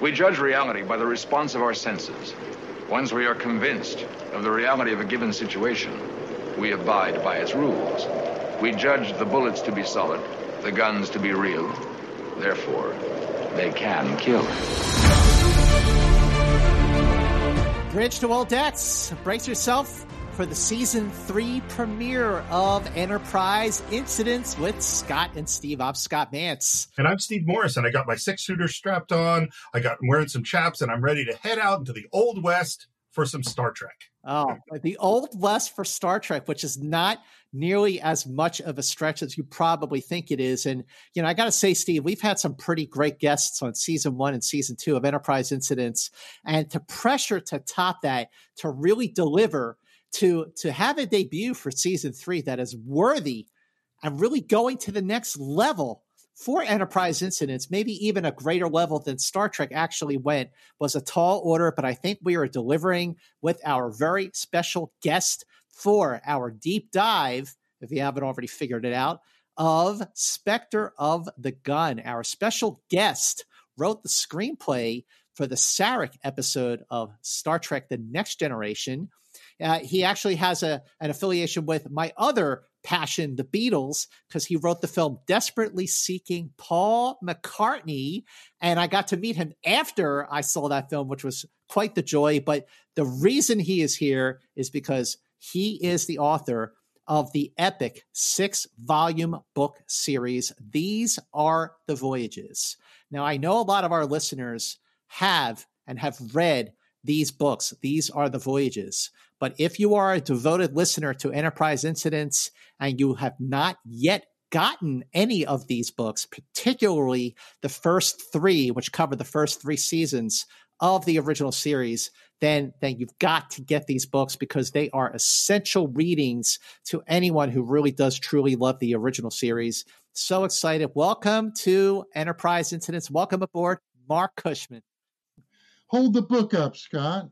We judge reality by the response of our senses. Once we are convinced of the reality of a given situation, we abide by its rules. We judge the bullets to be solid, the guns to be real. Therefore, they can kill. Bridge to All Debts. Brace yourself for the season three premiere of Enterprise Incidents with Scott and Steve. I'm Scott Mantz. And I'm Steve Morris, and I got my six shooter strapped on. I got I'm wearing some chaps, and I'm ready to head out into the Old West for some Star Trek. Oh, the Old West for Star Trek, which is not nearly as much of a stretch as you probably think it is. And, you know, I got to say, Steve, we've had some pretty great guests on season one and season two of Enterprise Incidents. And to pressure to top that, to really deliver, to, to have a debut for season three that is worthy and really going to the next level for Enterprise Incidents, maybe even a greater level than Star Trek actually went, was a tall order, but I think we are delivering with our very special guest for our deep dive, if you haven't already figured it out, of Spectre of the Gun. Our special guest wrote the screenplay for the Sarek episode of Star Trek The Next Generation. Uh, he actually has a, an affiliation with my other passion, the Beatles, because he wrote the film Desperately Seeking Paul McCartney. And I got to meet him after I saw that film, which was quite the joy. But the reason he is here is because he is the author of the epic six volume book series. These are the voyages. Now, I know a lot of our listeners have and have read these books. These are the voyages. But if you are a devoted listener to Enterprise Incidents and you have not yet gotten any of these books, particularly the first three, which cover the first three seasons of the original series, then then you've got to get these books because they are essential readings to anyone who really does truly love the original series. So excited. Welcome to Enterprise Incidents. Welcome aboard, Marc Cushman. Hold the book up, Scott.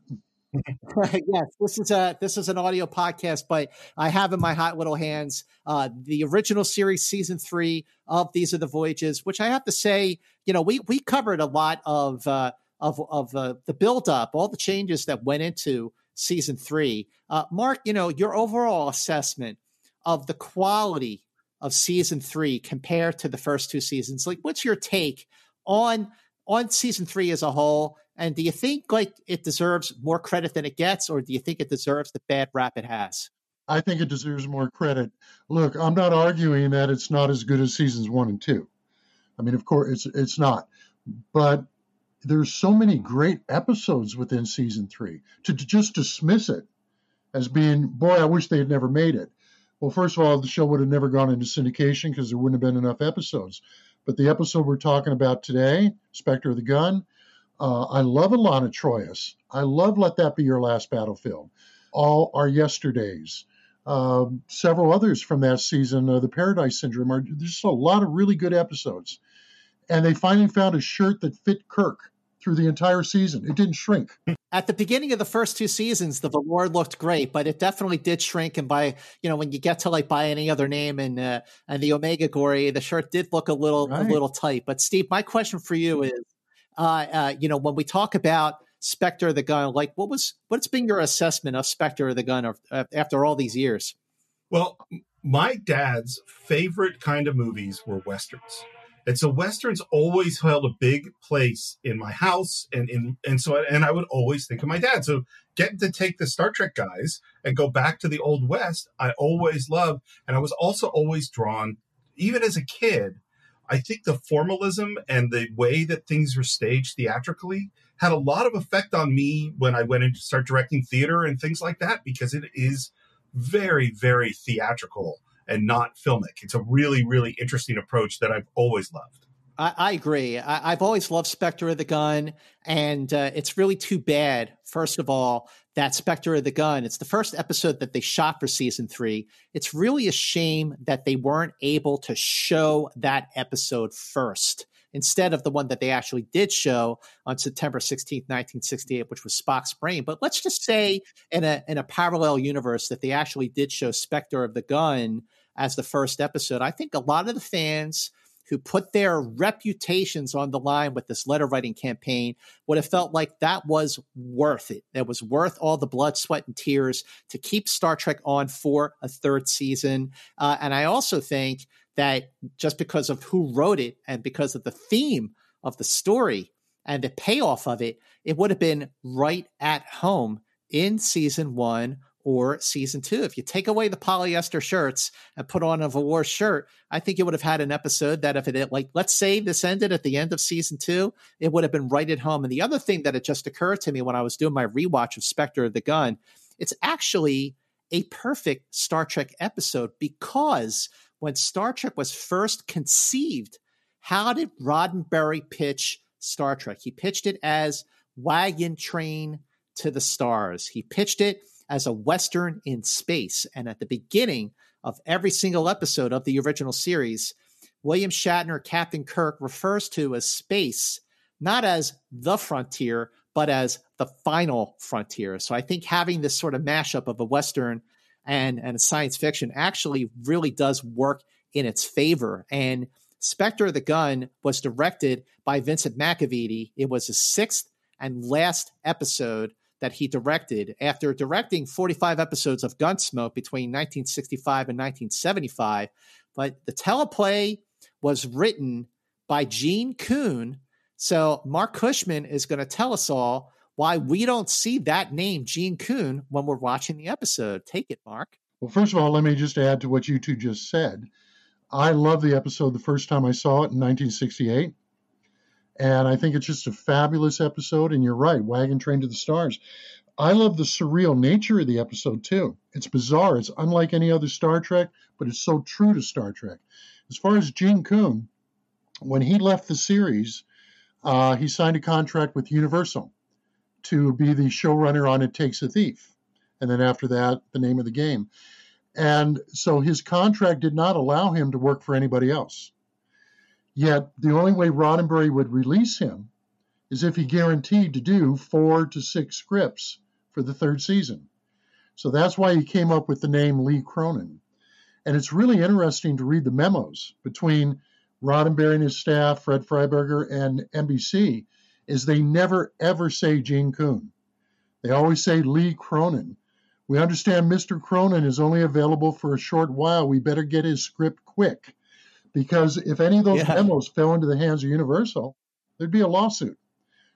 yes, this is a this is an audio podcast, but I have in my hot little hands uh, the original series, season three of These Are the Voyages, which I have to say, you know, we we covered a lot of uh, of of uh, the build up, all the changes that went into season three. Uh, Marc, you know, your overall assessment of the quality of season three compared to the first two seasons, like, what's your take on on season three as a whole? And do you think like it deserves more credit than it gets, or do you think it deserves the bad rap it has? I think it deserves more credit. Look, I'm not arguing that it's not as good as seasons one and two. I mean, of course, it's it's not, but there's so many great episodes within season three. To, to just dismiss it as being, boy, I wish they had never made it. Well, first of all, the show would have never gone into syndication because there wouldn't have been enough episodes. But the episode we're talking about today, Spectre of the Gun, uh, I love Elaan of Troyius. I love Let That Be Your Last Battlefield. All Our Yesterdays. Uh, several others from that season, uh, The Paradise Syndrome. Are, there's just a lot of really good episodes. And they finally found a shirt that fit Kirk through the entire season. It didn't shrink. At the beginning of the first two seasons, the velour looked great, but it definitely did shrink. And by you know, when you get to like by any other name and uh, and the Omega Glory, the shirt did look a little right. a little tight. But Steve, my question for you is, uh, uh, you know, when we talk about Spectre of the Gun, like what was what's been your assessment of Spectre of the Gun uh, after all these years? Well, my dad's favorite kind of movies were westerns. And so westerns always held a big place in my house and in and so and I would always think of my dad. So getting to take the Star Trek guys and go back to the old west, I always loved and I was also always drawn even as a kid I think the formalism and the way that things were staged theatrically had a lot of effect on me when I went to start directing theater and things like that because it is very, very theatrical and not filmic. It's a really, really interesting approach that I've always loved. I, I agree. I, have always loved Spectre of the Gun, and uh, it's really too bad. First of all, that Spectre of the Gun. It's the first episode that they shot for season three. It's really a shame that they weren't able to show that episode first instead of the one that they actually did show on September 16th, 1968, which was Spock's brain. But let's just say in a in a parallel universe that they actually did show Spectre of the Gun as the first episode. I think a lot of the fans who put their reputations on the line with this letter writing campaign would have felt like that was worth it. That was worth all the blood, sweat, and tears to keep Star Trek on for a third season. Uh, and I also think that just because of who wrote it and because of the theme of the story and the payoff of it, it would have been right at home in season one or season two. If you take away the polyester shirts and put on a velour shirt, I think you would have had an episode that if it like let's say this ended at the end of season two, it would have been right at home. And the other thing that it just occurred to me when I was doing my rewatch of Spectre of the Gun, it's actually a perfect Star Trek episode because when Star Trek was first conceived, how did Roddenberry pitch Star Trek? He pitched it as Wagon Train to the Stars. He pitched it as a Western in space. And at the beginning of every single episode of the original series, William Shatner, Captain Kirk, refers to as space, not as the frontier, but as the final frontier. So I think having this sort of mashup of a Western and, and science fiction actually really does work in its favor. And Spectre of the Gun was directed by Vincent McEveety. It was his sixth and last episode that he directed after directing 45 episodes of Gunsmoke between 1965 and 1975. But the teleplay was written by Gene Coon. So Marc Cushman is going to tell us all why we don't see that name, Gene Coon, when we're watching the episode. Take it, Marc. Well, first of all, let me just add to what you two just said. I love the episode the first time I saw it in 1968. And I think it's just a fabulous episode. And you're right, Wagon Train to the Stars. I love the surreal nature of the episode too. It's bizarre. It's unlike any other Star Trek, but it's so true to Star Trek. As far as Gene Coon, when he left the series, uh, he signed a contract with Universal to be the showrunner on It Takes a Thief. And then after that, the name of the game. And so his contract did not allow him to work for anybody else. Yet the only way Roddenberry would release him is if he guaranteed to do four to six scripts for the third season. So that's why he came up with the name Lee Cronin. And it's really interesting to read the memos between Roddenberry and his staff, Fred Freiberger, and NBC, is they never ever say Gene Coon. They always say Lee Cronin. We understand Mr. Cronin is only available for a short while. We better get his script quick because if any of those yeah. memos fell into the hands of Universal, there'd be a lawsuit.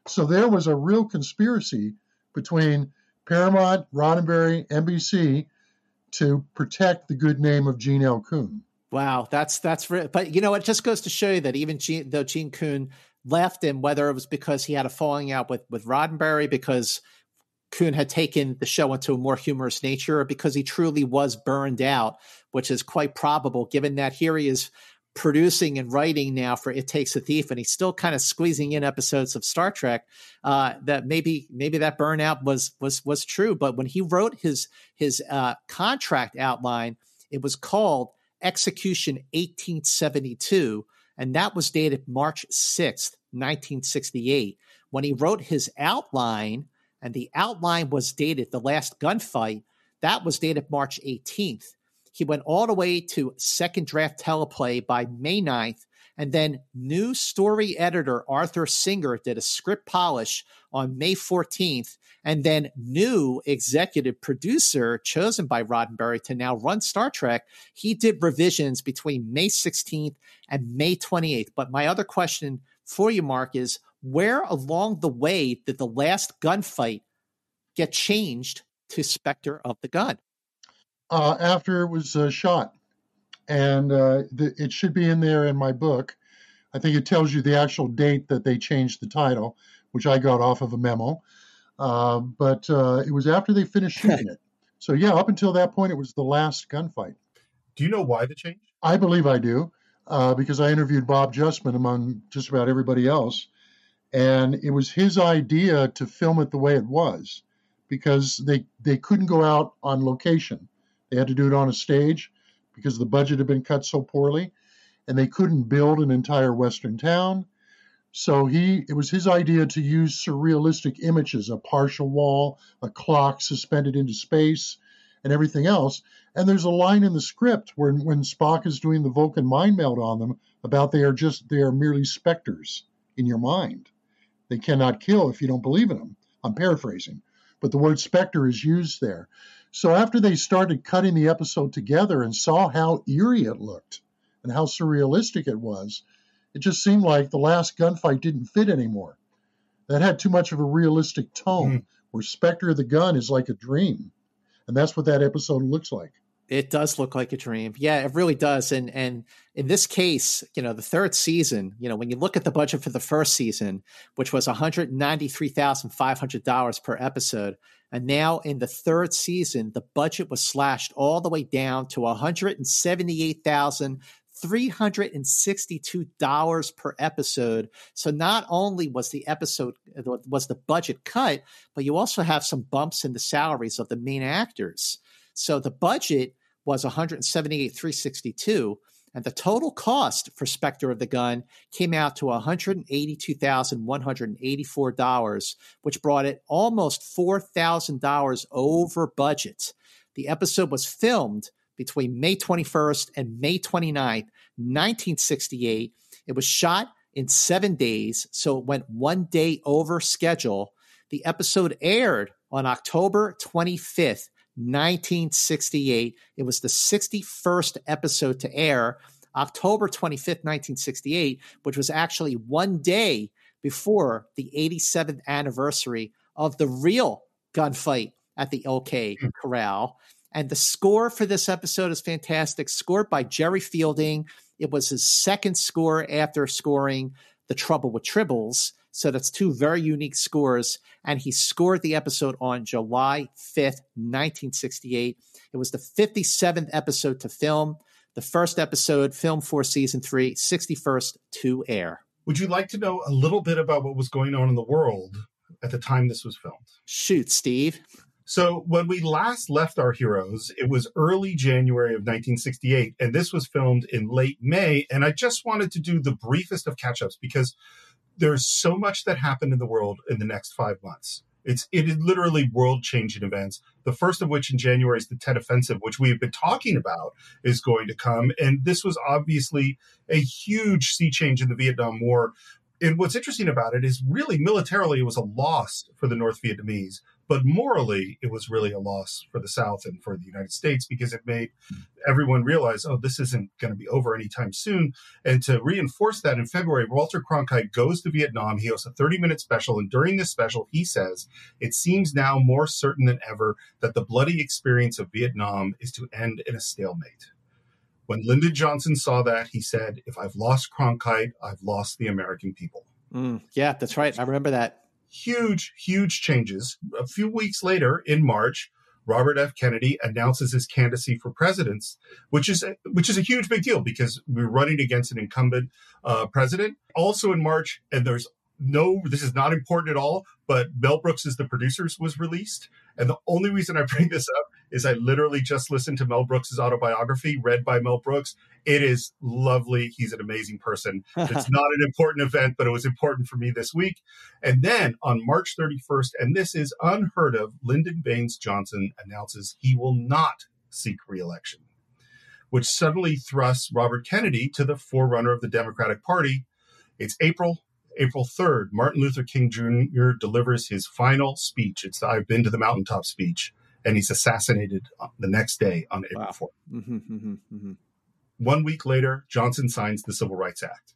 So there was a real conspiracy between Paramount, Roddenberry, NBC to protect the good name of Gene L. Coon. Wow, that's that's re- but you know it just goes to show you that even Gene, though Gene Coon left him, whether it was because he had a falling out with with Roddenberry because Coon had taken the show into a more humorous nature, or because he truly was burned out, which is quite probable given that here he is producing and writing now for It Takes a Thief, and he's still kind of squeezing in episodes of Star Trek. Uh, that maybe maybe that burnout was was was true, but when he wrote his his uh, contract outline, it was called Execution 1872, and that was dated March 6th, 1968. When he wrote his outline, and the outline was dated the last gunfight, that was dated March 18th. He went all the way to second draft teleplay by May 9th. And then new story editor Arthur Singer did a script polish on May 14th. And then new executive producer chosen by Roddenberry to now run Star Trek, he did revisions between May 16th and May 28th. But my other question for you, Marc, is where along the way did the last gunfight get changed to Spectre of the Gun? Uh, after it was uh, shot. And uh, the, it should be in there in my book. I think it tells you the actual date that they changed the title, which I got off of a memo. Uh, but uh, it was after they finished shooting it. So, yeah, up until that point, it was the last gunfight. Do you know why the change? I believe I do, uh, because I interviewed Bob Justman among just about everybody else. And it was his idea to film it the way it was because they, they couldn't go out on location. They had to do it on a stage because the budget had been cut so poorly, and they couldn't build an entire Western town. So he, it was his idea to use surrealistic images, a partial wall, a clock suspended into space, and everything else. And there's a line in the script where when Spock is doing the Vulcan mind meld on them about they are just they are merely specters in your mind. They cannot kill if you don't believe in them. I'm paraphrasing, but the word specter is used there. So after they started cutting the episode together and saw how eerie it looked and how surrealistic it was, it just seemed like the last gunfight didn't fit anymore. That had too much of a realistic tone, mm. where Spectre of the Gun is like a dream. And that's what that episode looks like. It does look like a dream. Yeah, it really does. And and in this case, you know, the third season, you know, when you look at the budget for the first season, which was $193,500 per episode, and now in the third season, the budget was slashed all the way down to 178,000 $362 per episode. So not only was the episode was the budget cut, but you also have some bumps in the salaries of the main actors. So the budget was 178,362 and the total cost for Spectre of the Gun came out to $182,184, which brought it almost $4,000 over budget. The episode was filmed between May 21st and May 29th, 1968. It was shot in seven days, so it went one day over schedule. The episode aired on October 25th, 1968. It was the 61st episode to air, October 25th, 1968, which was actually one day before the 87th anniversary of the real gunfight at the OK hmm. Corral. And the score for this episode is fantastic, scored by Jerry Fielding. It was his second score after scoring The Trouble with Tribbles. So that's two very unique scores. And he scored the episode on July 5th, 1968. It was the 57th episode to film, the first episode filmed for season three, 61st to air. Would you like to know a little bit about what was going on in the world at the time this was filmed? Shoot, Steve. So when we last left our heroes, it was early January of 1968, and this was filmed in late May. And I just wanted to do the briefest of catch ups because there's so much that happened in the world in the next five months. It's it is literally world changing events. The first of which in January is the Tet Offensive, which we've been talking about is going to come. And this was obviously a huge sea change in the Vietnam War. And what's interesting about it is really militarily it was a loss for the North Vietnamese but morally, it was really a loss for the South and for the United States because it made everyone realize, oh, this isn't going to be over anytime soon. And to reinforce that, in February, Walter Cronkite goes to Vietnam. He hosts a 30 minute special. And during this special, he says, it seems now more certain than ever that the bloody experience of Vietnam is to end in a stalemate. When Lyndon Johnson saw that, he said, if I've lost Cronkite, I've lost the American people. Mm, yeah, that's right. I remember that huge, huge changes. A few weeks later, in March, Robert F. Kennedy announces his candidacy for president, which is which is a huge big deal because we're running against an incumbent uh, president. Also in March, and there's no, this is not important at all, but Mel Brooks as the producers was released. And the only reason I bring this up is I literally just listened to Mel Brooks's autobiography read by Mel Brooks. It is lovely. He's an amazing person. It's not an important event, but it was important for me this week. And then on March 31st, and this is unheard of, Lyndon Baines Johnson announces he will not seek reelection, which suddenly thrusts Robert Kennedy to the forerunner of the Democratic Party. It's April April 3rd, Martin Luther King Jr. delivers his final speech. It's the I've Been to the Mountaintop speech, and he's assassinated the next day on April wow. 4th. Mm-hmm, mm-hmm, mm-hmm. One week later, Johnson signs the Civil Rights Act.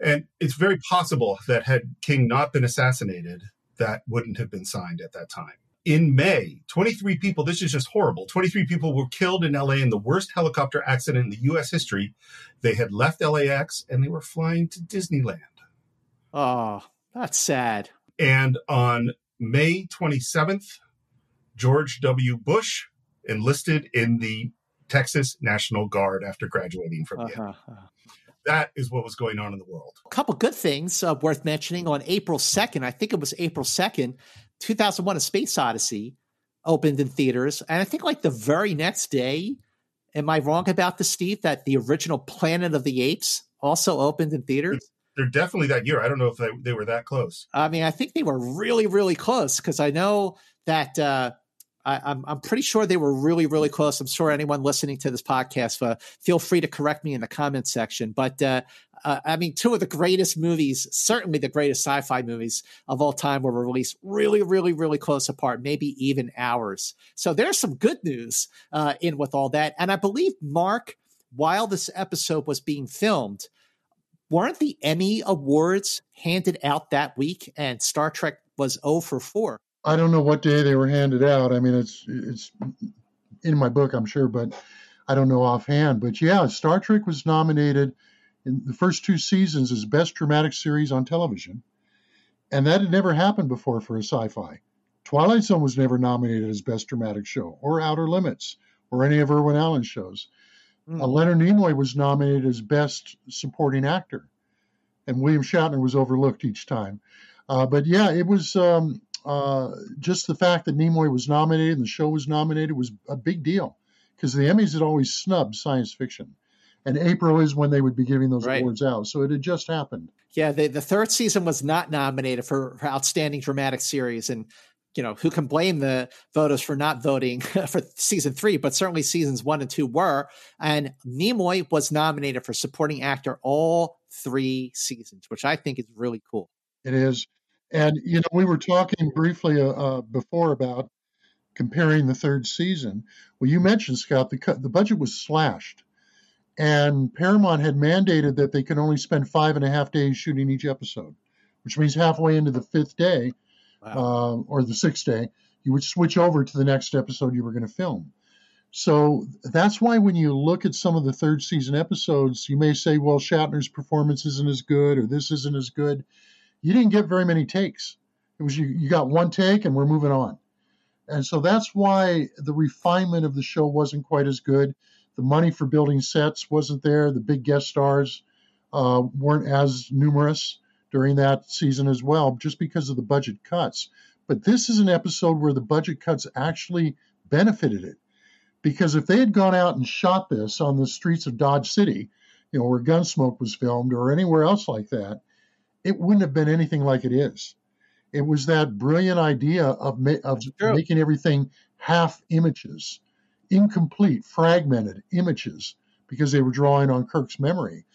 And it's very possible that had King not been assassinated, that wouldn't have been signed at that time. In May, 23 people, this is just horrible. 23 people were killed in LA in the worst helicopter accident in the US history. They had left LAX and they were flying to Disneyland. Oh, that's sad. And on May 27th, George W. Bush enlisted in the Texas National Guard after graduating from uh-huh. Yale. Uh-huh. That is what was going on in the world. A couple good things uh, worth mentioning. On April 2nd, I think it was April 2nd, 2001 A Space Odyssey opened in theaters. And I think like the very next day, am I wrong about this, Steve, that the original Planet of the Apes also opened in theaters? they're definitely that year. I don't know if they, they were that close. I mean, I think they were really, really close because I know that uh, I, am I'm, I'm pretty sure they were really, really close. I'm sure anyone listening to this podcast, uh, feel free to correct me in the comment section. But uh, uh, I mean, two of the greatest movies, certainly the greatest sci-fi movies of all time, were released really, really, really close apart, maybe even hours. So there's some good news uh, in with all that. And I believe Marc, while this episode was being filmed, weren't the Emmy Awards handed out that week, and Star Trek was 0 for 4. I don't know what day they were handed out. I mean, it's it's in my book, I'm sure, but I don't know offhand. But yeah, Star Trek was nominated in the first two seasons as best dramatic series on television, and that had never happened before for a sci-fi. Twilight Zone was never nominated as best dramatic show, or Outer Limits, or any of Irwin Allen's shows. Mm. Uh, Leonard Nimoy was nominated as best supporting actor, and William Shatner was overlooked each time. Uh, but yeah, it was. Um, uh, just the fact that Nimoy was nominated and the show was nominated was a big deal because the Emmys had always snubbed science fiction. And April is when they would be giving those right. awards out. So it had just happened. Yeah, the, the third season was not nominated for, for Outstanding Dramatic Series. And, you know, who can blame the voters for not voting for season three? But certainly seasons one and two were. And Nimoy was nominated for supporting actor all three seasons, which I think is really cool. It is. And you know, we were talking briefly uh, uh, before about comparing the third season. Well, you mentioned Scott the cut, the budget was slashed, and Paramount had mandated that they could only spend five and a half days shooting each episode, which means halfway into the fifth day, wow. uh, or the sixth day, you would switch over to the next episode you were going to film. So that's why when you look at some of the third season episodes, you may say, well, Shatner's performance isn't as good, or this isn't as good you didn't get very many takes. It was you, you got one take and we're moving on. And so that's why the refinement of the show wasn't quite as good. The money for building sets wasn't there. The big guest stars uh, weren't as numerous during that season as well, just because of the budget cuts. But this is an episode where the budget cuts actually benefited it. Because if they had gone out and shot this on the streets of Dodge City, you know, where Gunsmoke was filmed or anywhere else like that, it wouldn't have been anything like it is. It was that brilliant idea of, ma- of making everything half images, incomplete, fragmented images, because they were drawing on Kirk's memory.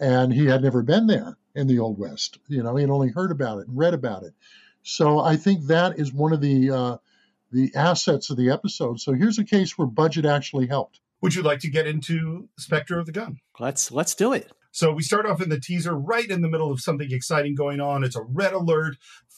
And he had never been there in the Old West. You know, he had only heard about it and read about it. So I think that is one of the uh, the assets of the episode. So here's a case where budget actually helped. Would you like to get into Spectre of the Gun? Let's let's do it. So we start off in the teaser right in the middle of something exciting going on. It's a red alert,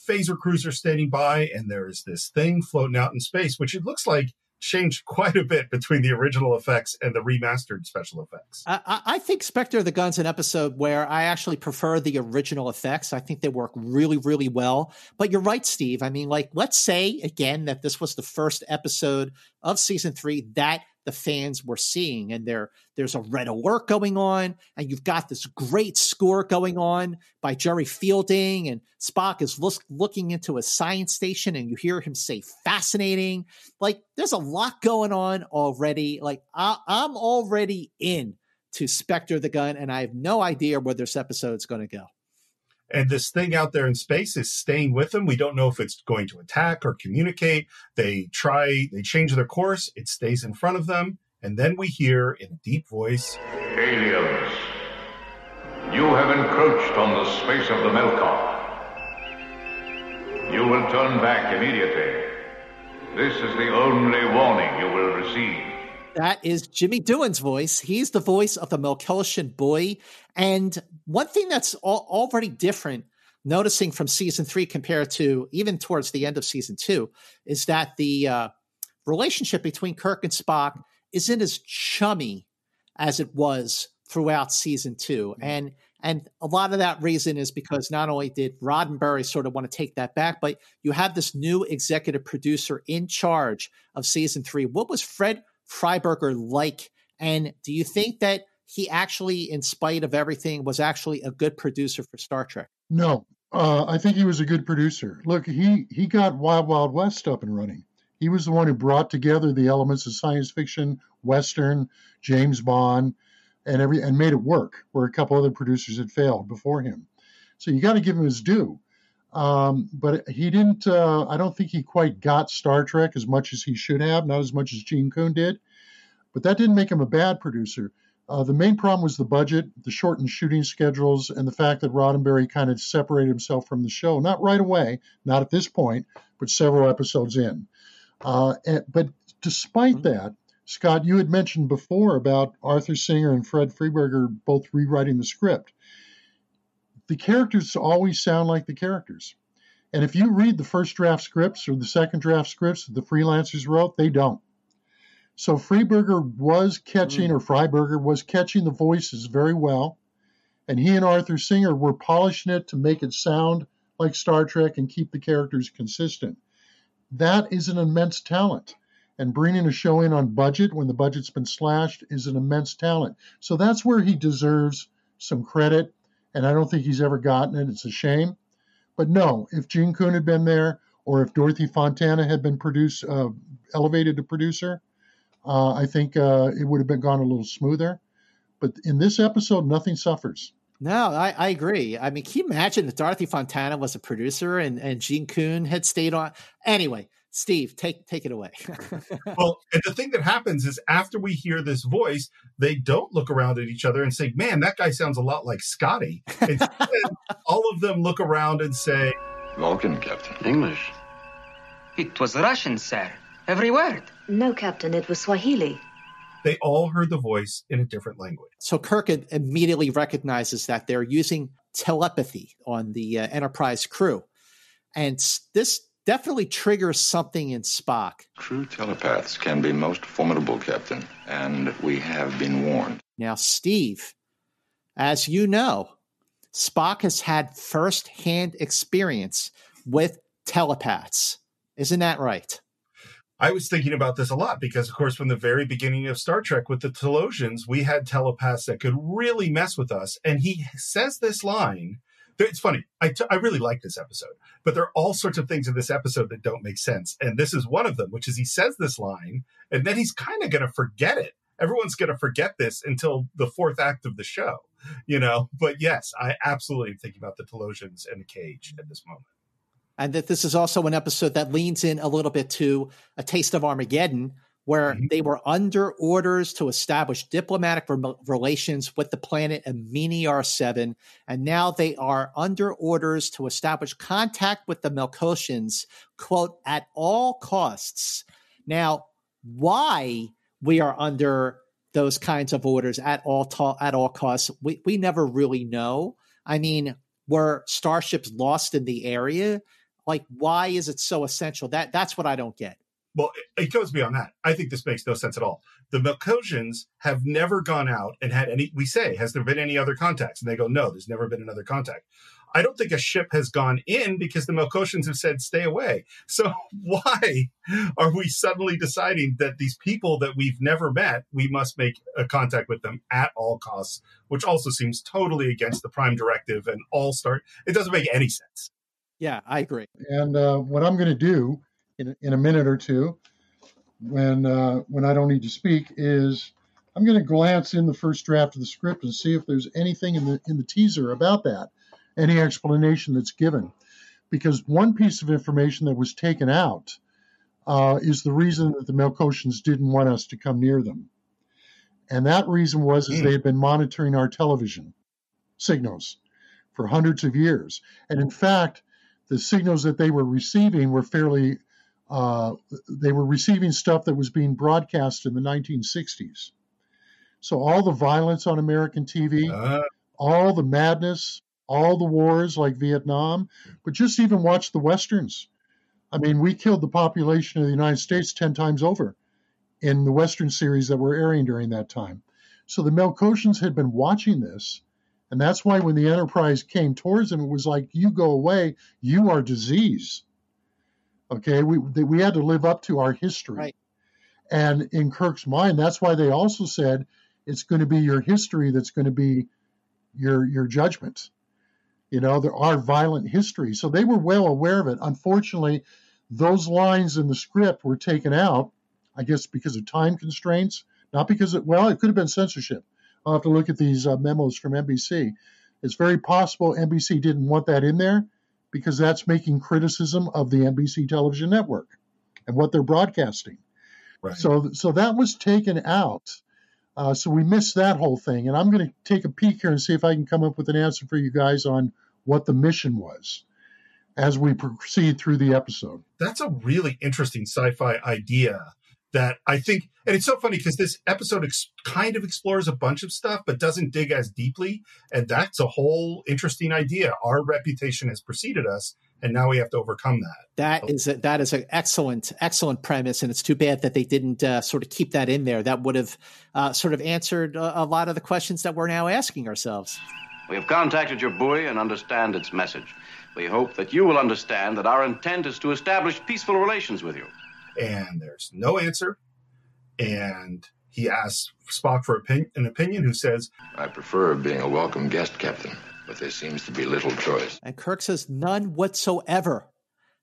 phaser cruiser standing by, and there is this thing floating out in space, which it looks like changed quite a bit between the original effects and the remastered special effects. I, I, think Spectre of the Gun's an episode where I actually prefer the original effects. I think they work really, really well. But you're right, Steve. I mean, like, let's say again that this was the first episode of season three that the fans were seeing. And there, there's a red alert going on, and you've got this great score going on by Jerry Fielding, and Spock is look, looking into a science station, and you hear him say "fascinating." Like there's a lot going on already. Like I, I'm already in to Spectre the Gun, and I have no idea where this episode is going to go and this thing out there in space is staying with them. We don't know if it's going to attack or communicate. They try, they change their course, it stays in front of them, and then we hear in a deep voice Aliens, you have encroached on the space of the Melkot. You will turn back immediately. This is the only warning you will receive. That is Jimmy Doohan's voice. He's the voice of the Melkotian boy. And one thing that's already different, noticing from season three compared to even towards the end of season two, is that the uh, relationship between Kirk and Spock isn't as chummy as it was throughout season two. Mm-hmm. And and a lot of that reason is because not only did Roddenberry sort of want to take that back, but you have this new executive producer in charge of season three. What was Fred Freiberger like? And do you think that he actually, in spite of everything, was actually a good producer for Star Trek? No, uh, I think he was a good producer. Look, he he got Wild Wild West up and running. He was the one who brought together the elements of science fiction, western, James Bond, and every and made it work where a couple other producers had failed before him. So you got to give him his due. Um, but he didn't. Uh, I don't think he quite got Star Trek as much as he should have, not as much as Gene Coon did. But that didn't make him a bad producer. Uh, the main problem was the budget, the shortened shooting schedules, and the fact that Roddenberry kind of separated himself from the show. Not right away, not at this point, but several episodes in. Uh, and, but despite mm-hmm. that, Scott, you had mentioned before about Arthur Singer and Fred Freiberger both rewriting the script. The characters always sound like the characters. And if you read the first draft scripts or the second draft scripts that the freelancers wrote, they don't. So Freiberger was catching, mm. or Freiberger was catching the voices very well. And he and Arthur Singer were polishing it to make it sound like Star Trek and keep the characters consistent. That is an immense talent. And bringing a show in on budget when the budget's been slashed is an immense talent. So that's where he deserves some credit. And I don't think he's ever gotten it. It's a shame. But no, if Gene Coon had been there, or if Dorothy Fontana had been produced, uh, elevated to producer, uh, I think uh, it would have been gone a little smoother. But in this episode, nothing suffers. No, I, I agree. I mean, can you imagine if Dorothy Fontana was a producer and, and Gene Coon had stayed on? Anyway, Steve, take take it away. well, and the thing that happens is after we hear this voice, they don't look around at each other and say, "Man, that guy sounds a lot like Scotty." Instead, all of them look around and say, "Vulcan, Captain." English. It was Russian, sir. Every word. No, Captain, it was Swahili. They all heard the voice in a different language. So Kirk immediately recognizes that they're using telepathy on the uh, Enterprise crew. And this definitely triggers something in Spock. True telepaths can be most formidable, Captain, and we have been warned. Now, Steve, as you know, Spock has had firsthand experience with telepaths. Isn't that right? I was thinking about this a lot because, of course, from the very beginning of Star Trek with the Talosians, we had telepaths that could really mess with us. And he says this line. It's funny. I, t- I really like this episode, but there are all sorts of things in this episode that don't make sense. And this is one of them, which is he says this line and then he's kind of going to forget it. Everyone's going to forget this until the fourth act of the show, you know? But yes, I absolutely am thinking about the Talosians and the cage at this moment and that this is also an episode that leans in a little bit to a taste of Armageddon, where mm-hmm. they were under orders to establish diplomatic re- relations with the planet Amini 7, and now they are under orders to establish contact with the Melkotians, quote, at all costs. Now, why we are under those kinds of orders at all ta- at all costs, we, we never really know. I mean, were starships lost in the area? Like, why is it so essential? That that's what I don't get. Well, it goes beyond that. I think this makes no sense at all. The Melkotians have never gone out and had any. We say, has there been any other contacts? And they go, no, there's never been another contact. I don't think a ship has gone in because the Melkotians have said stay away. So why are we suddenly deciding that these people that we've never met, we must make a contact with them at all costs, which also seems totally against the prime directive and all start. It doesn't make any sense. Yeah, I agree. And uh, what I'm going to do in, in a minute or two, when uh, when I don't need to speak, is I'm going to glance in the first draft of the script and see if there's anything in the in the teaser about that, any explanation that's given, because one piece of information that was taken out uh, is the reason that the Melkotians didn't want us to come near them, and that reason was is they had been monitoring our television signals for hundreds of years, and in fact the signals that they were receiving were fairly uh, they were receiving stuff that was being broadcast in the 1960s. So all the violence on American TV, uh, all the madness, all the wars like Vietnam, but just even watch the westerns. I mean, we killed the population of the United States 10 times over in the western series that were airing during that time. So the Melkotians had been watching this and that's why when the enterprise came towards them, it was like, you go away, you are disease. Okay, we, we had to live up to our history. Right. And in Kirk's mind, that's why they also said it's going to be your history that's going to be your your judgment. You know, there are violent history. So they were well aware of it. Unfortunately, those lines in the script were taken out, I guess because of time constraints, not because it, well, it could have been censorship. I'll have to look at these uh, memos from NBC. It's very possible NBC didn't want that in there because that's making criticism of the NBC television network and what they're broadcasting. Right. So, so that was taken out. Uh, so we missed that whole thing. And I'm going to take a peek here and see if I can come up with an answer for you guys on what the mission was as we proceed through the episode. That's a really interesting sci-fi idea that I think, and it's so funny because this episode ex- kind of explores a bunch of stuff, but doesn't dig as deeply. And that's a whole interesting idea. Our reputation has preceded us, and now we have to overcome that. That is a, that is an excellent excellent premise, and it's too bad that they didn't uh, sort of keep that in there. That would have uh, sort of answered a, a lot of the questions that we're now asking ourselves. We have contacted your buoy and understand its message. We hope that you will understand that our intent is to establish peaceful relations with you and there's no answer. And he asks Spock for an opinion, who says, I prefer being a welcome guest, Captain, but there seems to be little choice. And Kirk says, none whatsoever.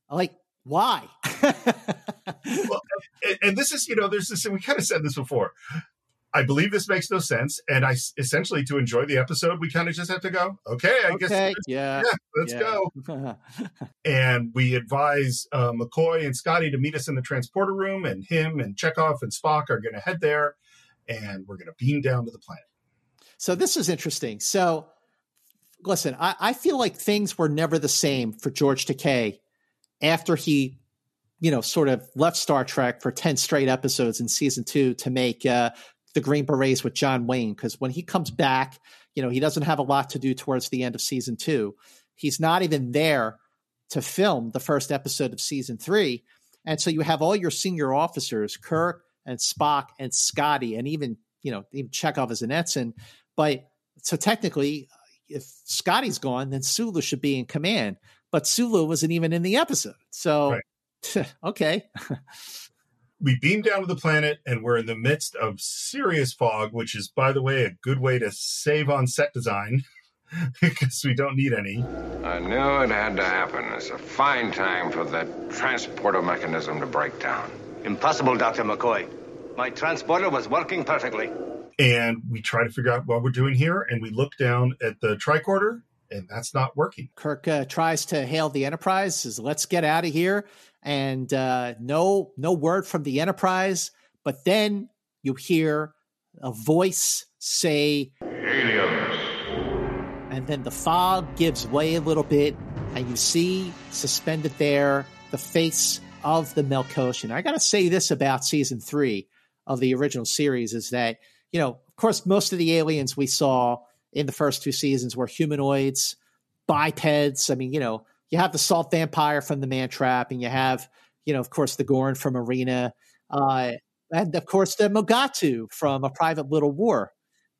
Like, why? well, and, and, this is, you know, there's this, we kind of said this before. I believe this makes no sense. And I essentially, to enjoy the episode, we kind of just have to go, okay, I okay, guess, yeah, yeah let's yeah. go. and we advise uh, McCoy and Scotty to meet us in the transporter room, and him and Chekov and Spock are going to head there, and we're going to beam down to the planet. So this is interesting. So listen, I, I feel like things were never the same for George Takei after he you know, sort of left Star Trek for 10 straight episodes in season two to make uh, the Green Berets with John Wayne because when he comes back, you know, he doesn't have a lot to do towards the end of season two. He's not even there to film the first episode of season three. And so you have all your senior officers, Kirk and Spock and Scotty, and even, you know, even Chekov as an ensign. But so technically, if Scotty's gone, then Sulu should be in command. But Sulu wasn't even in the episode. So, right. okay. we beam down to the planet and we're in the midst of serious fog, which is, by the way, a good way to save on set design because we don't need any. I knew it had to happen. It's a fine time for that transporter mechanism to break down. Impossible, Dr. McCoy. My transporter was working perfectly. And we try to figure out what we're doing here, and we look down at the tricorder, and that's not working. Kirk uh, tries to hail the Enterprise, says, "Let's get out of here." and uh, no no word from the Enterprise. But then you hear a voice say aliens, and then the fog gives way a little bit, and you see suspended there the face of the Melkotian. I got to say this about season three of the original series is that you know, of course, most of the aliens we saw in the first two seasons were humanoids, bipeds. I mean, you know, you have the salt vampire from the man trap and you have you know of course the gorn from arena uh, and of course the mugato from a private little war.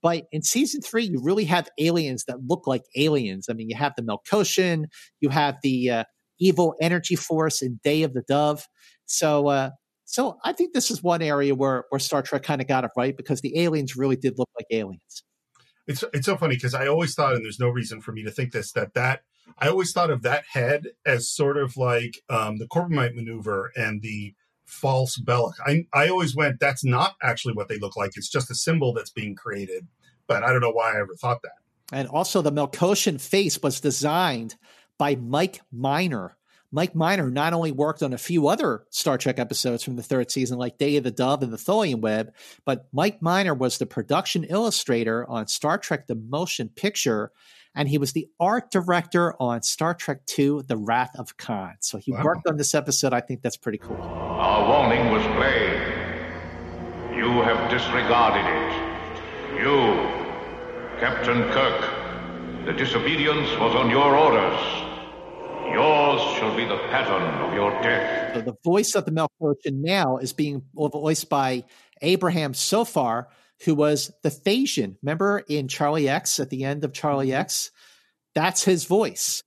But in season three you really have aliens that look like aliens. I mean you have the melkotian you have the uh, evil energy force in day of the dove. So uh, so i think this is one area where where star trek kind of got it right because the aliens really did look like aliens it's it's so funny because i always thought and there's no reason for me to think this that that I always thought of that head as sort of like um, the Corbomite maneuver and the false Balok. I, I always went, that's not actually what they look like. It's just a symbol that's being created. But I don't know why I ever thought that. And also, the Melkotian face was designed by Mike Minor. Mike Minor not only worked on a few other Star Trek episodes from the third season, like Day of the Dove and the Tholian Web, but Mike Minor was the production illustrator on Star Trek The Motion Picture and he was the art director on Star Trek II The Wrath of Khan. So he wow. worked on this episode. I think that's pretty cool. Our warning was plain. You have disregarded it. You, Captain Kirk, the disobedience was on your orders. Yours shall be the pattern of your death. So the voice of the Melkotian now is being voiced by Abraham Sofaer, who was the Thasian. Remember in Charlie X at the end of Charlie. X? That's his voice.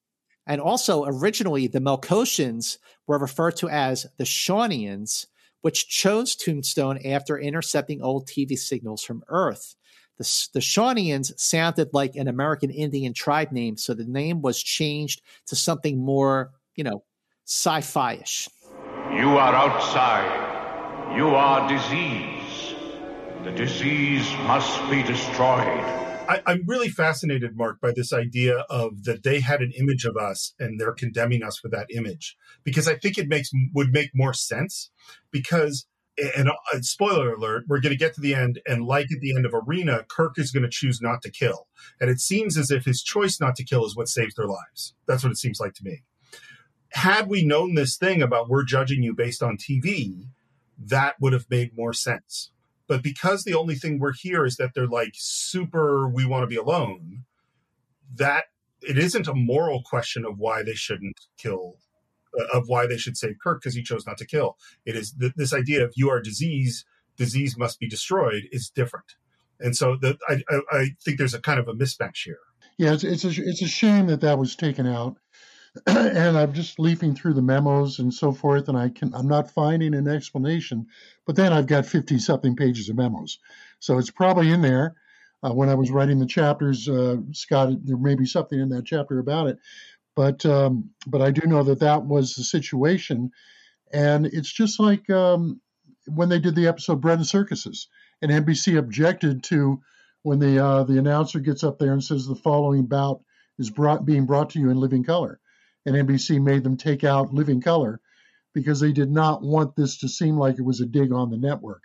And also, originally, the Melkotians were referred to as the Shawnians, which chose Tombstone after intercepting old TV signals from Earth. The, the Shawnians sounded like an American Indian tribe name, so the name was changed to something more, you know, sci fi ish. You are outside. You are disease. The disease must be destroyed. I, I'm really fascinated, Marc, by this idea of that they had an image of us and they're condemning us for that image because I think it makes would make more sense because and uh, spoiler alert, we're going to get to the end, and like at the end of Arena, Kirk is going to choose not to kill, and it seems as if his choice not to kill is what saves their lives. That's what it seems like to me. Had we known this thing about we're judging you based on TV, that would have made more sense. But because the only thing we're here is that they're like super, we want to be alone, that it isn't a moral question of why they shouldn't kill of why they should save Kirk because he chose not to kill. It is th- this idea of you are disease, disease must be destroyed is different. And so the, I, I, I, think there's a kind of a mismatch here. Yeah, it's, it's, a, it's a shame that that was taken out. and I'm just leafing through the memos and so forth, and I can I'm not finding an explanation. But then I've got 50 something pages of memos, so it's probably in there. Uh, when I was writing the chapters, uh, Scott, there may be something in that chapter about it. But um, but I do know that that was the situation, and it's just like um, when they did the episode Bread and Circuses, and NBC objected to when the uh, the announcer gets up there and says the following bout is brought being brought to you in living color, and NBC made them take out living color because they did not want this to seem like it was a dig on the network.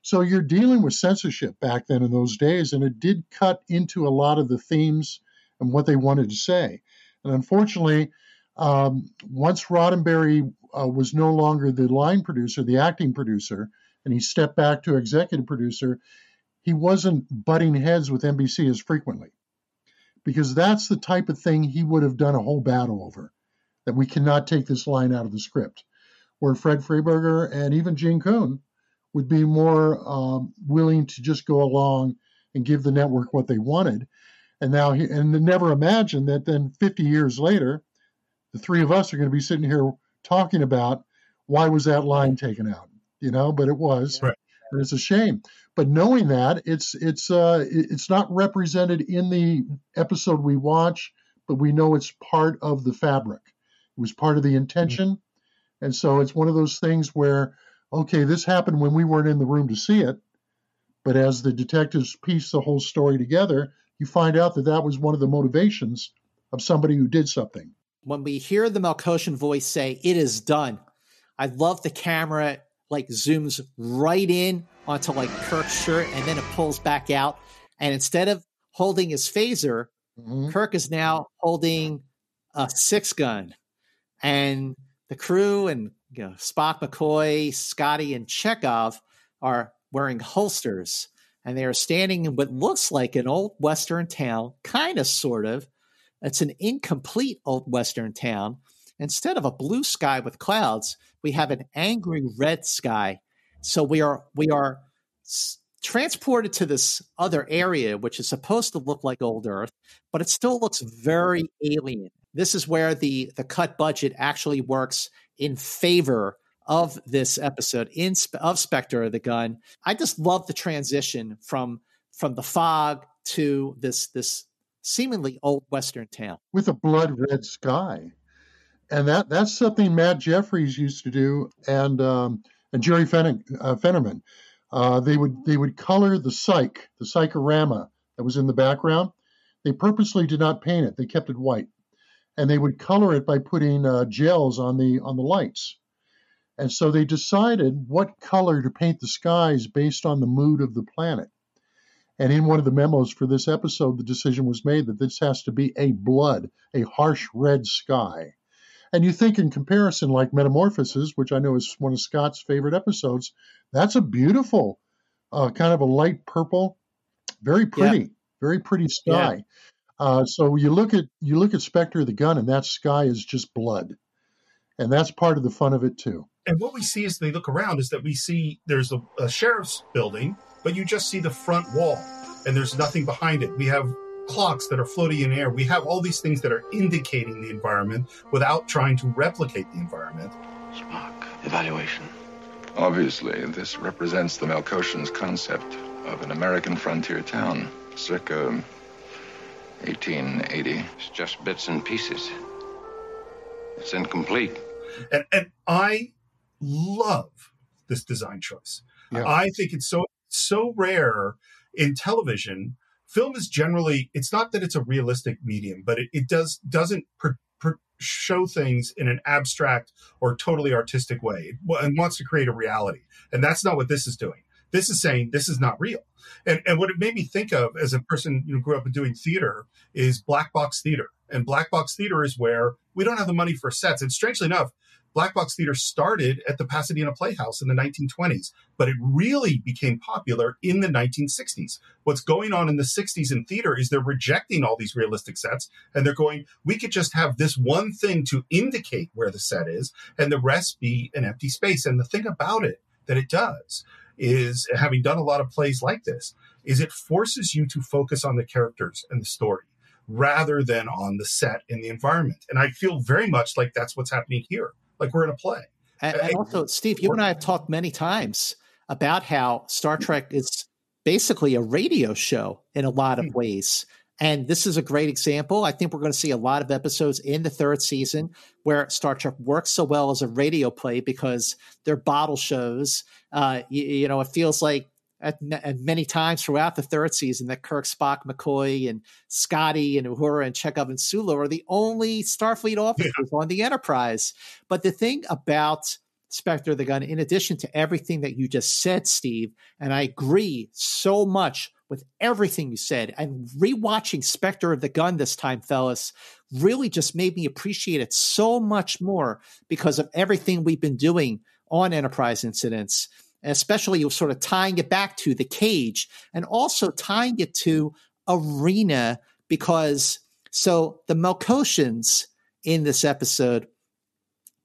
So you're dealing with censorship back then in those days, and it did cut into a lot of the themes and what they wanted to say. And unfortunately, um, once Roddenberry uh, was no longer the line producer, the acting producer, and he stepped back to executive producer, he wasn't butting heads with NBC as frequently because that's the type of thing he would have done a whole battle over. That we cannot take this line out of the script. Where Fred Freiberger and even Gene Coon would be more um, willing to just go along and give the network what they wanted and now, he, and never imagine that then 50 years later, the three of us are going to be sitting here talking about why was that line taken out, you know? But it was, right. and it's a shame. But knowing that, it's it's uh, it's not represented in the episode we watch, but we know it's part of the fabric. It was part of the intention, mm-hmm. and so it's one of those things where, okay, this happened when we weren't in the room to see it, but as the detectives piece the whole story together, you find out that that was one of the motivations of somebody who did something. When we hear the Melkotian voice say, It is done, I love the camera like zooms right in onto like Kirk's shirt and then it pulls back out. And instead of holding his phaser, mm-hmm. Kirk is now holding a six gun. And the crew and you know, Spock, McCoy, Scotty, and Chekov are wearing holsters and they are standing in what looks like an old Western town, kind of, sort of. It's an incomplete old Western town. Instead of a blue sky with clouds, we have an angry red sky. So we are we are transported to this other area, which is supposed to look like old Earth, but it still looks very alien. This is where the the cut budget actually works in favor of this episode in of Spectre of the Gun. I just love the transition from from the fog to this this seemingly old western town with a blood red sky, and that that's something Matt Jefferies used to do, and um, and Jerry Fen- uh, Finnerman. Uh, they would they would color the cyc, the cyclorama that was in the background. They purposely did not paint it; they kept it white, and they would color it by putting uh, gels on the on the lights. And so they decided what color to paint the skies based on the mood of the planet. And in one of the memos for this episode, the decision was made that this has to be a blood, a harsh red sky. And you think, in comparison, like Metamorphosis, which I know is one of Scott's favorite episodes, that's a beautiful, uh, kind of a light purple, very pretty, yeah. very pretty sky. Yeah. Uh, so you look at you look at Spectre of the Gun, and that sky is just blood, and that's part of the fun of it too and what we see as they look around is that we see there's a, a, sheriff's building, but you just see the front wall and there's nothing behind it. We have clocks that are floating in air. We have all these things that are indicating the environment without trying to replicate the environment. Spock, evaluation. Obviously, this represents the Melkotians' concept of an American frontier town, circa 1880. It's just bits and pieces. It's incomplete. And and I love this design choice. Yeah. I think it's so so rare in television film is generally it's not that it's a realistic medium, but it, it does doesn't per, per, show things in an abstract or totally artistic way and wants to create a reality. And that's not what this is doing. This is saying this is not real. And, and what it made me think of as a person who grew up doing theater is black box theater. And black box theater is where we don't have the money for sets. And strangely enough, Black Box Theater started at the Pasadena Playhouse in the 1920s, but it really became popular in the 1960s. What's going on in the 60s in theater is they're rejecting all these realistic sets and they're going, we could just have this one thing to indicate where the set is and the rest be an empty space. And the thing about it that it does is having done a lot of plays like this is it forces you to focus on the characters and the story rather than on the set and the environment. And I feel very much like that's what's happening here like we're in a play. And, and also, Steve, you and I have talked many times about how Star Trek is basically a radio show in a lot of hmm. ways. And this is a great example. I think we're going to see a lot of episodes in the third season where Star Trek works so well as a radio play because they're bottle shows. Uh, you, you know, it feels like at, at, many times throughout the third season that Kirk, Spock, McCoy, and Scotty, and Uhura, and Chekov, and Sulu are the only Starfleet officers yeah. on the Enterprise. But the thing about Spectre of the Gun, in addition to everything that you just said, Steve, and I agree so much with everything you said, and rewatching Spectre of the Gun this time, fellas, really just made me appreciate it so much more because of everything we've been doing on Enterprise incidents especially you're sort of tying it back to the cage and also tying it to arena because so the Melkotians in this episode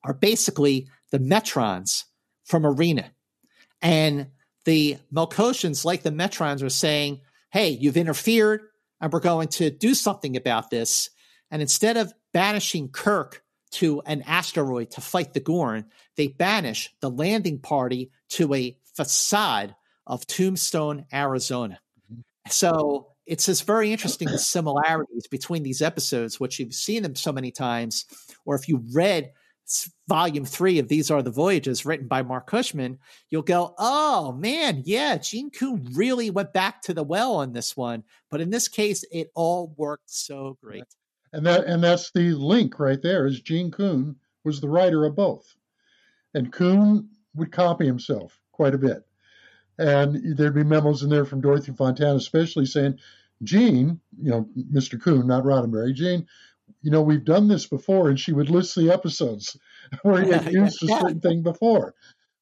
are basically the Metrons from Arena. And the Melkotians, like the Metrons, are saying, hey, you've interfered and we're going to do something about this. And instead of banishing Kirk to an asteroid to fight the Gorn, they banish the landing party to a facade of Tombstone, Arizona. Mm-hmm. So it's just very interesting the similarities between these episodes, which you've seen them so many times, or if you read volume three of These Are the Voyages written by Marc Cushman, you'll go, oh man, yeah, Gene Coon really went back to the well on this one. But in this case, it all worked so great. And that and that's the link right there is Gene Coon was the writer of both. And Coon would copy himself quite a bit. And there'd be memos in there from Dorothy Fontana, especially saying, Gene, you know, Mr. Coon, not Roddenberry, Gene, you know, we've done this before. And she would list the episodes where he had used a certain thing before.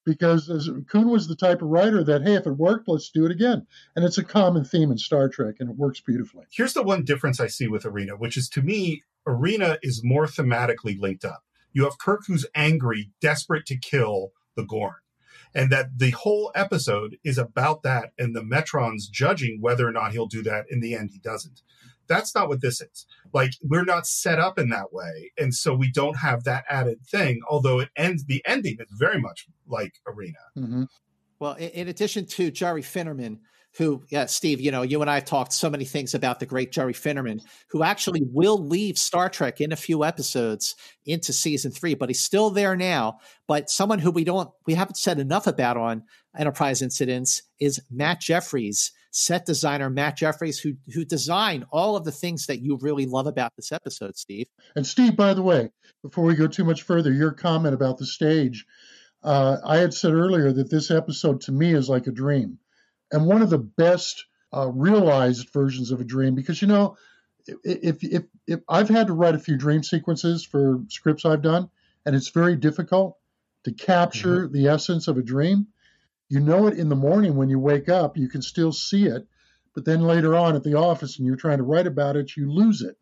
Because Coon was the type of writer that, hey, if it worked, let's do it again. And it's a common theme in Star Trek, and it works beautifully. Here's the one difference I see with Arena, which is to me, Arena is more thematically linked up. You have Kirk who's angry, desperate to kill the Gorn and that the whole episode is about that and the Metrons judging whether or not he'll do that. In the end, he doesn't. That's not what this is. Like we're not set up in that way, and so we don't have that added thing. Although it ends, the ending is very much like Arena. Mm-hmm. Well, in addition to Jerry Finnerman, who, yeah, Steve, you know, you and I have talked so many things about the great Jerry Finnerman, who actually will leave Star Trek in a few episodes into season three, but he's still there now. But someone who we don't, we haven't said enough about on Enterprise Incidents is Matt Jefferies, set designer Matt Jefferies, who who designed all of the things that you really love about this episode, Steve. And Steve, by the way, before we go too much further, your comment about the stage. Uh, I had said earlier that this episode to me is like a dream and one of the best uh, realized versions of a dream because you know if, if if I've had to write a few dream sequences for scripts I've done and it's very difficult to capture mm-hmm. the essence of a dream you know it in the morning when you wake up you can still see it but then later on at the office and you're trying to write about it you lose it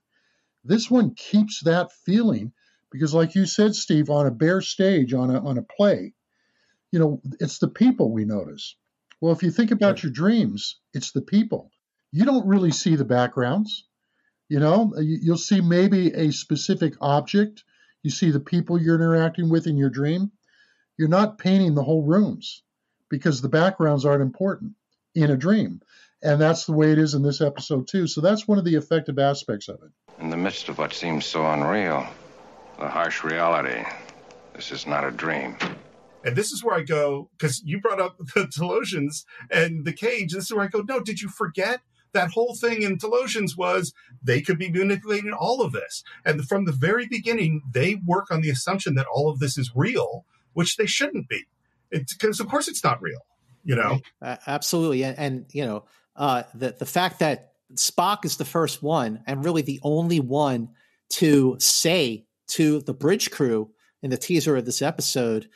this one keeps that feeling because like you said Steve on a bare stage on a on a play you know it's the people we notice well, if you think about your dreams, it's the people. You don't really see the backgrounds. You know, you'll see maybe a specific object. You see the people you're interacting with in your dream. You're not painting the whole rooms because the backgrounds aren't important in a dream. And that's the way it is in this episode, too. So that's one of the effective aspects of it. In the midst of what seems so unreal, the harsh reality, this is not a dream. And this is where I go, because you brought up the Talosians and the cage. This is where I go, no, did you forget that whole thing in Talosians was they could be manipulating all of this. And from the very beginning, they work on the assumption that all of this is real, which they shouldn't be. Because, of course, it's not real, you know? Uh, absolutely. And, and, you know, uh, the, the fact that Spock is the first one and really the only one to say to the bridge crew in the teaser of this episode,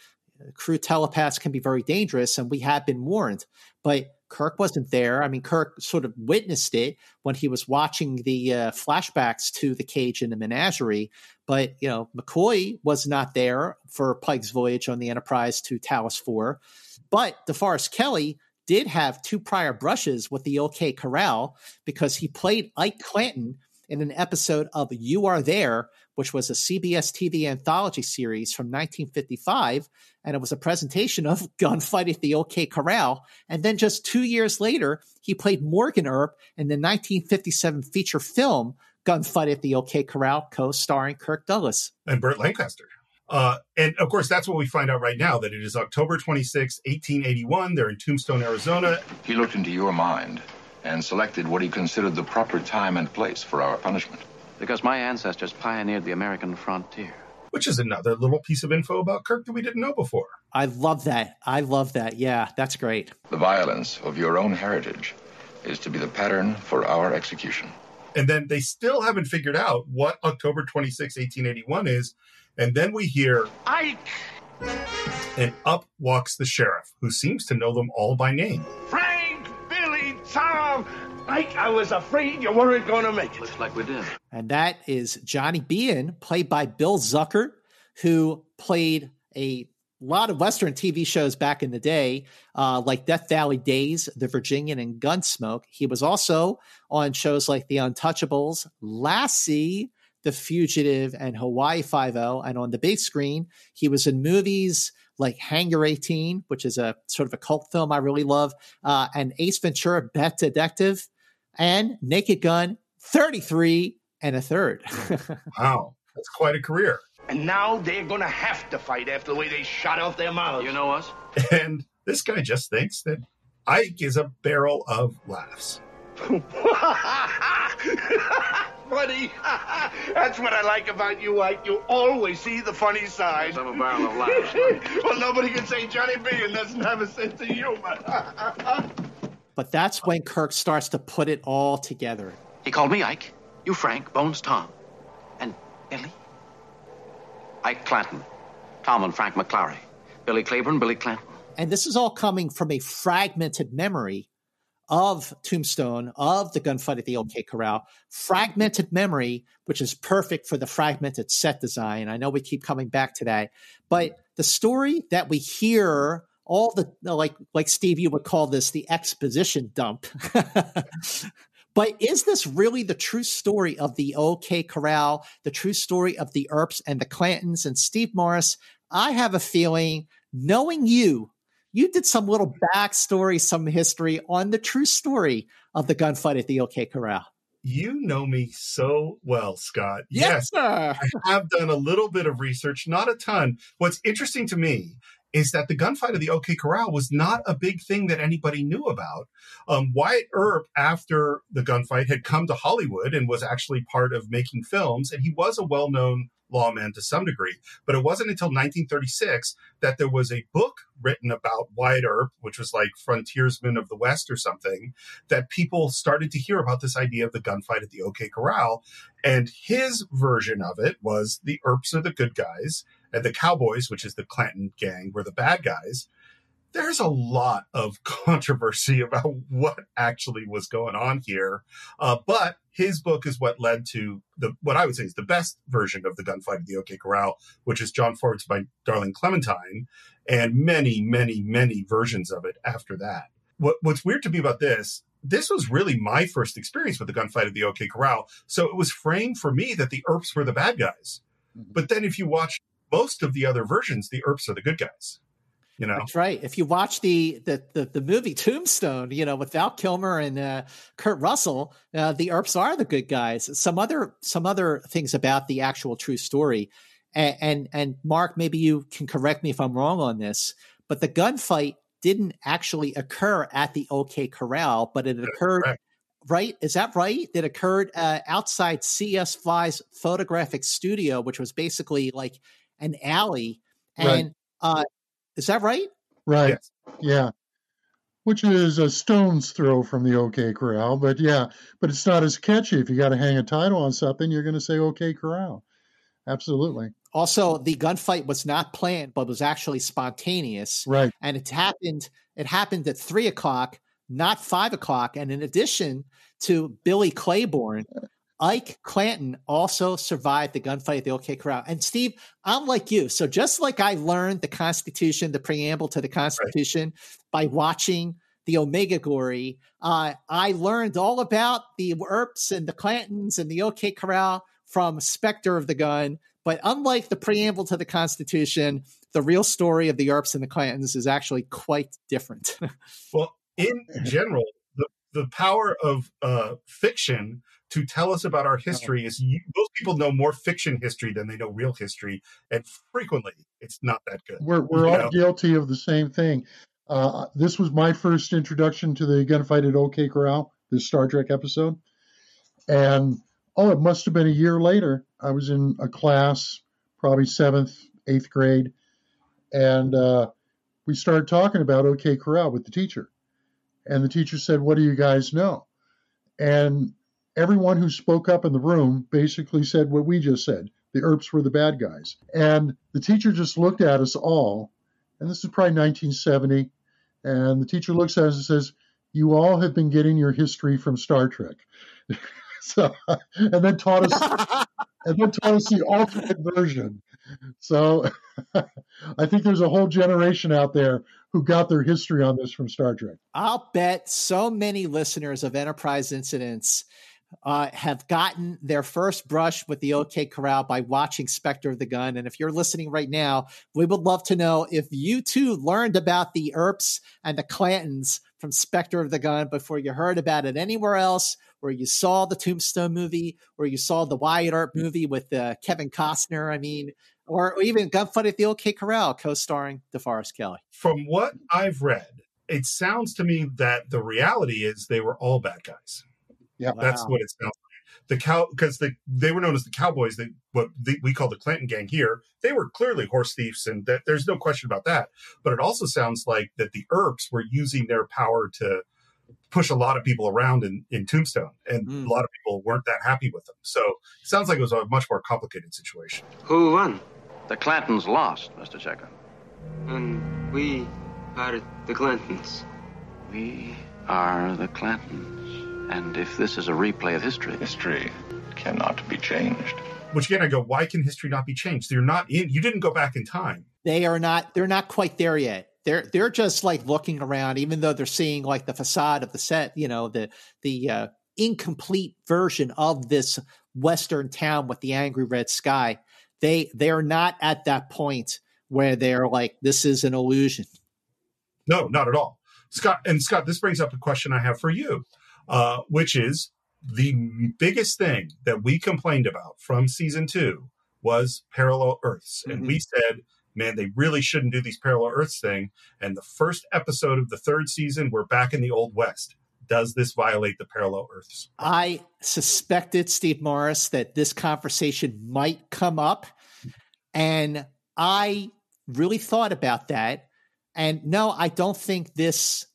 crew telepaths can be very dangerous, and we have been warned. But Kirk wasn't there. I mean, Kirk sort of witnessed it when he was watching the uh, flashbacks to the cage in the menagerie. But, you know, McCoy was not there for Pike's voyage on the Enterprise to Talos 4. But DeForest Kelley did have two prior brushes with the OK Corral because he played Ike Clanton in an episode of You Are There, which was a CBS TV anthology series from 1955. And it was a presentation of Gunfight at the OK Corral. And then just two years later, he played Morgan Earp in the 1957 feature film Gunfight at the OK Corral, co starring Kirk Douglas. And Burt Lancaster. Uh, and of course, that's what we find out right now that it is October 26, 1881. They're in Tombstone, Arizona. He looked into your mind and selected what he considered the proper time and place for our punishment. Because my ancestors pioneered the American frontier. Which is another little piece of info about Kirk that we didn't know before. I love that. I love that. Yeah, that's great. The violence of your own heritage is to be the pattern for our execution. And then they still haven't figured out what October 26, 1881 is. And then we hear Ike! And up walks the sheriff, who seems to know them all by name. Frank, Billy, Tom, Ike, I was afraid you weren't going to make it. Looks like we did. And that is Johnny Behan, played by Bill Zuckert, who played a lot of Western TV shows back in the day, uh, like Death Valley Days, The Virginian, and Gunsmoke. He was also on shows like The Untouchables, Lassie, The Fugitive, and Hawaii Five O. And on the big screen, he was in movies like Hangar 18, which is a sort of a cult film I really love, uh, and Ace Ventura, Pet Detective, and Naked Gun 33 and a third. wow, that's quite a career. And now they're going to have to fight after the way they shot off their mouths. You know us? And this guy just thinks that Ike is a barrel of laughs. funny. That's what I like about you, Ike. You always see the funny side. I'm a barrel of laughs. well, nobody can say Johnny Behan doesn't have a sense of humor. But that's when Kirk starts to put it all together. He called me Ike. You Frank, Bones Tom. And Billy? Ike Clanton. Tom and Frank McLaury. Billy Claiborne, Billy Clanton. And this is all coming from a fragmented memory of Tombstone, of the gunfight at the OK Corral, fragmented memory, which is perfect for the fragmented set design. I know we keep coming back to that, but the story that we hear, all the like, like Steve, you would call this the exposition dump. but is this really the true story of the OK Corral, the true story of the Earps and the Clantons and Steve Morris? I have a feeling, knowing you, you did some little backstory, some history on the true story of the gunfight at the OK Corral. You know me so well, Scott. Yes, yes I have done a little bit of research, not a ton. What's interesting to me is that the gunfight of the OK Corral was not a big thing that anybody knew about. Um, Wyatt Earp, after the gunfight, had come to Hollywood and was actually part of making films, and he was a well known lawman to some degree. But it wasn't until 1936 that there was a book written about Wyatt Earp, which was like Frontiersman of the West or something, that people started to hear about this idea of the gunfight at the OK Corral. And his version of it was the Earps are the good guys, and the Cowboys, which is the Clanton gang, were the bad guys there's a lot of controversy about what actually was going on here. Uh, but his book is what led to the what I would say is the best version of the gunfight of the OK Corral, which is John Ford's My Darling Clementine, and many, many, many versions of it after that. What, what's weird to me about this this was really my first experience with the gunfight of the OK Corral. So it was framed for me that the Earps were the bad guys. Mm-hmm. But then if you watch most of the other versions, the Earps are the good guys. You know, that's right. If you watch the the the, the movie Tombstone, you know, with Val Kilmer and uh, Kurt Russell, uh, the Earps are the good guys. Some other some other things about the actual true story, and, and and Marc, maybe you can correct me if I'm wrong on this, but the gunfight didn't actually occur at the OK Corral, but it occurred right? Is that right? That occurred uh, outside C.S. Fly's photographic studio, which was basically like an alley. And Right. uh, is that right? Right. Yes. Yeah. Which is a stone's throw from the OK Corral, but yeah, but it's not as catchy. If you got to hang a title on something, you're going to say OK Corral. Absolutely. Also, the gunfight was not planned, but was actually spontaneous. Right. And it happened. It happened at three o'clock, not five o'clock. And in addition to Billy Claiborne, Ike Clanton also survived the gunfight at the OK Corral. And Steve, I'm like you. So just like I learned the Constitution, the preamble to the Constitution, by watching the Omega Glory, uh, I learned all about the Earps and the Clantons and the OK Corral from Spectre of the Gun. But unlike the preamble to the Constitution, the real story of the Earps and the Clantons is actually quite different. Well, in general, the, the power of uh, fiction to tell us about our history is you, most people know more fiction history than they know real history, and frequently it's not that good. We're, we're all know? guilty of the same thing. Uh, this was my first introduction to the gunfight at OK Corral, this Star Trek episode. And oh, it must have been a year later. I was in a class, probably seventh, eighth grade, and uh, we started talking about OK Corral with the teacher. And the teacher said, What do you guys know? And everyone who spoke up in the room basically said what we just said the Earps were the bad guys. And the teacher just looked at us all, and this is probably 1970. And the teacher looks at us and says, You all have been getting your history from Star Trek. so, and then taught us, and then taught us the alternate version. So, I think there's a whole generation out there who got their history on this from Star Trek. I'll bet so many listeners of Enterprise Incidents uh, have gotten their first brush with the OK Corral by watching Spectre of the Gun. And if you're listening right now, we would love to know if you too learned about the Earps and the Clantons from Spectre of the Gun before you heard about it anywhere else, or you saw the Tombstone movie, or you saw the Wyatt Earp movie with uh, Kevin Costner. I mean, or, or even Gunfight at the OK Corral, co-starring DeForest Kelley. From what I've read, it sounds to me that the reality is they were all bad guys. Yeah, That's Wow. what it sounds like. The cow because the they were known as the Cowboys. They what the, we call the Clanton Gang here. They were clearly horse thieves, and that, there's no question about that. But it also sounds like that the Earps were using their power to push a lot of people around in, in Tombstone, and Mm. a lot of people weren't that happy with them. So it sounds like it was a much more complicated situation. Who won? The Clantons lost, Mr. Chekov. And we are the Clantons. We are the Clantons. And if this is a replay of history, History cannot be changed. Which again, I go, why can history not be changed? You're not in. You didn't go back in time. they are not they're not quite there yet they're they're just like looking around even though they're seeing like the facade of the set you know the the uh, incomplete version of this western town with the angry red sky they they're not at that point where they're like this is an illusion No, not at all. Scott, and Scott, this brings up a question I have for you, uh, which is the biggest thing that we complained about from season two was parallel Earths. And Mhm. we said, man, they really shouldn't do these parallel Earths thing. And the first episode of the third season, we're back in the Old West. Does this violate the parallel Earths? I suspected, Steve Morris, that this conversation might come up. And I really thought about that. And no, I don't think this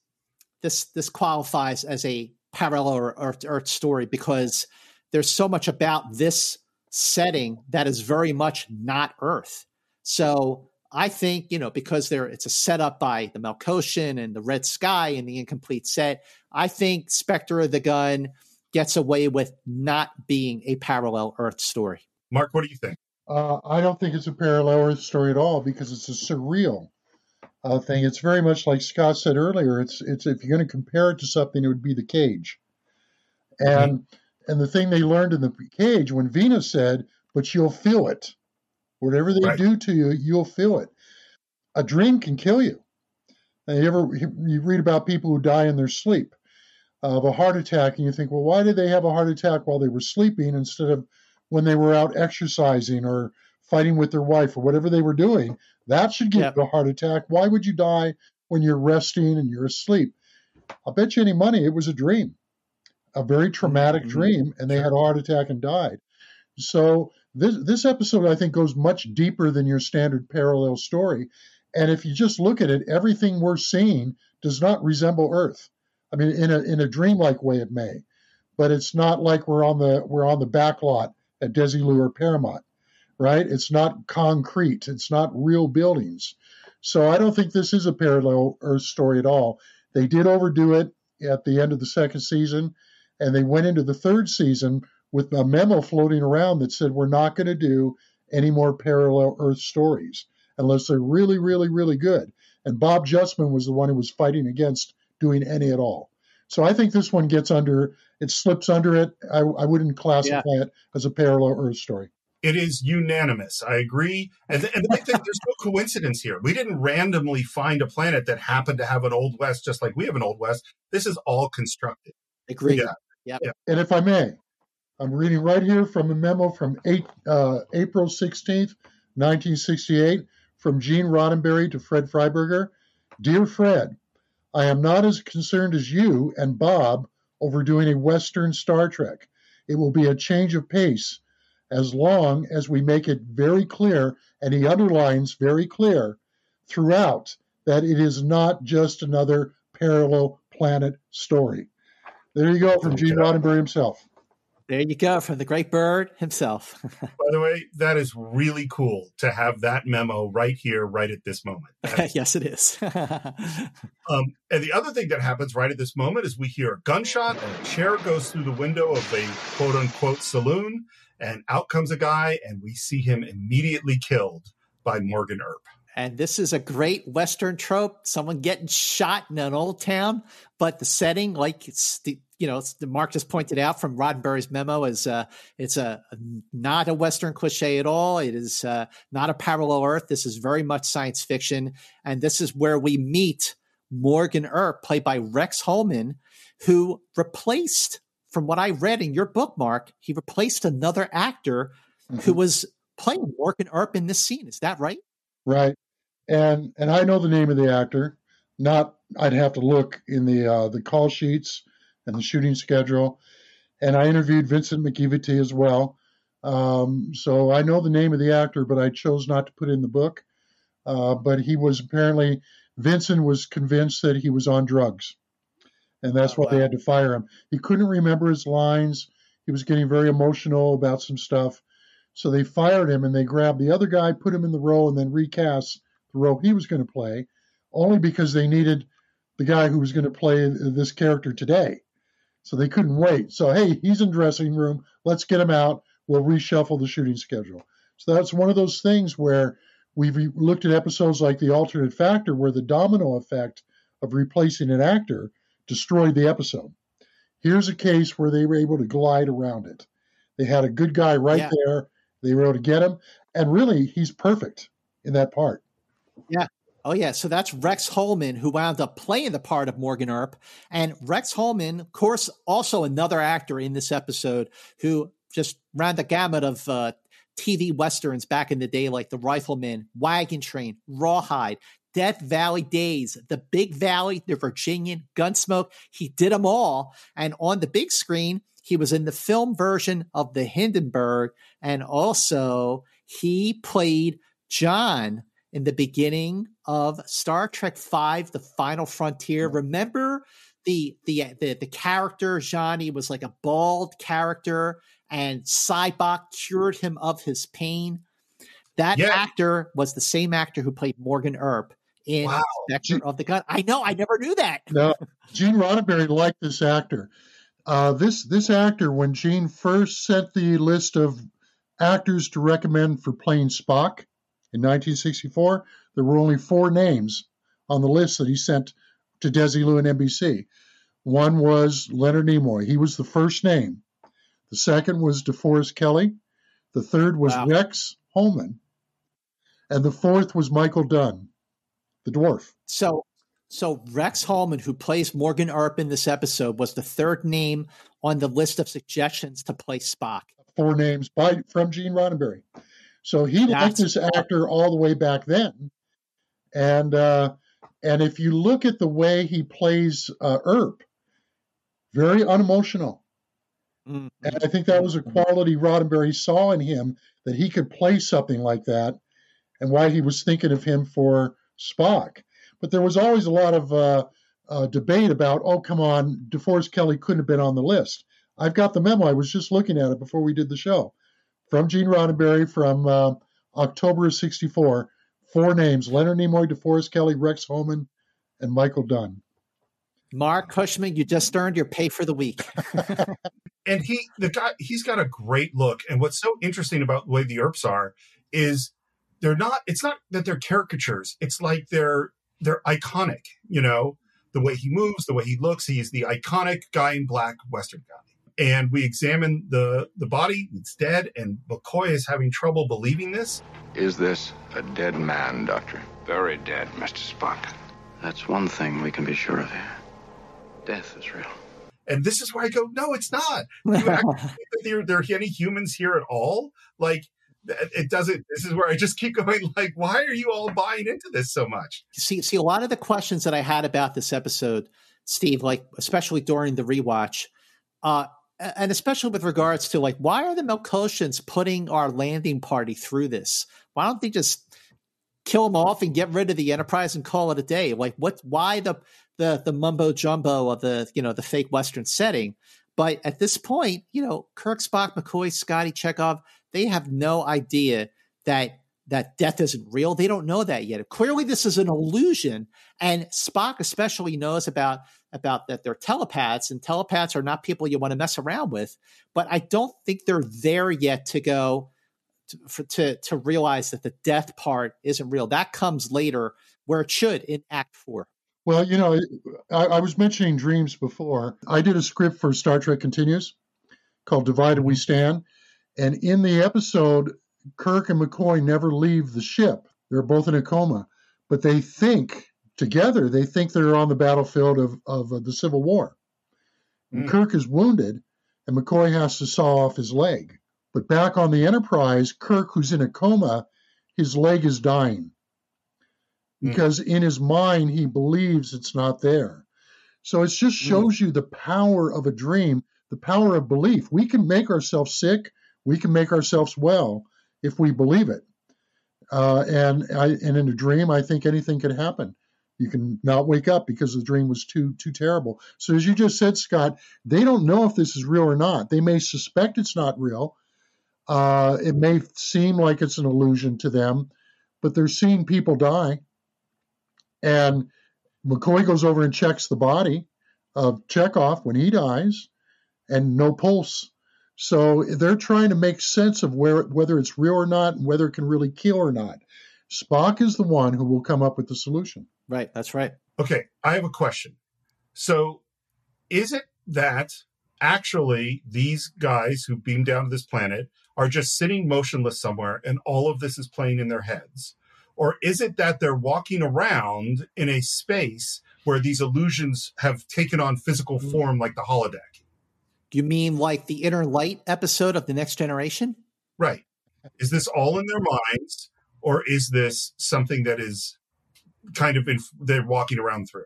this this qualifies as a parallel Earth, Earth story because there's so much about this setting that is very much not Earth. So I think, you know, because there it's a setup by the Melkotian and the Red Sky and the incomplete set, I think Spectre of the Gun gets away with not being a parallel Earth story. Marc, what do you think? Uh, I don't think it's a parallel Earth story at all because it's a surreal uh, thing. It's very much like Scott said earlier. It's it's if you're going to compare it to something, it would be the cage. And and the thing they learned in the cage when Vina said, "But you'll feel it. Whatever they Right. do to you, you'll feel it. A dream can kill you." And you ever you read about people who die in their sleep of a heart attack, and you think, well, why did they have a heart attack while they were sleeping instead of when they were out exercising or fighting with their wife or whatever they were doing? That should give Yep. you a heart attack. Why would you die when you're resting and you're asleep? I'll bet you any money it was a dream. a very traumatic Mhm. dream, and they had a heart attack and died. So this this episode, I think, goes much deeper than your standard parallel story. And if you just look at it, everything we're seeing does not resemble Earth. I mean, in a in a dreamlike way, it may, but it's not like we're on the we're on the back lot at Desilu or Paramount, right? It's not concrete. It's not real buildings. So I don't think this is a parallel Earth story at all. They did overdo it at the end of the second season, and they went into the third season with a memo floating around that said we're not going to do any more parallel Earth stories unless they're really, really, really good. And Bob Justman was the one who was fighting against doing any at all. So I think this one gets under, it slips under it. I, I wouldn't classify it as a parallel Earth story. It is unanimous. I agree. And the, and the big thing, there's no coincidence here. We didn't randomly find a planet that happened to have an Old West just like we have an Old West. This is all constructed. Agreed. Yeah. Yep. And if I may, I'm reading right here from a memo from eight, uh, April 16th, 1968, from Gene Roddenberry to Fred Freiberger. Dear Fred, I am not as concerned as you and Bob over doing a Western Star Trek. It will be a change of pace as long as we make it very clear, and he underlines very clear throughout that it is not just another parallel planet story. There you go from Gene Roddenberry himself. There you go from the great bird himself. By the way, that is really cool to have that memo right here, right at this moment. Yes, it is. um, and the other thing that happens right at this moment is we hear a gunshot and a chair goes through the window of a quote unquote saloon, and out comes a guy, and we see him immediately killed by Morgan Earp. And this is a great Western trope: someone getting shot in an old town, but the setting, like it's the you know, the Marc just pointed out from Roddenberry's memo, is uh, it's a not a Western cliche at all. It is uh, not a parallel Earth. This is very much science fiction, and this is where we meet Morgan Earp, played by Rex Holman, who replaced, from what I read in your book, Marc, he replaced another actor who was playing Morgan Earp in this scene. Is that right? Right. And and I know the name of the actor. Not I'd have to look in the uh, the call sheets and the shooting schedule. And I interviewed Vincent McEveety as well. Um, so I know the name of the actor, but I chose not to put it in the book. Uh, but he was apparently Vincent was convinced that he was on drugs, and that's Oh, why they had to fire him. He couldn't remember his lines. He was getting very emotional about some stuff. So they fired him and they grabbed the other guy, put him in the role, and then recast the role he was going to play, only because they needed the guy who was going to play this character today. So they couldn't wait. So, hey, he's in dressing room. Let's get him out. We'll reshuffle the shooting schedule. So that's one of those things where we've looked at episodes like The Alternate Factor, where the domino effect of replacing an actor destroyed the episode. Here's a case where they were able to glide around it. They had a good guy right Yeah. there. They were able to get him. And really, he's perfect in that part. Yeah. Oh yeah, so that's Rex Holman who wound up playing the part of Morgan Earp, and Rex Holman, of course, also another actor in this episode who just ran the gamut of uh, TV westerns back in the day, like The Rifleman, Wagon Train, Rawhide, Death Valley Days, The Big Valley, The Virginian, Gunsmoke. He did them all, and on the big screen, he was in the film version of The Hindenburg, and also he played John in the beginning of Star Trek V, The Final Frontier. Remember the the the, the character Johnny was like a bald character, and Sybok cured him of his pain. That Yeah. actor was the same actor who played Morgan Earp in Wow. Spectre of the Gun. I know, I never knew that. Now, Gene Roddenberry liked this actor. Uh, this this actor, when Gene first sent the list of actors to recommend for playing Spock in 1964, there were only four names on the list that he sent to Desi Desilu and NBC. One was Leonard Nimoy. He was the first name. The second was DeForest Kelley. The third was Wow. Rex Holman. And the fourth was Michael Dunn, the dwarf. So, so Rex Holman, who plays Morgan Earp in this episode, was the third name on the list of suggestions to play Spock. four names by from Gene Roddenberry. So he liked That's this actor all the way back then, and uh, and if you look at the way he plays uh, Earp, very unemotional, Mm-hmm. And I think that was a quality Roddenberry saw in him that he could play something like that, and why he was thinking of him for Spock. But there was always a lot of uh, uh, debate about, oh, come on, DeForest Kelley couldn't have been on the list. I've got the memo. I was just looking at it before we did the show from Gene Roddenberry from uh, October of 64. Four names Leonard Nimoy, DeForest Kelley, Rex Holman, and Michael Dunn. Marc Cushman, you just earned your pay for the week. and he, the guy, he's got a great look. And what's so interesting about the way the Earps are is they're not. It's not that they're caricatures. It's like they're they're iconic. You know, the way he moves, the way he looks. He's the iconic guy in black Western guy and we examine the the body it's dead and mccoy is having trouble believing this is this a dead man doctor very dead mr spock that's one thing we can be sure of here death is real and this is where i go no it's not you actually think that there, there are any humans here at all like it doesn't this is where i just keep going like why are you all buying into this so much see see a lot of the questions that i had about this episode steve like especially during the rewatch uh and especially with regards to like why are the Melkotians putting our landing party through this? Why don't they just kill them off and get rid of the Enterprise and call it a day? Like what? Why the the the mumbo jumbo of the you know the fake Western setting? But at this point, you know, Kirk, Spock, McCoy, Scotty, Chekov, they have no idea that that death isn't real. They don't know that yet. Clearly, this is an illusion, and Spock especially knows about about that they're telepaths, and telepaths are not people you want to mess around with. But I don't think they're there yet to go to, for, to to realize that the death part isn't real. That comes later, where it should in Act Four. Well, you know, I, I was mentioning dreams before. I did a script for Star Trek Continues called "Divided We Stand," and in the episode, Kirk and McCoy never leave the ship. They're both in a coma, but they think together, they think they're on the battlefield of, of uh, the Civil War. Mm. Kirk is wounded, and McCoy has to saw off his leg. But back on the Enterprise, Kirk, who's in a coma, his leg is dying hmm. because mm. in his mind he believes it's not there. So it just hmm. shows mm. you the power of a dream, the power of belief. We can make ourselves sick, we can make ourselves well if we believe it. Uh, and I, and in a dream, I think anything could happen. You can not wake up because the dream was too too terrible. So as you just said, Scott, they don't know if this is real or not. They may suspect it's not real. Uh, it may seem like it's an illusion to them, but they're seeing people die. And McCoy goes over and checks the body of Chekov when he dies, and no pulse. So they're trying to make sense of where whether it's real or not, and whether it can really kill or not. Spock is the one who will come up with the solution. Right. That's right. Okay. I have a question. So is it that actually these guys who beam down to this planet are just sitting motionless somewhere and all of this is playing in their heads? Or is it that they're walking around in a space where these illusions have taken on physical mm. form like the holodeck? You mean like the Inner Light episode of The Next Generation? Right. Is this all in their minds? or is this something that is kind of in, they're walking around through?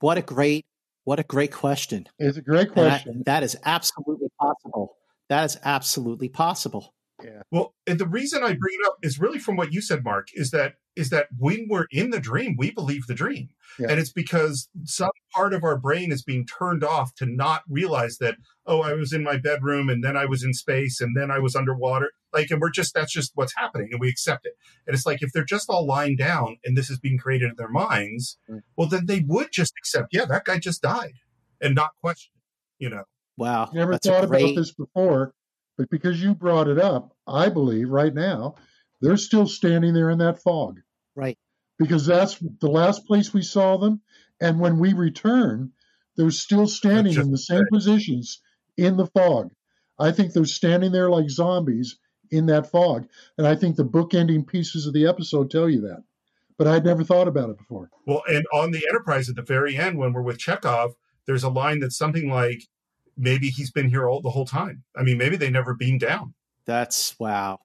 What a great, what a great question! It's a great question. That, that is absolutely possible. That is absolutely possible. Yeah. Well, and the reason I bring it up is really from what you said, Marc, is that is that when we're in the dream, we believe the dream. Yeah. And it's because some part of our brain is being turned off to not realize that, oh, I was in my bedroom and then I was in space and then I was underwater. Like, and we're just, that's just what's happening and we accept it. And it's like, if they're just all lying down and this is being created in their minds, mm. well, then they would just accept, yeah, that guy just died and not question it, you know? Wow. Never thought great... about this before, but because you brought it up, I believe right now they're still standing there in that fog. Right. Because that's the last place we saw them. And when we return, they're still standing in the same positions in the fog. I think they're standing there like zombies in that fog. And I think the bookending pieces of the episode tell you that. But I'd never thought about it before. Well, and on the Enterprise at the very end, when we're with Chekov, there's a line that's something like, maybe he's been here all the whole time. I mean, maybe they never beamed down. That's wow.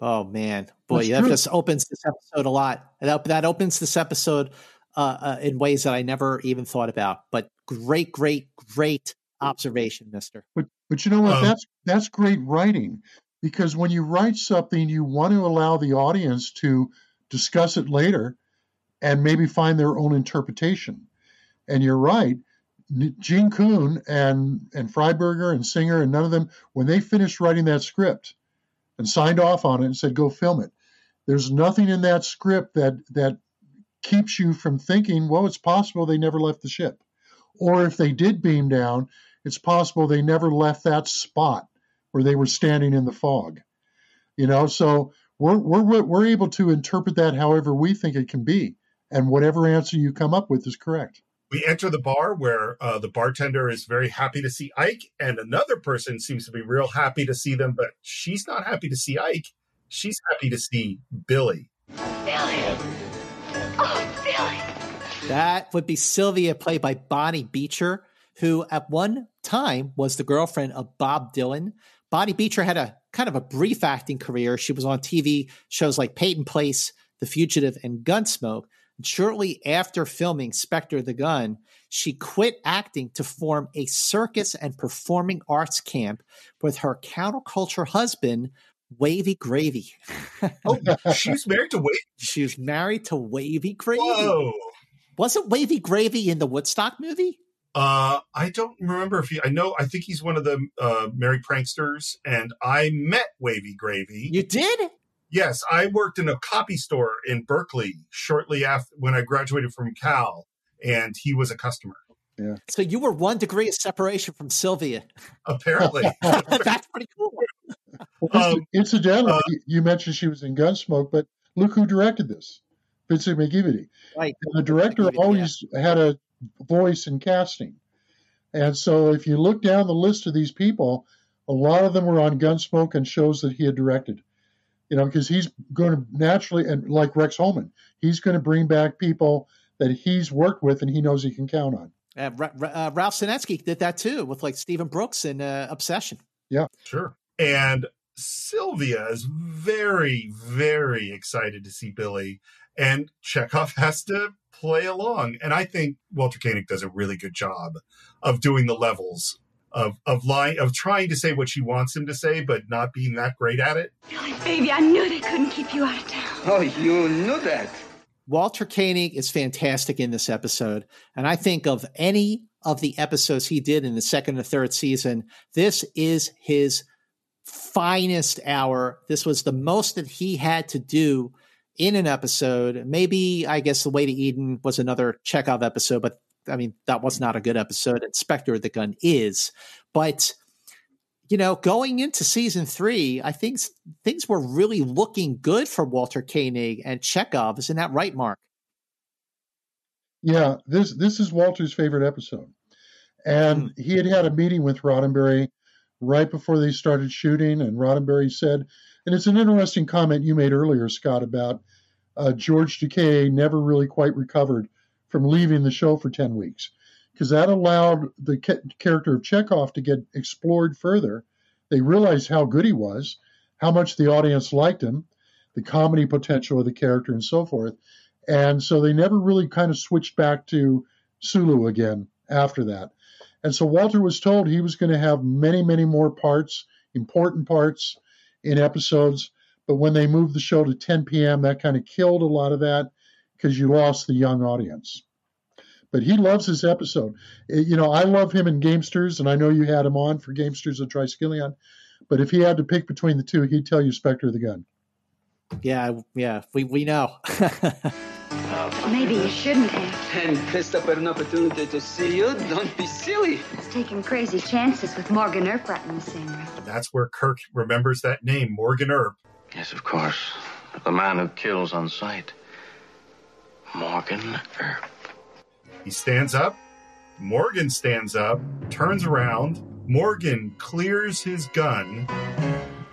Oh man, boy, That's that true. just opens this episode a lot. That that opens this episode uh, uh, in ways that I never even thought about. But great, great, great observation, Mister. But but you know what? Um, that's that's great writing because when you write something, you want to allow the audience to discuss it later and maybe find their own interpretation. And you're right. Gene Coon and and Freiberger and Singer and none of them, when they finished writing that script and signed off on it and said, "Go film it," there's nothing in that script that that keeps you from thinking, "Well, it's possible they never left the ship," or if they did beam down, it's possible they never left that spot where they were standing in the fog. You know, so we're we're we're able to interpret that however we think it can be, and whatever answer you come up with is correct. We enter the bar where uh, the bartender is very happy to see Ike, and another person seems to be real happy to see them, but she's not happy to see Ike. She's happy to see Billy. Billy! Oh, Billy! That would be Sylvia, played by Bonnie Beecher, who at one time was the girlfriend of Bob Dylan. Bonnie Beecher had a kind of a brief acting career. She was on TV shows like Peyton Place, The Fugitive, and Gunsmoke. Shortly after filming Spectre the Gun, she quit acting to form a circus and performing arts camp with her counterculture husband, Wavy Gravy. Oh, she's married to Wavy. She was married to Wavy Gravy. Whoa. Wasn't Wavy Gravy in the Woodstock movie? Uh, I don't remember if he. I know. I think he's one of the uh, Merry Pranksters, and I met Wavy Gravy. You did? Yes, I worked in a copy store in Berkeley shortly after when I graduated from Cal, and he was a customer. Yeah. So you were one degree of separation from Sylvia. Apparently, That's pretty cool. Well, Um, incidentally, uh, you- you mentioned she was in Gunsmoke, but look who directed this, Vincent McEveety. Right. And the director McEveety, yeah. always had a voice in casting. And so if you look down the list of these people, a lot of them were on Gunsmoke and shows that he had directed. You know, because he's going to naturally, and like Rex Holman, he's going to bring back people that he's worked with and he knows he can count on. Uh, Ra- Ra- uh, Ralph Senensky did that too with like Stephen Brooks and uh, Obsession. Yeah, sure. And Sylvia is very, very excited to see Billy, and Chekov has to play along. And I think Walter Koenig does a really good job of doing the levels of of lying, of trying to say what she wants him to say, but not being that great at it. Billy, baby, I knew they couldn't keep you out of town. Oh, you knew that. Walter Koenig is fantastic in this episode. And I think of any of the episodes he did in the second and third season, this is his finest hour. This was the most that he had to do in an episode. Maybe, I guess, The Way to Eden was another Chekov episode, but I mean, that was not a good episode. Spectre of the Gun is. But, you know, going into season three, I think things were really looking good for Walter Koenig and Chekov. Isn't that right, Marc? Yeah, this this is Walter's favorite episode, and he had had a meeting with Roddenberry right before they started shooting, and Roddenberry said, and it's an interesting comment you made earlier, Scott, about uh, George Takei never really quite recovered from leaving the show for ten weeks, because that allowed the character of Chekov to get explored further. They realized how good he was, how much the audience liked him, the comedy potential of the character, and so forth. And so they never really kind of switched back to Sulu again after that. And so Walter was told he was going to have many, many more parts, important parts in episodes. But when they moved the show to 10 p.m., that kind of killed a lot of that because you lost the young audience. But he loves this episode. Eh, You know, I love him in Gamesters, and I know you had him on for Gamesters of Triskelion. But if he had to pick between the two, he'd tell you Spectre of the Gun. Yeah, yeah, we, we know. Maybe you shouldn't have. And messed up an opportunity to see you. Don't be silly. It's taking crazy chances with Morgan Earp right in the same room. And that's where Kirk remembers that name, Morgan Earp. Yes, of course. The man who kills on sight. Morgan Earp. He stands up. Morgan stands up, turns around. Morgan clears his gun.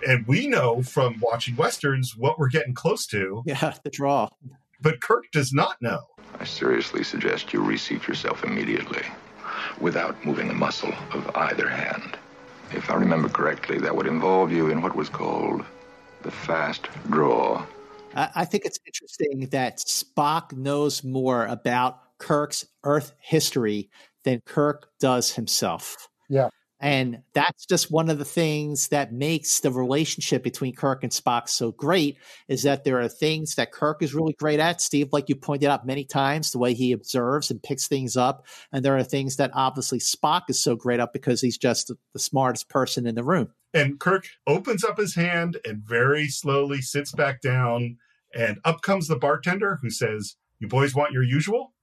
And we know from watching Westerns what we're getting close to, yeah, the draw. but Kirk does not know. I seriously suggest you reseat yourself immediately, without moving a muscle of either hand. If I remember correctly, that would involve you in what was called the fast draw. I, I think it's interesting that Spock knows more about Kirk's Earth history than Kirk does himself. Yeah. And that's just one of the things that makes the relationship between Kirk and Spock so great is that there are things that Kirk is really great at, Steve, like you pointed out many times, the way he observes and picks things up. And there are things that obviously Spock is so great at because he's just the smartest person in the room. And Kirk opens up his hand and very slowly sits back down. And up comes the bartender who says, You boys want your usual?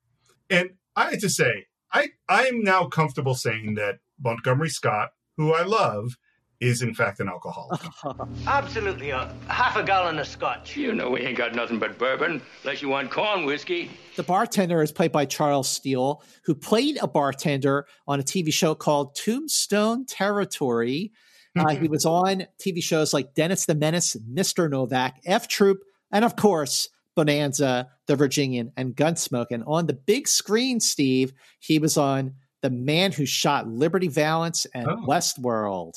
And I had to say, I, I am now comfortable saying that Montgomery Scott, who I love, is in fact an alcoholic. Absolutely. Uh, half a gallon of scotch. You know we ain't got nothing but bourbon, unless you want corn whiskey. The bartender is played by Charles Seel, who played a bartender on a TV show called Tombstone Territory. Uh, he was on TV shows like Dennis the Menace, Mr. Novak, F Troop, and of course, Bonanza, The Virginian, and Gunsmoke. And on the big screen, Steve, he was on The Man Who Shot Liberty Valance and Oh. Westworld.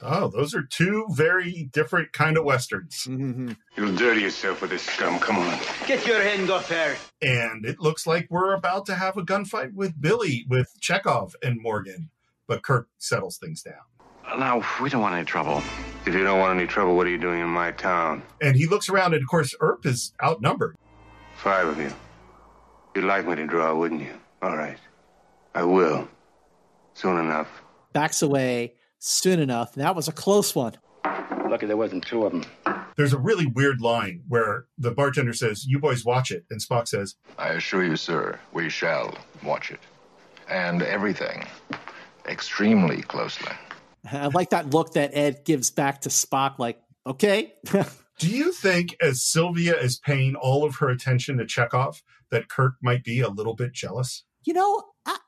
Oh, those are two very different kind of westerns. Mm-hmm. You'll dirty yourself with this scum. Come on. Get your hand off her. And it looks like we're about to have a gunfight with Billy, with Chekov and Morgan. But Kirk settles things down. Now, we don't want any trouble. If you don't want any trouble, what are you doing in my town? And he looks around, and of course, Earp is outnumbered. Five of you. You'd like me to draw, wouldn't you? All right. I will. Soon enough. Backs away soon enough. That was a close one. Lucky there wasn't two of them. There's a really weird line where the bartender says, You boys watch it. And Spock says, I assure you, sir, we shall watch it. And everything. Extremely closely. I like that look that Ed gives back to Spock, like, okay. Do you think, as Sylvia is paying all of her attention to Chekov, that Kirk might be a little bit jealous? you know, I,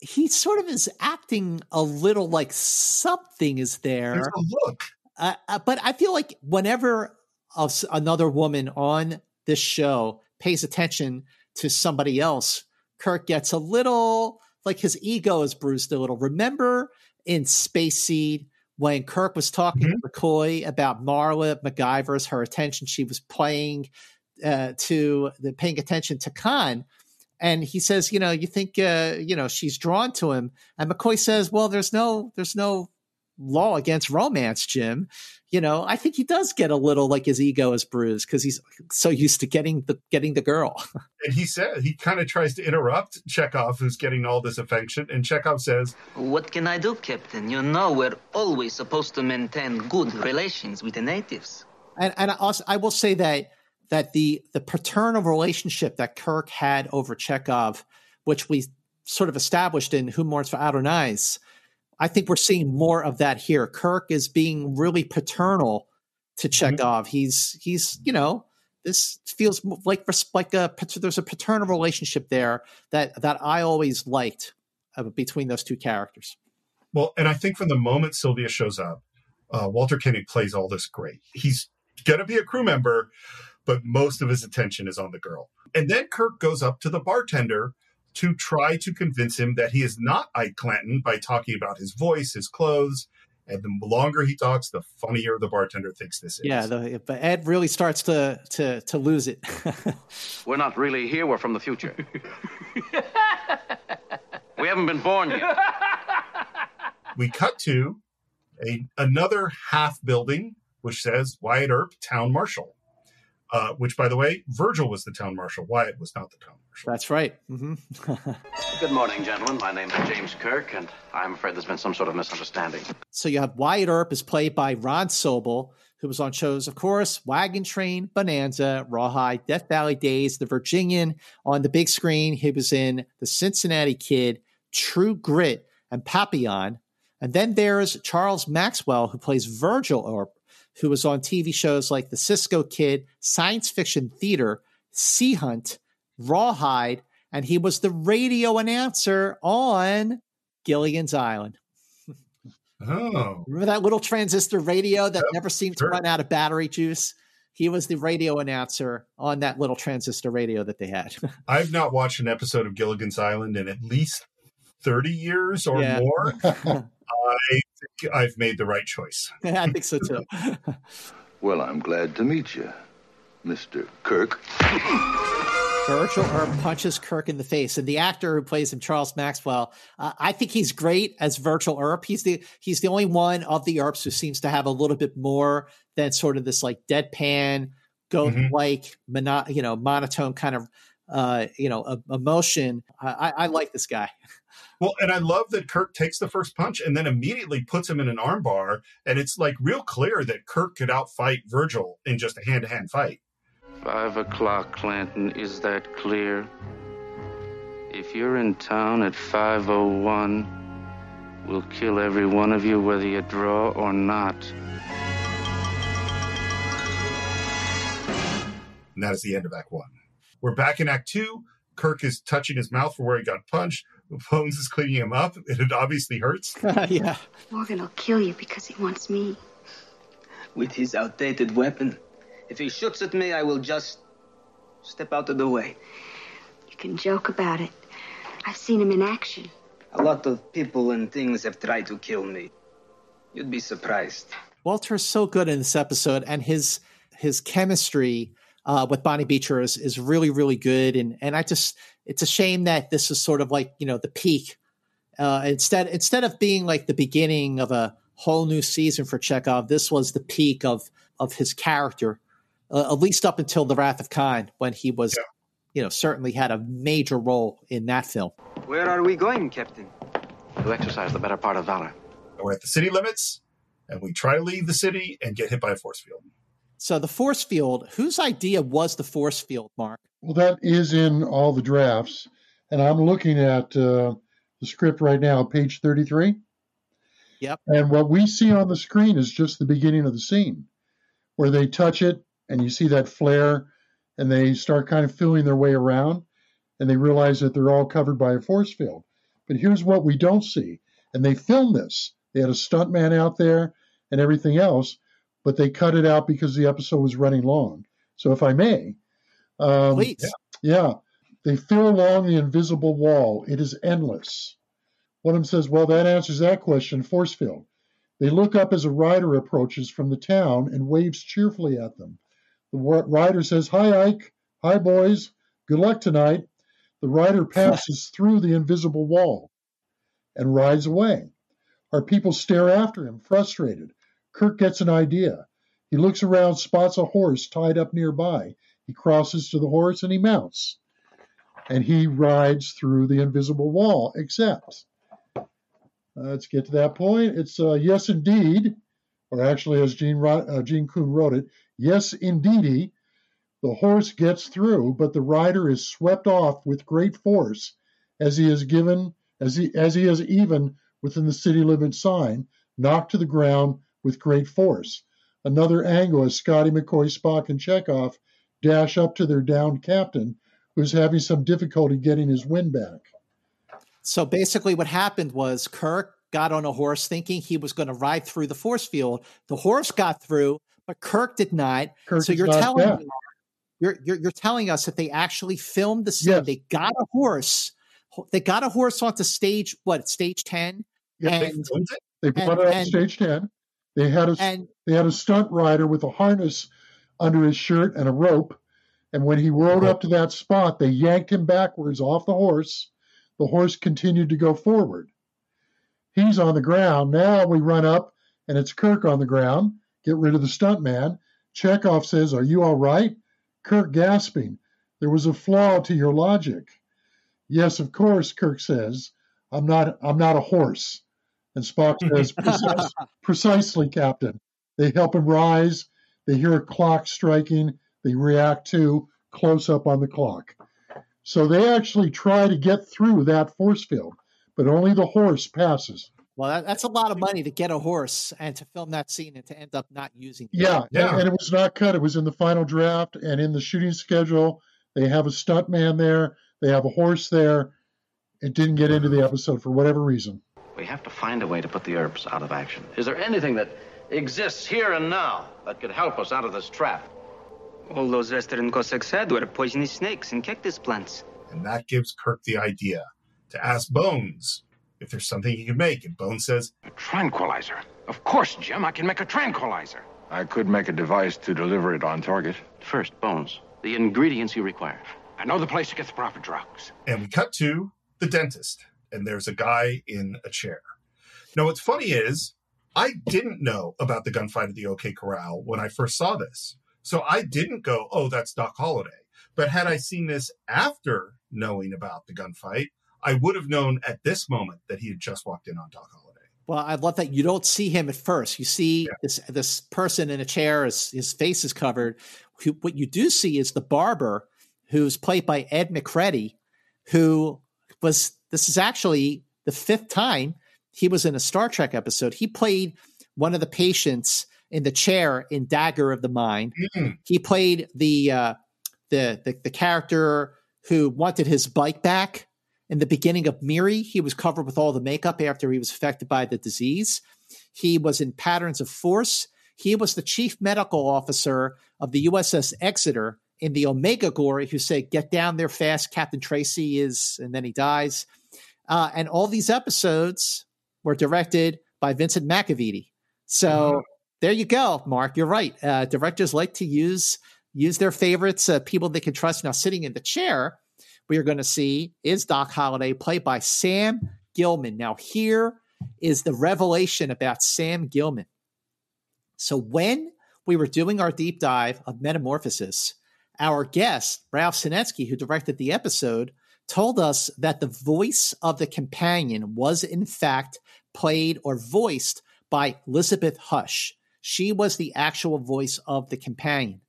he sort of is acting a little like something is there. There's a look. Uh, uh, but I feel like whenever a another woman on this show pays attention to somebody else, Kirk gets a little like his ego is bruised a little. Remember in Space Seed when Kirk was talking to McCoy about Marla McGivers her attention, she was playing uh, to the paying attention to Khan. And he says, you know, you think, uh, you know, she's drawn to him. And McCoy says, well, there's no, there's no law against romance, Jim. You know, I think he does get a little like his ego is bruised because he's so used to getting the getting the girl. And he said, he kind of tries to interrupt Chekov, who's getting all this affection. And Chekov says, What can I do, Captain? You know we're always supposed to maintain good relations with the natives. and and I also I will say that that the the paternal relationship that Kirk had over Chekov, which we sort of established in Who Mourns for Adonais, I think we're seeing more of that here. Kirk is being really paternal to Chekov. He's he's you know this feels like like a there's a paternal relationship there that that I always liked uh, between those two characters. Well, and I think from the moment Sylvia shows up, uh, Walter Koenig plays all this great. He's going to be a crew member, but most of his attention is on the girl. And then Kirk goes up to the bartender to try to convince him that he is not Ike Clanton by talking about his voice, his clothes. And the longer he talks, the funnier the bartender thinks this is. Yeah, the, but Ed really starts to to to lose it. We're not really here, we're from the future. we haven't been born yet. we cut to a another half building which says Wyatt Earp, town marshal. Uh, which, by the way, Virgil was the town marshal. Wyatt was not the town marshal. That's right. hmm Good morning, gentlemen. My name is James Kirk, and I'm afraid there's been some sort of misunderstanding. So you have Wyatt Earp is played by Ron Soble, who was on shows, of course, Wagon Train, Bonanza, Rawhide, Death Valley Days, The Virginian. On the big screen, he was in The Cincinnati Kid, True Grit, and Papillon. And then there's Charles Maxwell, who plays Virgil Earp, who was on TV shows like The Cisco Kid, Science Fiction Theater, Sea Hunt, Rawhide, and he was the radio announcer on Gilligan's Island. Oh. Remember that little transistor radio that Yep, never seemed sure. to run out of battery juice? He was the radio announcer on that little transistor radio that they had. I've not watched an episode of Gilligan's Island in at least 30 years or Yeah. more. I think I've made the right choice. I think so too. Well, I'm glad to meet you, Mr. Kirk. Virgil Earp punches Kirk in the face, and the actor who plays him, Charles Maxwell, uh, I think he's great as Virgil Earp. He's the he's the only one of the Earps who seems to have a little bit more than sort of this like deadpan, go like mm-hmm. mono, you know monotone kind of uh, you know emotion. I, I like this guy. Well, and I love that Kirk takes the first punch and then immediately puts him in an armbar, and it's like real clear that Kirk could outfight Virgil in just a hand to hand fight. Five o'clock, Clanton. Is that clear? If you're in town at 501, we'll kill every one of you whether you draw or not. And that is the end of Act One. We're back in Act Two. Kirk is touching his mouth for where he got punched. Bones is cleaning him up, and it obviously hurts. yeah. Morgan will kill you because he wants me. With his outdated weapon. If he shoots at me, I will just step out of the way. You can joke about it. I've seen him in action. A lot of people and things have tried to kill me. You'd be surprised. Walter's so good in this episode, and his his chemistry uh, with Bonnie Beecher is is really really good. And and I just it's a shame that this is sort of like you know the peak. Uh, instead instead of being like the beginning of a whole new season for Chekov, this was the peak of of his character uh, at least up until The Wrath of Khan, when he was, yeah. you know, certainly had a major role in that film. Where are we going, Captain? To exercise the better part of valor. We're at the city limits, and we try to leave the city and get hit by a force field. So the force field, whose idea was the force field, Marc? Well, that is in all the drafts, and I'm looking at uh, the script right now, page 33. Yep. And what we see on the screen is just the beginning of the scene, where they touch it and you see that flare and they start kind of feeling their way around and they realize that they're all covered by a force field. But here's what we don't see. And they filmed this. They had a stuntman out there and everything else, but they cut it out because the episode was running long. So if I may, um, please, yeah, they feel along the invisible wall. It is endless. One of them says, "Well, that answers that question. Force field." They look up as a rider approaches from the town and waves cheerfully at them. The rider says, Hi, Ike. Hi, boys. Good luck tonight. The rider passes through the invisible wall and rides away. Our people stare after him, frustrated. Kirk gets an idea. He looks around, spots a horse tied up nearby. He crosses to the horse and he mounts. And he rides through the invisible wall, except, uh, let's get to that point. It's uh, yes, indeed, or actually, as Gene, uh, Gene Coon wrote it, Yes, indeedy, the horse gets through, but the rider is swept off with great force, as he is given as he as he is even within the city limit sign, knocked to the ground with great force. Another angle as Scotty McCoy, Spock, and Chekov dash up to their downed captain, who's having some difficulty getting his wind back. So basically, what happened was Kirk got on a horse thinking he was going to ride through the force field. The horse got through, but Kirk did not. Kirk so you're telling me, you're, you're, you're telling us that they actually filmed the scene. Yes. They got a horse. They got a horse onto stage what stage ten. Yeah, and, they, they brought it on stage ten. They had a and, they had a stunt rider with a harness under his shirt and a rope. And when he rode uh-huh. up to that spot, they yanked him backwards off the horse. The horse continued to go forward. He's on the ground. Now we run up, and it's Kirk on the ground get rid of the stuntman. Chekov says, Are you all right? Kirk gasping, There was a flaw to your logic. Yes, of course, Kirk says. I'm not I'm not a horse. And Spock says, Precis- precisely, Captain. They help him rise. They hear a clock striking. They react to close up on the clock. So they actually try to get through that force field, but only the horse passes. Well, that, that's a lot of money to get a horse and to film that scene and to end up not using. It. Yeah, yeah, and it was not cut. It was in the final draft and in the shooting schedule. They have a stunt man there. They have a horse there. It didn't get into the episode for whatever reason. We have to find a way to put the Earps out of action. Is there anything that exists here and now that could help us out of this trap? All those Western Cossacks had were poisonous snakes and cactus plants. And that gives Kirk the idea to ask Bones if there's something he can make. And Bones says, A tranquilizer. Of course, Jim, I can make a tranquilizer. I could make a device to deliver it on target. First, Bones, the ingredients you require. I know the place to get the proper drugs. And we cut to the dentist, and there's a guy in a chair. Now, what's funny is I didn't know about the gunfight at the OK Corral when I first saw this. So I didn't go, oh, that's Doc Holliday. But had I seen this after knowing about the gunfight, I would have known at this moment that he had just walked in on Doc Holliday. Well, I love that you don't see him at first. You see yeah. this this person in a chair, his, his face is covered. What you do see is the barber, who's played by Ed McCready, who was this is actually the fifth time he was in a Star Trek episode. He played one of the patients in the chair in Dagger of the Mind. Mm. He played the, uh, the the the character who wanted his bike back in the beginning of Miri. He was covered with all the makeup after he was affected by the disease. He was in Patterns of Force. He was the chief medical officer of the USS Exeter in the Omega Glory, who said, "Get down there fast, Captain Tracy is," and then he dies. Uh, and all these episodes were directed by Vincent McEveety. So mm-hmm. there you go, Marc. You're right. Uh, directors like to use use their favorites, uh, people they can trust. Now, sitting in the chair, we are going to see is Doc Holliday, played by Sam Gilman. Now, here is the revelation about Sam Gilman. So, when we were doing our deep dive of Metamorphosis, our guest, Ralph Senensky, who directed the episode, told us that the voice of the companion was, in fact, played or voiced by Elizabeth Hush. She was the actual voice of the companion.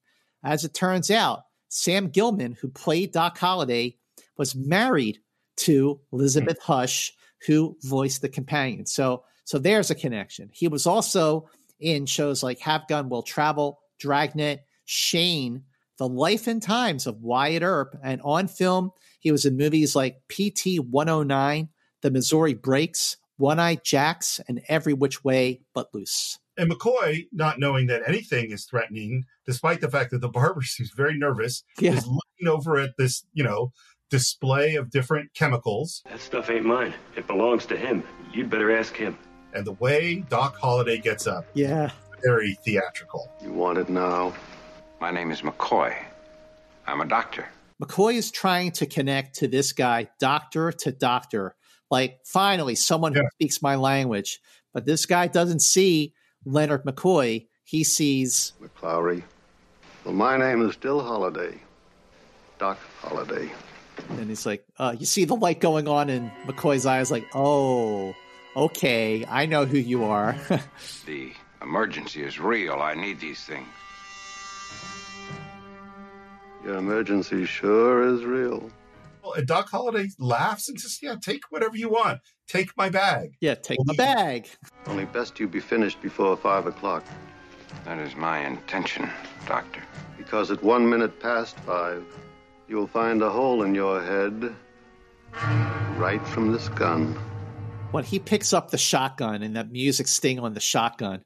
As it turns out, Sam Gilman, who played Doc Holliday, was married to hmm. Elizabeth Hush, who voiced the companion. So, so there's a connection. He was also in shows like Have Gun Will Travel, Dragnet, Shane, The Life and Times of Wyatt Earp, and on film, he was in movies like PT 109, The Missouri Breaks, One Eye Jacks, and Every Which Way But Loose. And McCoy, not knowing that anything is threatening, despite the fact that the barber seems very nervous, yeah. is looking over at this, you know, display of different chemicals. That stuff ain't mine. It belongs to him. You'd better ask him. And the way Doc Holliday gets up. Yeah. Very theatrical. You want it now? My name is McCoy. I'm a doctor. McCoy is trying to connect to this guy, doctor to doctor. Like, finally, someone yeah. who speaks my language. But this guy doesn't see Leonard McCoy. He sees McLaury. Well, my name is still Holliday. Doc Holliday. And he's like, uh, you see the light going on in McCoy's eyes, like, oh, okay, I know who you are. the emergency is real. I need these things. Your emergency sure is real. And Doc Holliday laughs and says, Yeah, take whatever you want. Take my bag. Yeah, take my bag. Only best you be finished before five o'clock. That is my intention, Doctor. Because at one minute past five, you'll find a hole in your head right from this gun. When he picks up the shotgun and that music sting on the shotgun,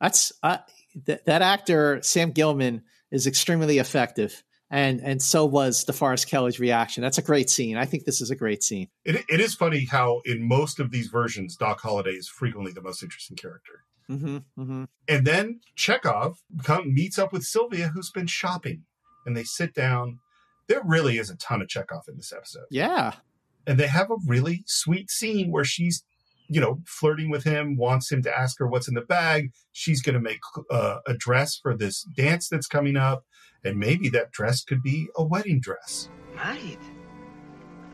that's uh, th- that actor Sam Gilman is extremely effective and and so was DeForest Kelley's reaction. That's a great scene. I think this is a great scene. It, it is funny how in most of these versions, Doc Holliday is frequently the most interesting character. Mm-hmm, mm-hmm. And then Chekov come, meets up with Sylvia, who's been shopping, and they sit down. There really is a ton of Chekov in this episode. Yeah, and they have a really sweet scene where she's you know, flirting with him, wants him to ask her what's in the bag. She's going to make uh, a dress for this dance that's coming up. And maybe that dress could be a wedding dress. Married?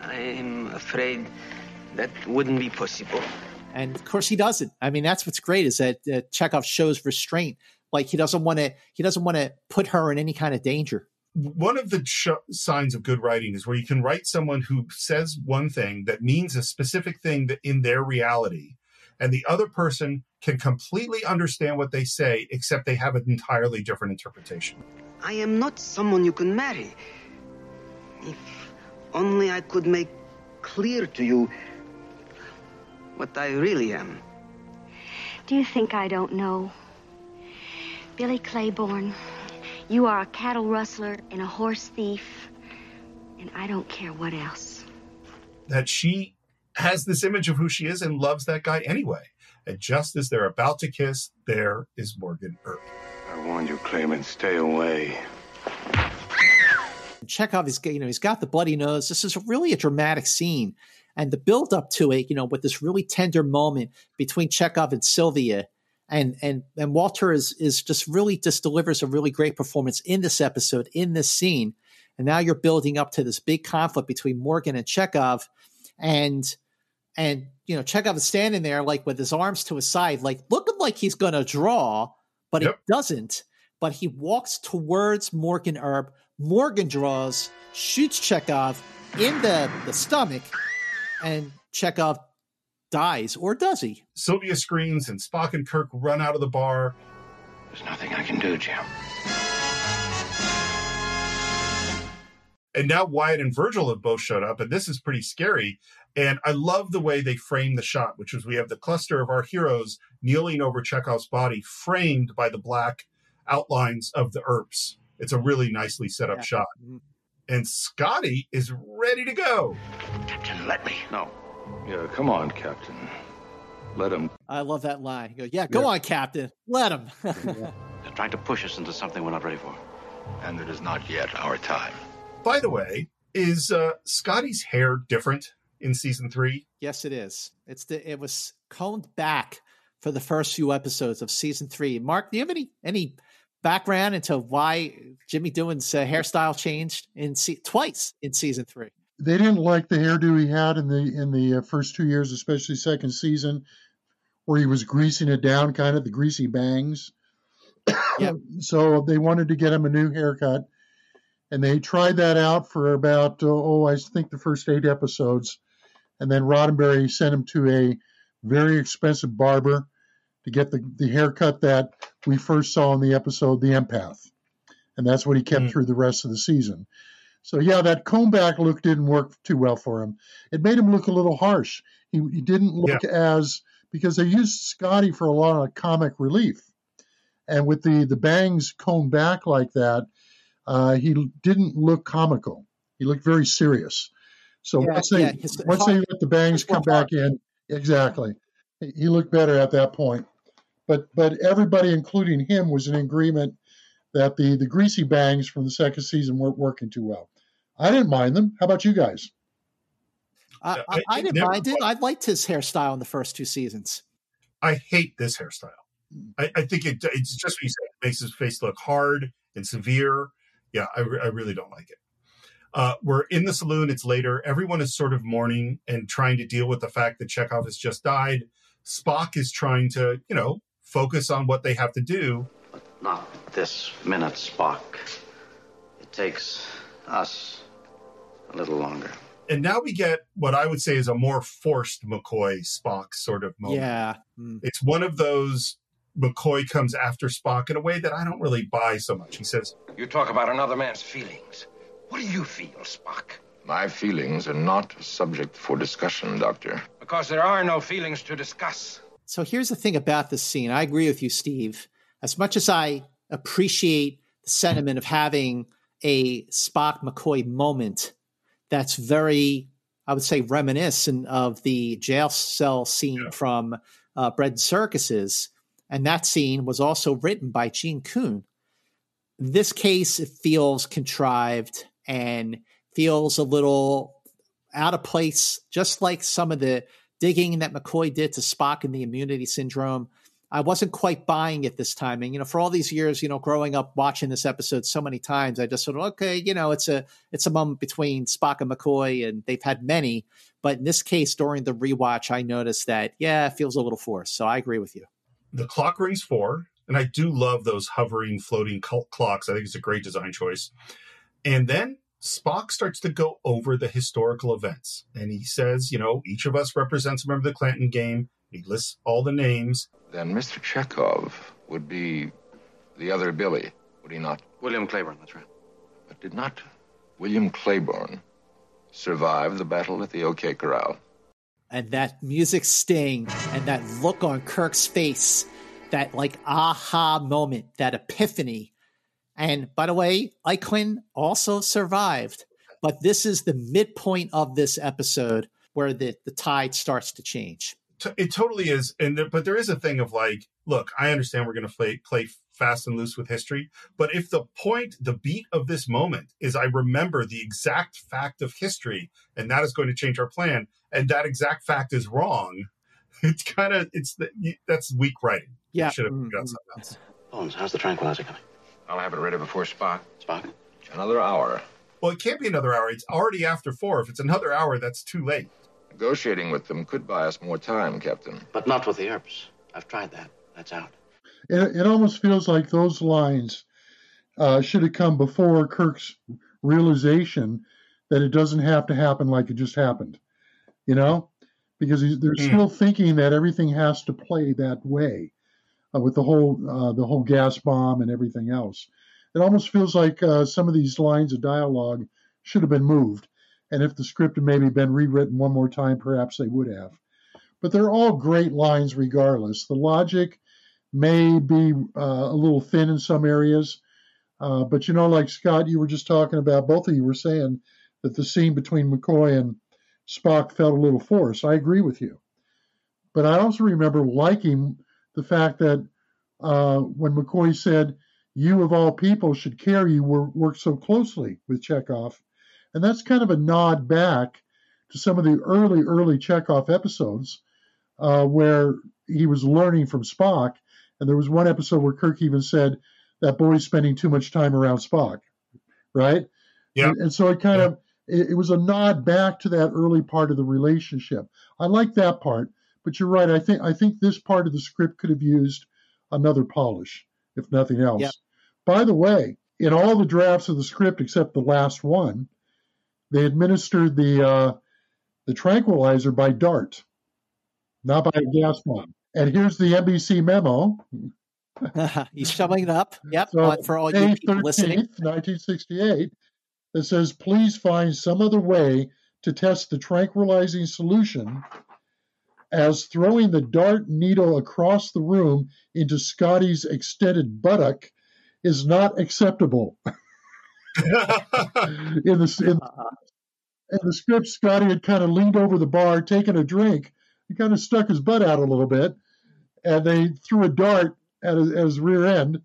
I'm afraid that wouldn't be possible. And of course, he doesn't. I mean, that's what's great is that uh, Chekov shows restraint. Like he doesn't want to. He doesn't want to put her in any kind of danger. One of the sh- signs of good writing is where you can write someone who says one thing that means a specific thing that in their reality, and the other person can completely understand what they say, except they have an entirely different interpretation. I am not someone you can marry. If only I could make clear to you what I really am. Do you think I don't know? Billy Claiborne, you are a cattle rustler and a horse thief, and I don't care what else. That she has this image of who she is and loves that guy anyway. And just as they're about to kiss, there is Morgan Earp. I warned you, Claiborne, stay away. and Chekov is you know he's got the bloody nose. This is really a dramatic scene, and the build up to it, you know, with this really tender moment between Chekov and Sylvia, and and and Walter is is just really just delivers a really great performance in this episode in this scene, and now you're building up to this big conflict between Morgan and Chekov, and and you know Chekov is standing there like with his arms to his side, like looking like he's gonna draw, but yep. he doesn't. But he walks towards Morgan Earp. Morgan draws, shoots Chekov in the, the stomach, and Chekov dies, or does he? Sylvia screams, and Spock and Kirk run out of the bar. There's nothing I can do, Jim. And now Wyatt and Virgil have both showed up, and this is pretty scary. And I love the way they frame the shot, which is we have the cluster of our heroes kneeling over Chekov's body, framed by the black outlines of the Earps. It's a really nicely set up yeah. shot. Mm-hmm. And Scotty is ready to go. Captain, let me. No. Yeah, come on, Captain. Let him. I love that line. He goes, yeah, go yeah. on, Captain. Let him. They're trying to push us into something we're not ready for. And it is not yet our time. By the way, is uh, Scotty's hair different in season three? Yes, it is. It's the it was combed back for the first few episodes of season three. Marc, do you have any any background into why Jimmy Doohan's uh, hairstyle changed in se- twice in season three? They didn't like the hairdo he had in the in the uh, first two years, especially second season, where he was greasing it down, kind of the greasy bangs. Yep. so they wanted to get him a new haircut and they tried that out for about oh I think the first eight episodes, and then Roddenberry sent him to a very expensive barber to get the, the haircut that we first saw in the episode The Empath, and that's what he kept mm. through the rest of the season. So yeah, that comb back look didn't work too well for him. It made him look a little harsh. He, he didn't look yeah. as because they used Scotty for a lot of comic relief, and with the the bangs combed back like that, uh, he didn't look comical. He looked very serious. So yeah, once they yeah, once they let the bangs come back in, exactly, he looked better at that point. But but everybody, including him, was in agreement that the the greasy bangs from the second season weren't working too well. I didn't mind them. How about you guys? I, I, I didn't mind it. I liked his hairstyle in the first two seasons. I hate this hairstyle. I, I think it, it's just what you said. It makes his face look hard and severe yeah, I, I really don't like it. Uh, we're in the saloon. It's later. Everyone is sort of mourning and trying to deal with the fact that Chekov has just died. Spock is trying to, you know, focus on what they have to do. But not this minute, Spock. It takes us a little longer. And now we get what I would say is a more forced McCoy Spock sort of moment. Yeah. Mm. It's one of those McCoy comes after Spock in a way that I don't really buy so much. He says, You talk about another man's feelings. What do you feel, Spock? My feelings are not a subject for discussion, Doctor. Because there are no feelings to discuss. So here's the thing about this scene. I agree with you, Steve. As much as I appreciate the sentiment of having a Spock McCoy moment that's very, I would say, reminiscent of the jail cell scene yeah. from uh, Bread Circuses and that scene was also written by Gene Coon. This case it feels contrived and feels a little out of place, just like some of the digging that McCoy did to Spock in the immunity syndrome. I wasn't quite buying it this time. And, you know, for all these years, you know, growing up watching this episode so many times, I just sort of, okay, you know, it's a it's a moment between Spock and McCoy, and they've had many. But in this case, during the rewatch, I noticed that, yeah, it feels a little forced. So I agree with you the clock rings four, and I do love those hovering, floating clocks. I think it's a great design choice. And then Spock starts to go over the historical events, and he says, you know, each of us represents a member of the Clanton game. He lists all the names. Then Mr. Chekov would be the other Billy, would he not? William Claiborne, that's right. But did not William Claiborne survive the battle at the OK Corral? and that music sting and that look on Kirk's face, that like aha moment, that epiphany. And by the way, Iquin also survived, but this is the midpoint of this episode where the, the tide starts to change. It totally is, and there, but there is a thing of like, look, I understand we're going to play play fast and loose with history. But if the point, the beat of this moment is I remember the exact fact of history, and that is going to change our plan, and that exact fact is wrong, it's kind of it's the, that's weak writing. Yeah. should have Mm, got mm. something else. Bones, how's the tranquilizer coming? I'll have it ready before Spock. Spock? Another hour. Well, it can't be another hour. It's already after four. If it's another hour, that's too late. Negotiating with them could buy us more time, Captain. But not with the Earps. I've tried that. That's out. It, it almost feels like those lines uh, should have come before Kirk's realization that it doesn't have to happen like it just happened, you know, because he's, they're Hmm. still thinking that everything has to play that way uh, with the whole uh, the whole gas bomb and everything else. It almost feels like uh, some of these lines of dialogue should have been moved, and if the script had maybe been rewritten one more time, perhaps they would have. But they're all great lines regardless. The logic may be uh, a little thin in some areas. Uh, but you know, like Scott, you were just talking about, both of you were saying that the scene between McCoy and Spock felt a little forced. I agree with you. But I also remember liking the fact that uh, when McCoy said, You of all people should care you were, worked so closely with Chekov. And that's kind of a nod back to some of the early, early Chekov episodes uh, where he was learning from Spock. And there was one episode where Kirk even said, that boy's spending too much time around Spock, right? Yeah. And, and so it kind of it, it was a nod back to that early part of the relationship. I like that part, but you're right. I think I think this part of the script could have used another polish, if nothing else. Yeah. By the way, in all the drafts of the script except the last one, they administered the uh, the tranquilizer by dart, not by a gas bomb. And here's the NBC memo. He's showing it up. Yep. So, for all you May people 13th, listening. 1968, that says, please find some other way to test the tranquilizing solution as throwing the dart needle across the room into Scotty's extended buttock is not acceptable. in the in, in the script, Scotty had kind of leaned over the bar, taken a drink, he kind of stuck his butt out a little bit, and they threw a dart at his, at his rear end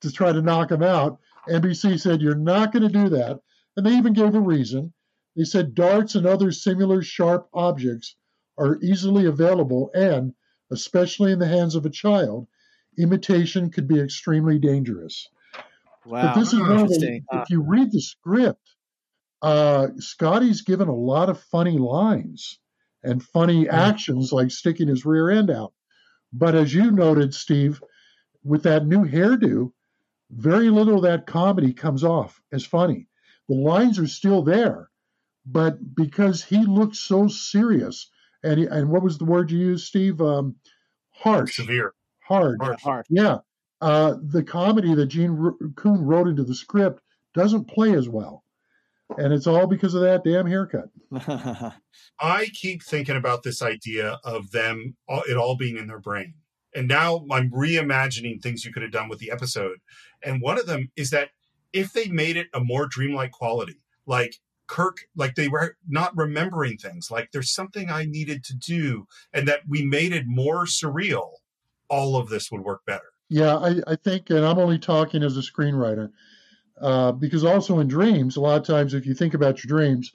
to try to knock him out. NBC said, You're not going to do that. And they even gave a reason. They said darts and other similar sharp objects are easily available, and, especially in the hands of a child, imitation could be extremely dangerous. Wow. But this is one of the, Interesting. Uh, if you read the script, uh, Scotty's given a lot of funny lines and funny actions like sticking his rear end out. But as you noted, Steve, with that new hairdo, very little of that comedy comes off as funny. The lines are still there, but because he looks so serious, and he, and what was the word you used, Steve? Um, harsh, Severe. hard, Harsh. hard. yeah. Uh, the comedy that Gene Coon wrote into the script doesn't play as well, and it's all because of that damn haircut. I keep thinking about this idea of them, all, it all being in their brain. And now I'm reimagining things you could have done with the episode. And one of them is that if they made it a more dreamlike quality, like Kirk, like they were not remembering things, like there's something I needed to do, and that we made it more surreal, all of this would work better. Yeah, I, I think, and I'm only talking as a screenwriter, uh, because also in dreams, a lot of times if you think about your dreams,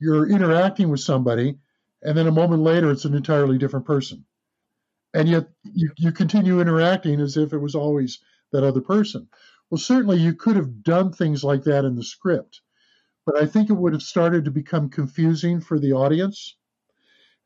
you're interacting with somebody, and then a moment later, it's an entirely different person. And yet you, you continue interacting as if it was always that other person. Well, certainly you could have done things like that in the script, but I think it would have started to become confusing for the audience.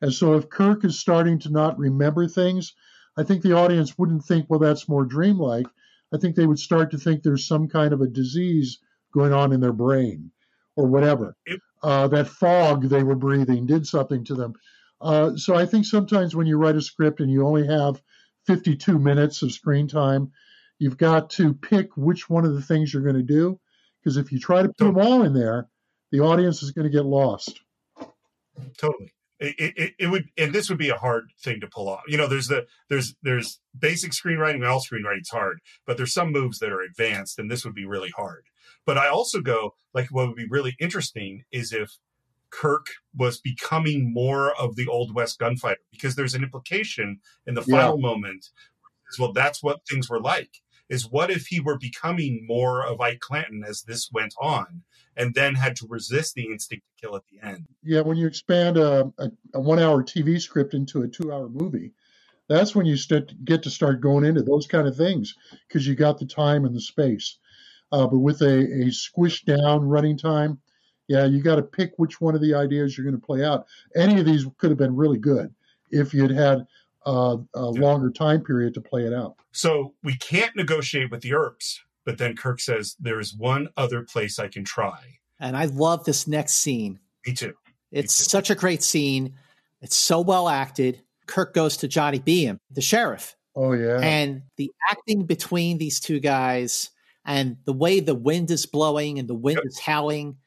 And so if Kirk is starting to not remember things, I think the audience wouldn't think, well, that's more dreamlike. I think they would start to think there's some kind of a disease going on in their brain or whatever. Uh, that fog they were breathing did something to them. Uh, so I think sometimes when you write a script and you only have 52 minutes of screen time, you've got to pick which one of the things you're going to do. Because if you try to put them all in there, the audience is going to get lost. Totally. It, it, it would, and this would be a hard thing to pull off. You know, there's the, there's, there's basic screenwriting, all screenwriting's hard, but there's some moves that are advanced and this would be really hard. But I also go, like, what would be really interesting is if Kirk was becoming more of the Old West gunfighter because there's an implication in the Yeah. final moment. as Well, that's what things were like. is what if he were becoming more of Ike Clanton as this went on and then had to resist the instinct to kill at the end? Yeah, when you expand a, a, a one hour TV script into a two hour movie, that's when you start, get to start going into those kind of things because you got the time and the space. Uh, but with a, a squished down running time, yeah, you got to pick which one of the ideas you're going to play out. Any of these could have been really good if you'd had uh, a longer time period to play it out. So we can't negotiate with the Earps, but then Kirk says there is one other place I can try. And I love this next scene. Me too. It's Me too. such a great scene. It's so well acted. Kirk goes to Johnny Behan, the sheriff. Oh yeah. And the acting between these two guys and the way the wind is blowing and the wind yep. is howling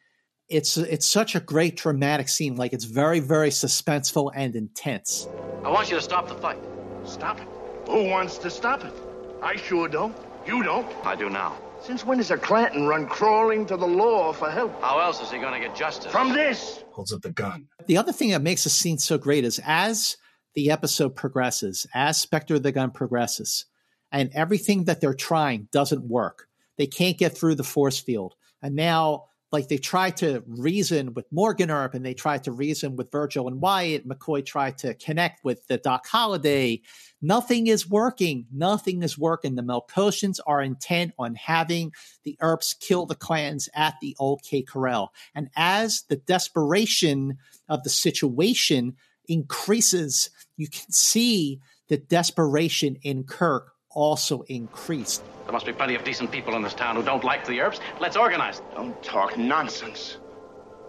it's it's such a great dramatic scene. Like it's very very suspenseful and intense. I want you to stop the fight. Stop it. Who wants to stop it? I sure don't. You don't. I do now. Since when does a Clanton run crawling to the law for help? How else is he going to get justice? From this. Holds up the gun. The other thing that makes the scene so great is as the episode progresses, as Spectre of the Gun progresses, and everything that they're trying doesn't work. They can't get through the force field. And now like they tried to reason with Morgan Earp and they tried to reason with Virgil and Wyatt. McCoy tried to connect with the Doc Holliday. Nothing is working. Nothing is working. The Melkotians are intent on having the Earps kill the clans at the OK Corral. And as the desperation of the situation increases, you can see the desperation in Kirk also increased. There must be plenty of decent people in this town who don't like the Earps. Let's organize. Don't talk nonsense.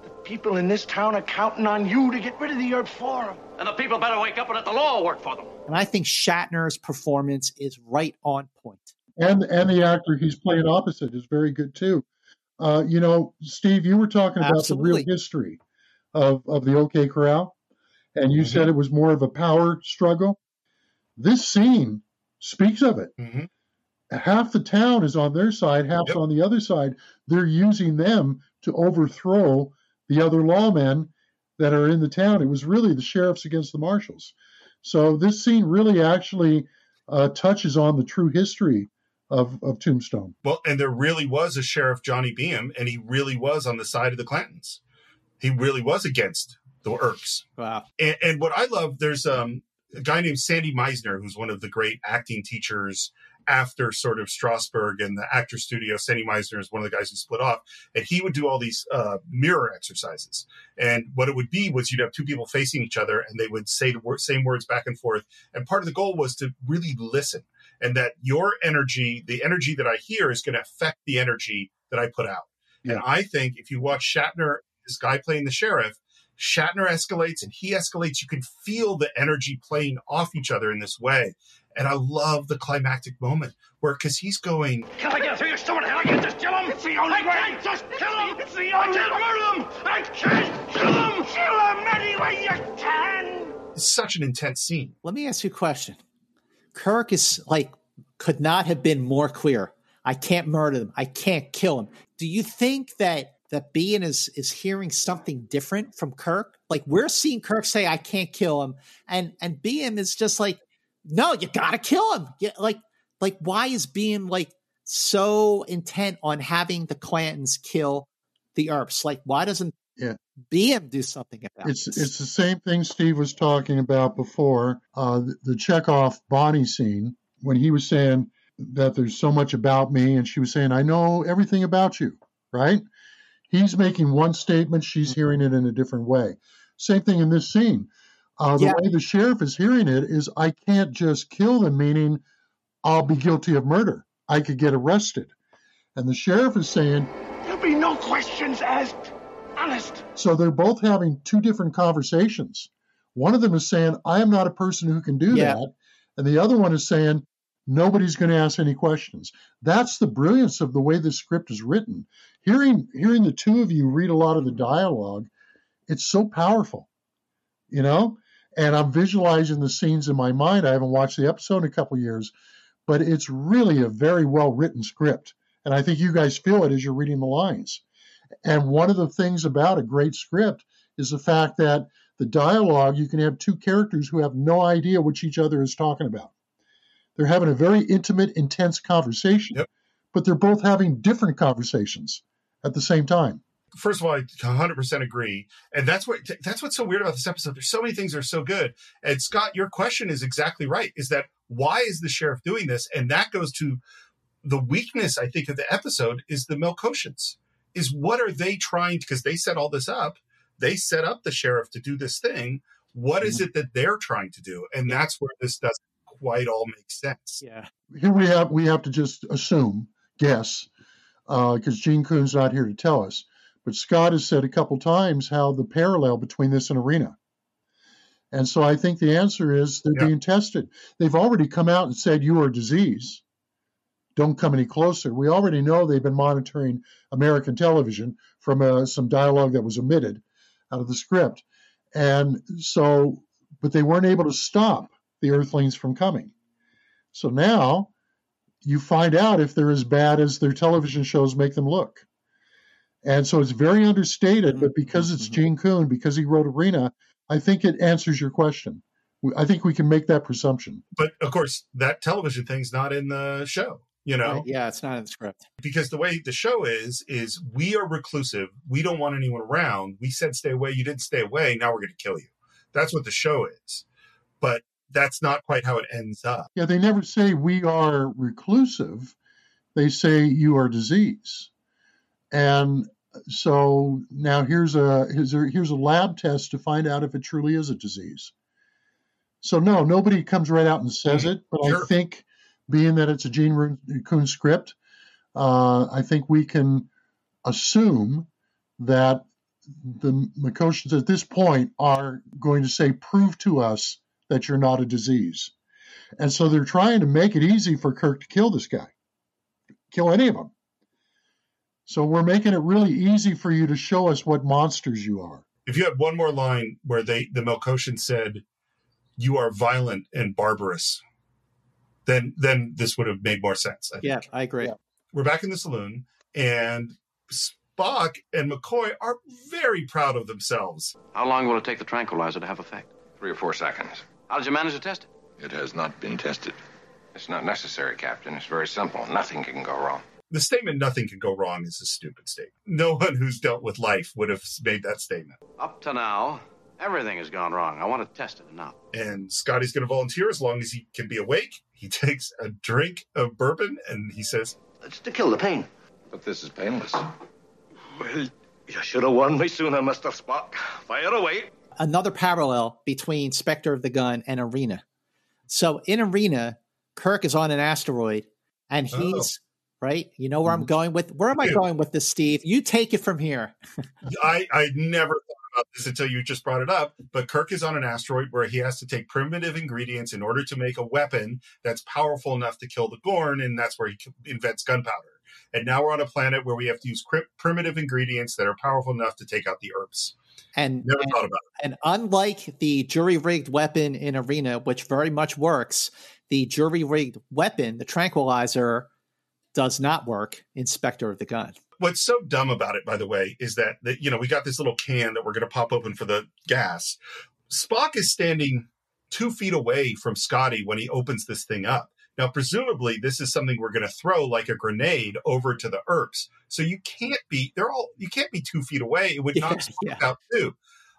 The people in this town are counting on you to get rid of the Earps for them. And the people better wake up and let the law work for them. And I think Shatner's performance is right on point. And and the actor he's playing opposite is very good too. Uh, you know, Steve, you were talking about Absolutely. the real history of, of the OK Corral, and you mm-hmm. said it was more of a power struggle. This scene speaks of it. Mm-hmm. Half the town is on their side, half's yep. on the other side. They're using them to overthrow the other lawmen that are in the town. It was really the sheriffs against the marshals. So this scene really actually uh, touches on the true history of, of Tombstone. Well, and there really was a sheriff, Johnny Behan, and he really was on the side of the Clantons. He really was against the Earps. Wow. And, and what I love, there's um, a guy named Sandy Meisner, who's one of the great acting teachers after sort of Strasberg and the actor studio. Sandy Meisner is one of the guys who split off, and he would do all these uh, mirror exercises. And what it would be was you'd have two people facing each other, and they would say the same words back and forth. And part of the goal was to really listen, and that your energy, the energy that I hear, is going to affect the energy that I put out. Yeah. And I think if you watch Shatner, this guy playing the sheriff, Shatner escalates and he escalates. You can feel the energy playing off each other in this way. And I love the climactic moment where, because he's going, Can I get through your stomach? Can I can't just kill him? It's the only I way. can't just kill him. It's the only I can't murder him. I can't kill him. Kill him any way you can. It's such an intense scene. Let me ask you a question. Kirk is like, could not have been more clear. I can't murder them. I can't kill him. Do you think that that Behan is is hearing something different from Kirk. Like we're seeing Kirk say, "I can't kill him," and and Behan is just like, "No, you gotta kill him." Yeah, like like why is Behan like so intent on having the Clantons kill the Earps? Like why doesn't yeah. Behan do something about it's this? it's the same thing Steve was talking about before uh, the, the Chekov Bonnie scene when he was saying that there's so much about me, and she was saying, "I know everything about you." Right? He's making one statement, she's hearing it in a different way. Same thing in this scene. Uh, the yeah. way the sheriff is hearing it is, I can't just kill them, meaning I'll be guilty of murder. I could get arrested. And the sheriff is saying, There'll be no questions asked. Honest. So they're both having two different conversations. One of them is saying, I am not a person who can do yeah. that. And the other one is saying, nobody's going to ask any questions. That's the brilliance of the way the script is written hearing hearing the two of you read a lot of the dialogue, it's so powerful, you know. And I'm visualizing the scenes in my mind. I haven't watched the episode in a couple years, but it's really a very well written script. And I think you guys feel it as you're reading the lines. And one of the things about a great script is the fact that the dialogue, you can have two characters who have no idea what each other is talking about. They're having a very intimate, intense conversation, Yep. but they're both having different conversations at the same time. first of all, I 100% agree, and that's what that's what's so weird about this episode. There's so many things that are so good. And Scott, your question is exactly right. Is that why is the sheriff doing this? And that goes to the weakness, I think, of the episode is the Melkotians. Is what are they trying? Because they set all this up. They set up the sheriff to do this thing. What is mm-hmm. it that they're trying to do? And that's where this doesn't quite all make sense. Yeah. Here we have we have to just assume, guess, because Gene Coon's not here to tell us. But Scott has said a couple times how the parallel between this and Arena. And so I think the answer is they're Yeah. being tested. They've already come out and said you are a disease. Don't come any closer. We already know they've been monitoring American television from uh, some dialogue that was omitted out of the script. And so, but they weren't able to stop the Earthlings from coming. So now you find out if they're as bad as their television shows make them look. And so it's very understated, but mm-hmm. because it's mm-hmm. Gene Coon, because he wrote Arena, I think it answers your question. I think we can make that presumption. But of course, that television thing's not in the show. You know, Right, Yeah, it's not in the script. because the way the show is is we are reclusive we don't want anyone around we said stay away you didn't stay away now we're going to kill you that's what the show is but that's not quite how it ends up Yeah, they never say we are reclusive. They say you are disease. And so now here's a here's a, lab test to find out if it truly is a disease. So no, nobody comes right out and says it, but I think being that it's a Gene Coon script, uh, I think we can assume that the Melkotians at this point are going to say, prove to us that you're not a disease. And so they're trying to make it easy for Kirk to kill this guy, kill any of them. So we're making it really easy for you to show us what monsters you are. if you had one more line where they the melkotian said you are violent and barbarous then then this would have made more sense I think. Yeah, I agree. we're back in the saloon and spock and mccoy are very proud of themselves How long will it take the tranquilizer to have effect? Three or four seconds. How did you manage to test it? It has not been tested. It's not necessary, Captain. It's very simple. Nothing can go wrong. the statement nothing can go wrong is a stupid statement no one who's dealt with life would have made that statement Up to now, everything has gone wrong. I want to test it now. and Scotty's going to volunteer as long as he can be awake. He takes a drink of bourbon and he says, It's to kill the pain. But this is painless. Well, you should have warned me sooner, Mr. Spock. Fire away. Another parallel between Spectre of the Gun and Arena. So in Arena, Kirk is on an asteroid and oh. he's right. You know where I'm mm-hmm. going with where am I going with this, Steve? You take it from here. I, I never thought about this until you just brought it up, but Kirk is on an asteroid where he has to take primitive ingredients in order to make a weapon that's powerful enough to kill the Gorn, and that's where he invents gunpowder. And now we're on a planet where we have to use primitive ingredients that are powerful enough to take out the Earps. And Never and- thought about it. And unlike the jury rigged weapon in Arena, which very much works, the jury rigged weapon, the tranquilizer, does not work in Spectre of the Gun. What's so dumb about it, by the way, is that, that you know we got this little can that we're going to pop open for the gas. Spock is standing two feet away from Scotty when he opens this thing up. Now, presumably, this is something we're going to throw like a grenade over to the Earps. So you can't be they're all you can't be two feet away. It would knock Yeah, Spock out too.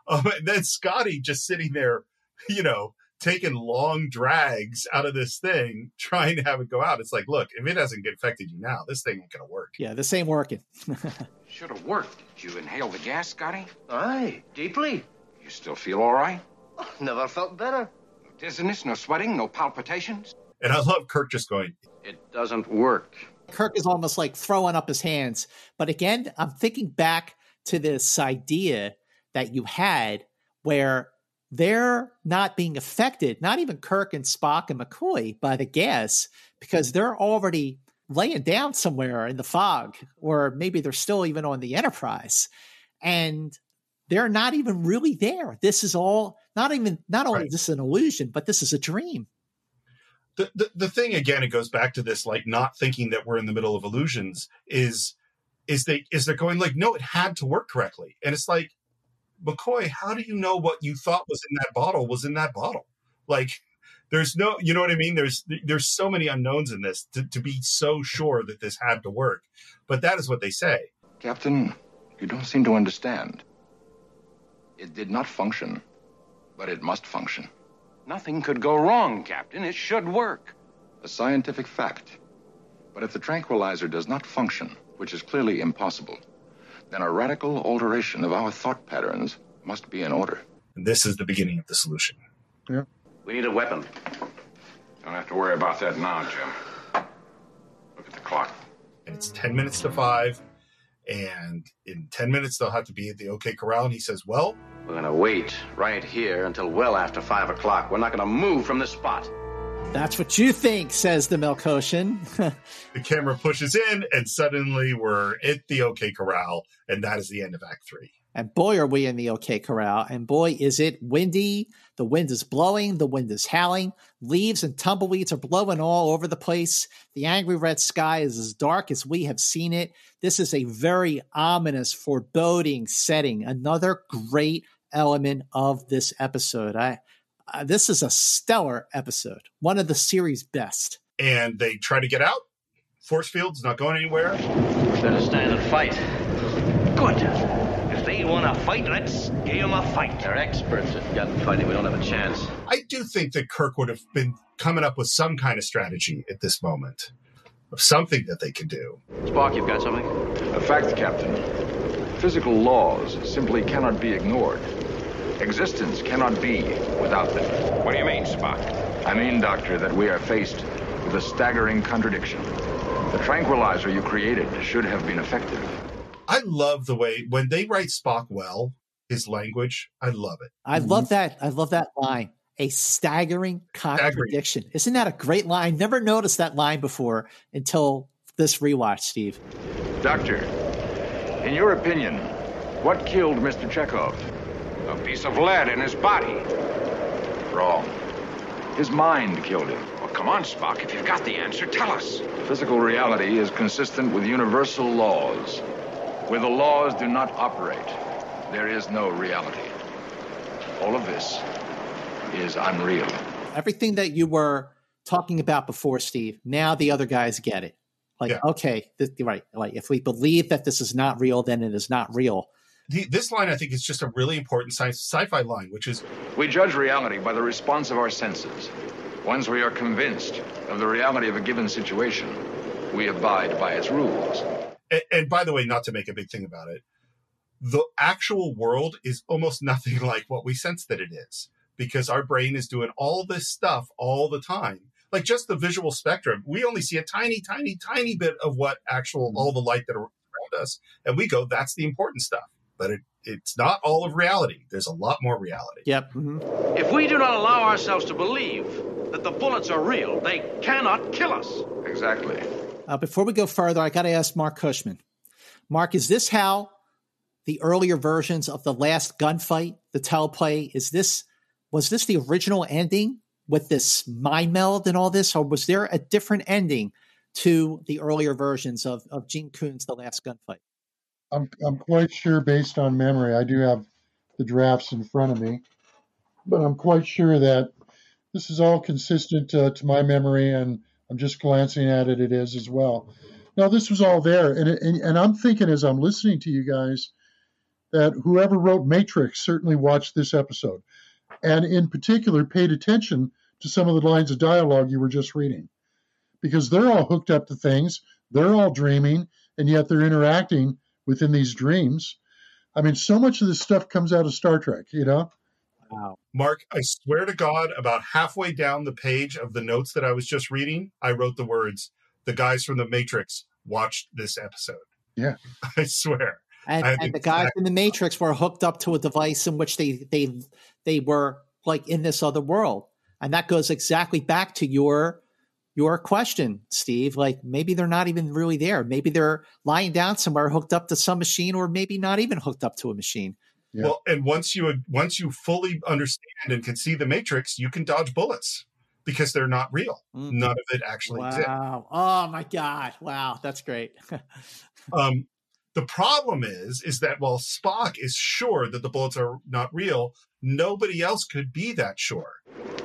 Um, and then Scotty just sitting there, you know, taking long drags out of this thing, trying to have it go out. It's like, look, if it hasn't infected you now, this thing ain't going to work. Yeah, this ain't working. Should have worked. Did you inhale the gas, Scotty? Aye, deeply. You still feel all right? Never felt better. No dizziness, no sweating, no palpitations? And I love Kirk just going, It doesn't work. Kirk is almost like throwing up his hands. But again, I'm thinking back to this idea that you had where they're not being affected, not even Kirk and Spock and McCoy, by the gas because they're already laying down somewhere in the fog, or maybe they're still even on the Enterprise. And they're not even really there. This is all not even not only Right. is this an illusion, but this is a dream. The, the thing again it goes back to this like not thinking that we're in the middle of illusions is is they is they're going like no it had to work correctly and it's like mccoy how do you know what you thought was in that bottle was in that bottle like there's no, you know what I mean? There's there's so many unknowns in this to, to be so sure that this had to work. But that is what they say. Captain, you don't seem to understand. It did not function, but it must function. Nothing could go wrong, Captain. It should work. A scientific fact. But if the tranquilizer does not function, which is clearly impossible, then a radical alteration of our thought patterns must be in order. And this is the beginning of the solution. Yeah. We need a weapon. Don't have to worry about that now, Jim. Look at the clock. And it's 10 minutes to 5. And in 10 minutes, they'll have to be at the OK Corral. And he says, Well, We're gonna wait right here until well after five o'clock. We're not gonna move from this spot. That's what you think, says the Melkotian. the camera pushes in, and suddenly we're at the OK Corral. And that is the end of Act 3. And boy, are we in the OK Corral. And boy, is it windy. The wind is blowing. The wind is howling. Leaves and tumbleweeds are blowing all over the place. The angry red sky is as dark as we have seen it. This is a very ominous, foreboding setting. Another great element of this episode. I, uh, this is a stellar episode. One of the series' best. And they try to get out. Force field's not going anywhere. Better stand and fight. Good. If they want to fight, let's give them a fight. They're experts at gunfighting. We don't have a chance. I do think that Kirk would have been coming up with some kind of strategy at this moment of something that they could do. Spock, you've got something? A fact, Captain. Physical laws simply cannot be ignored. Existence cannot be without them. What do you mean, Spock? I mean, Doctor, that we are faced with a staggering contradiction. The tranquilizer you created should have been effective. I love the way when they write Spock well, his language, I love it. I mm-hmm. love that. I love that line. A staggering contradiction. Isn't that a great line? Never noticed that line before until this rewatch, Steve. Doctor, in your opinion, what killed Mr. Chekov? A piece of lead in his body. Wrong. His mind killed him. Well, come on, Spock. If you've got the answer, tell us. Physical reality is consistent with universal laws. Where the laws do not operate, there is no reality. All of this is unreal. Everything that you were talking about before, Steve, now the other guys get it. Like, Yeah. okay, this, right. Like, if we believe that this is not real, then it is not real. The, this line, I think, is just a really important sci- sci-fi line, which is We judge reality by the response of our senses. Once we are convinced of the reality of a given situation, we abide by its rules. and, and by the way, not to make a big thing about it, the actual world is almost nothing like what we sense that it is because our brain is doing all this stuff all the time. Like just the visual spectrum, we only see a tiny, tiny, tiny bit of what actual all the light that are around us, and we go, "That's the important stuff." But it, it's not all of reality. There's a lot more reality. Yep. If we do not allow ourselves to believe that the bullets are real, they cannot kill us. Exactly. Uh, before we go further, I got to ask Marc Cushman. Marc, is this how the earlier versions of the last gunfight, the teleplay, is this was this the original ending with this mind meld and all this, or was there a different ending to the earlier versions of of Gene Coon's The Last Gunfight? I'm I'm quite sure, based on memory, I do have the drafts in front of me, but I'm quite sure that this is all consistent uh, to my memory, and I'm just glancing at it. It is as well. Now, this was all there, and, and and I'm thinking as I'm listening to you guys that whoever wrote Matrix certainly watched this episode, and in particular paid attention to some of the lines of dialogue you were just reading, because they're all hooked up to things, they're all dreaming, and yet they're interacting within these dreams. I mean, so much of this stuff comes out of Star Trek, you know? Wow. Marc, I swear to God, about halfway down the page of the notes that I was just reading, I wrote the words, "The guys from the Matrix watched this episode." Yeah, I swear. And, I and the the guys exact- in the Matrix were hooked up to a device in which they they they were like in this other world, and that goes exactly back to your your question, Steve. Like maybe they're not even really there. Maybe they're lying down somewhere, hooked up to some machine, or maybe not even hooked up to a machine. Well, and once you once you fully understand and can see the Matrix, you can dodge bullets because they're not real. None of it actually exists. Wow! Oh my God! Wow, that's great. Um, the problem is, is that while Spock is sure that the bullets are not real, nobody else could be that sure.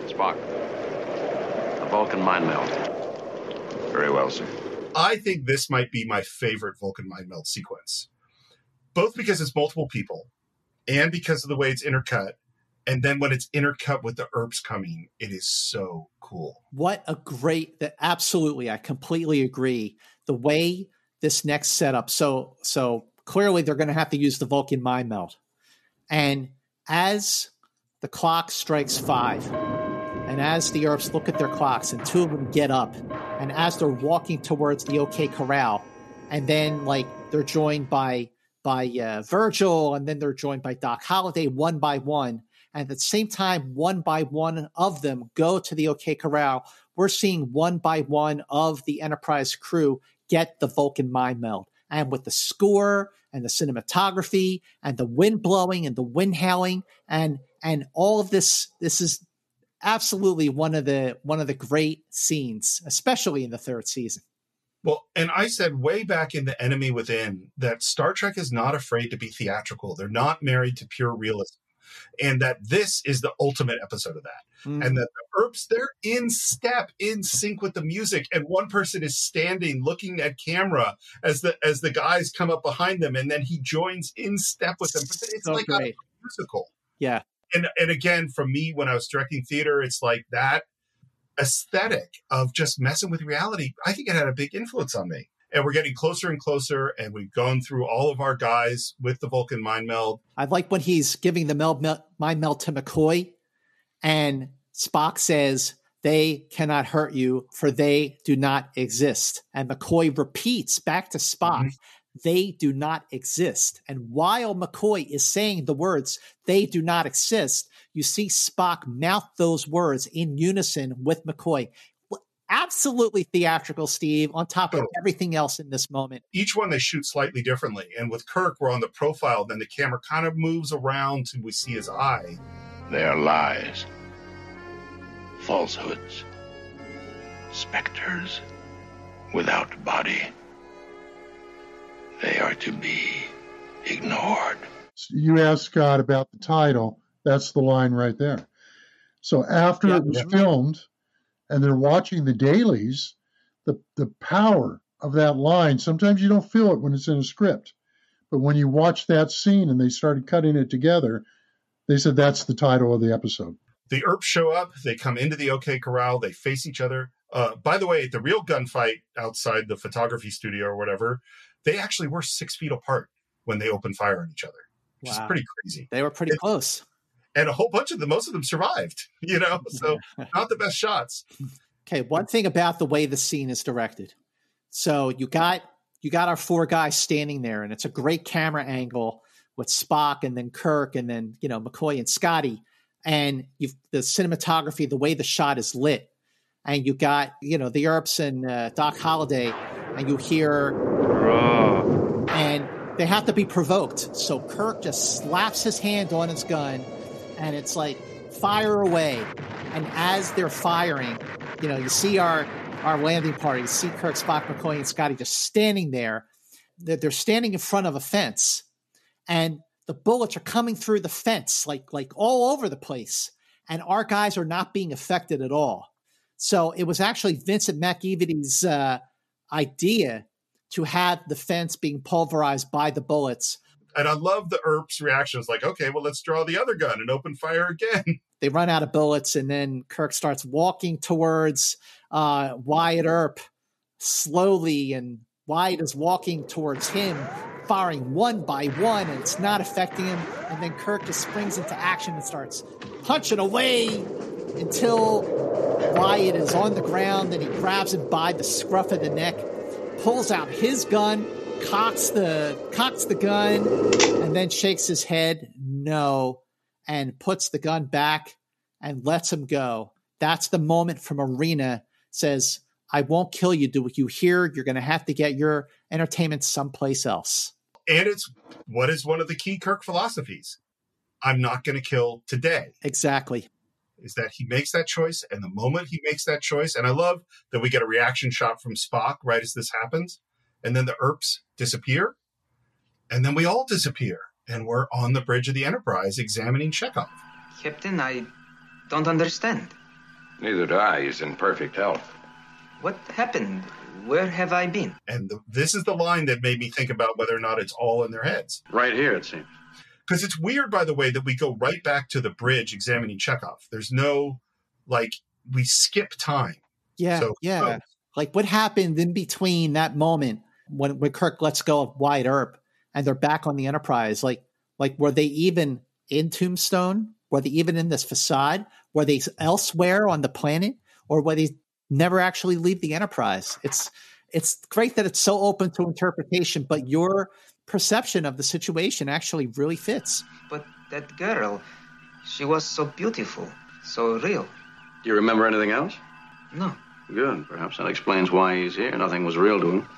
Spock, A Vulcan mind meld. Very well, sir. I think this might be my favorite Vulcan mind meld sequence, both because it's multiple people and because of the way it's intercut. And then when it's intercut with the Earps coming, it is so cool. What a great that absolutely I completely agree. The way this next setup, so so clearly they're gonna have to use the Vulcan mind meld. And as the clock strikes five, and as the Earps look at their clocks, and two of them get up, and as they're walking towards the OK Corral, and then like they're joined by by uh, Virgil, and then they're joined by Doc Holliday one by one. And at the same time, one by one of them go to the OK Corral. We're seeing one by one of the Enterprise crew get the Vulcan mind meld. And with the score and the cinematography and the wind blowing and the wind howling and and all of this, this is absolutely one of the one of the great scenes, especially in the third season. Well, and I said way back in The Enemy Within that Star Trek is not afraid to be theatrical. They're not married to pure realism. And that this is the ultimate episode of that. Mm-hmm. And that the Earps, they're in step, in sync with the music. And one person is standing looking at camera as the as the guys come up behind them, and then he joins in step with them. But it's so like great. a musical. Yeah. And and again, for me, when I was directing theater, it's like that aesthetic of just messing with reality. I think it had a big influence on me and we're getting closer and closer and we've gone through all of our guys with the vulcan mind meld i like when he's giving the meld, meld, mind meld to mccoy and spock says they cannot hurt you for they do not exist and mccoy repeats back to spock mm-hmm. they do not exist and while mccoy is saying the words they do not exist you see spock mouth those words in unison with mccoy absolutely theatrical, Steve, on top of oh. everything else in this moment. Each one they shoot slightly differently. And with Kirk, we're on the profile, then the camera kind of moves around till we see his eye. They are lies, falsehoods, specters without body. They are to be ignored. You asked Scott about the title. That's the line right there. So after yeah, it was yeah. filmed, and they're watching the dailies, the, the power of that line, sometimes you don't feel it when it's in a script. But when you watch that scene and they started cutting it together, they said that's the title of the episode. The Earps show up, they come into the OK Corral, they face each other. Uh, by the way, the real gunfight outside the photography studio or whatever, they actually were six feet apart when they opened fire on each other, which wow. is pretty crazy. They were pretty it, close and a whole bunch of them, most of them survived, you know, so not the best shots. Okay, one thing about the way the scene is directed. So you got you got our four guys standing there, and it's a great camera angle with Spock and then Kirk and then you know McCoy and Scotty, and you've the cinematography, the way the shot is lit, and you got you know the Earps and uh, Doc Holliday, and you hear, and they have to be provoked. So Kirk just slaps his hand on his gun and it's like fire away. And as they're firing, you know, you see our our landing party, you see Kirk, Spock, McCoy, and Scotty just standing there. They're, they're standing in front of a fence, and the bullets are coming through the fence like like all over the place. And our guys are not being affected at all. So it was actually Vincent McEveety's uh, idea to have the fence being pulverized by the bullets and I love the Earp's reactions like, okay, well, let's draw the other gun and open fire again. They run out of bullets, and then Kirk starts walking towards uh, Wyatt Earp slowly, and Wyatt is walking towards him, firing one by one, and it's not affecting him. And then Kirk just springs into action and starts punching away until Wyatt is on the ground, and he grabs him by the scruff of the neck, pulls out his gun, cocks the cocks the gun and then shakes his head no and puts the gun back and lets him go. That's the moment from Arena says, I won't kill you. Do you hear? You're going to have to get your entertainment someplace else. And it's what is one of the key Kirk philosophies I'm not going to kill today. Exactly. Is that he makes that choice, and the moment he makes that choice, and I love that we get a reaction shot from Spock right as this happens and then the Earps disappear, and then we all disappear, and we're on the bridge of the Enterprise examining Chekov. Captain, I don't understand. Neither do I. He's in perfect health. What happened? Where have I been? And the, this is the line that made me think about whether or not it's all in their heads. Right here, it seems. Because it's weird, by the way, that we go right back to the bridge examining Chekov. There's no, like, we skip time. Yeah, So- yeah. oh. Like what happened in between that moment when, when Kirk lets go of Wyatt Earp and they're back on the Enterprise? Like, like were they even in Tombstone? Were they even in this facade? Were they elsewhere on the planet, or were they never actually leave the Enterprise? It's it's great that it's so open to interpretation, but your perception of the situation actually really fits. But that girl, she was so beautiful, so real. Do you remember anything else? No. Good. Perhaps that explains why he's here. Nothing was real to him.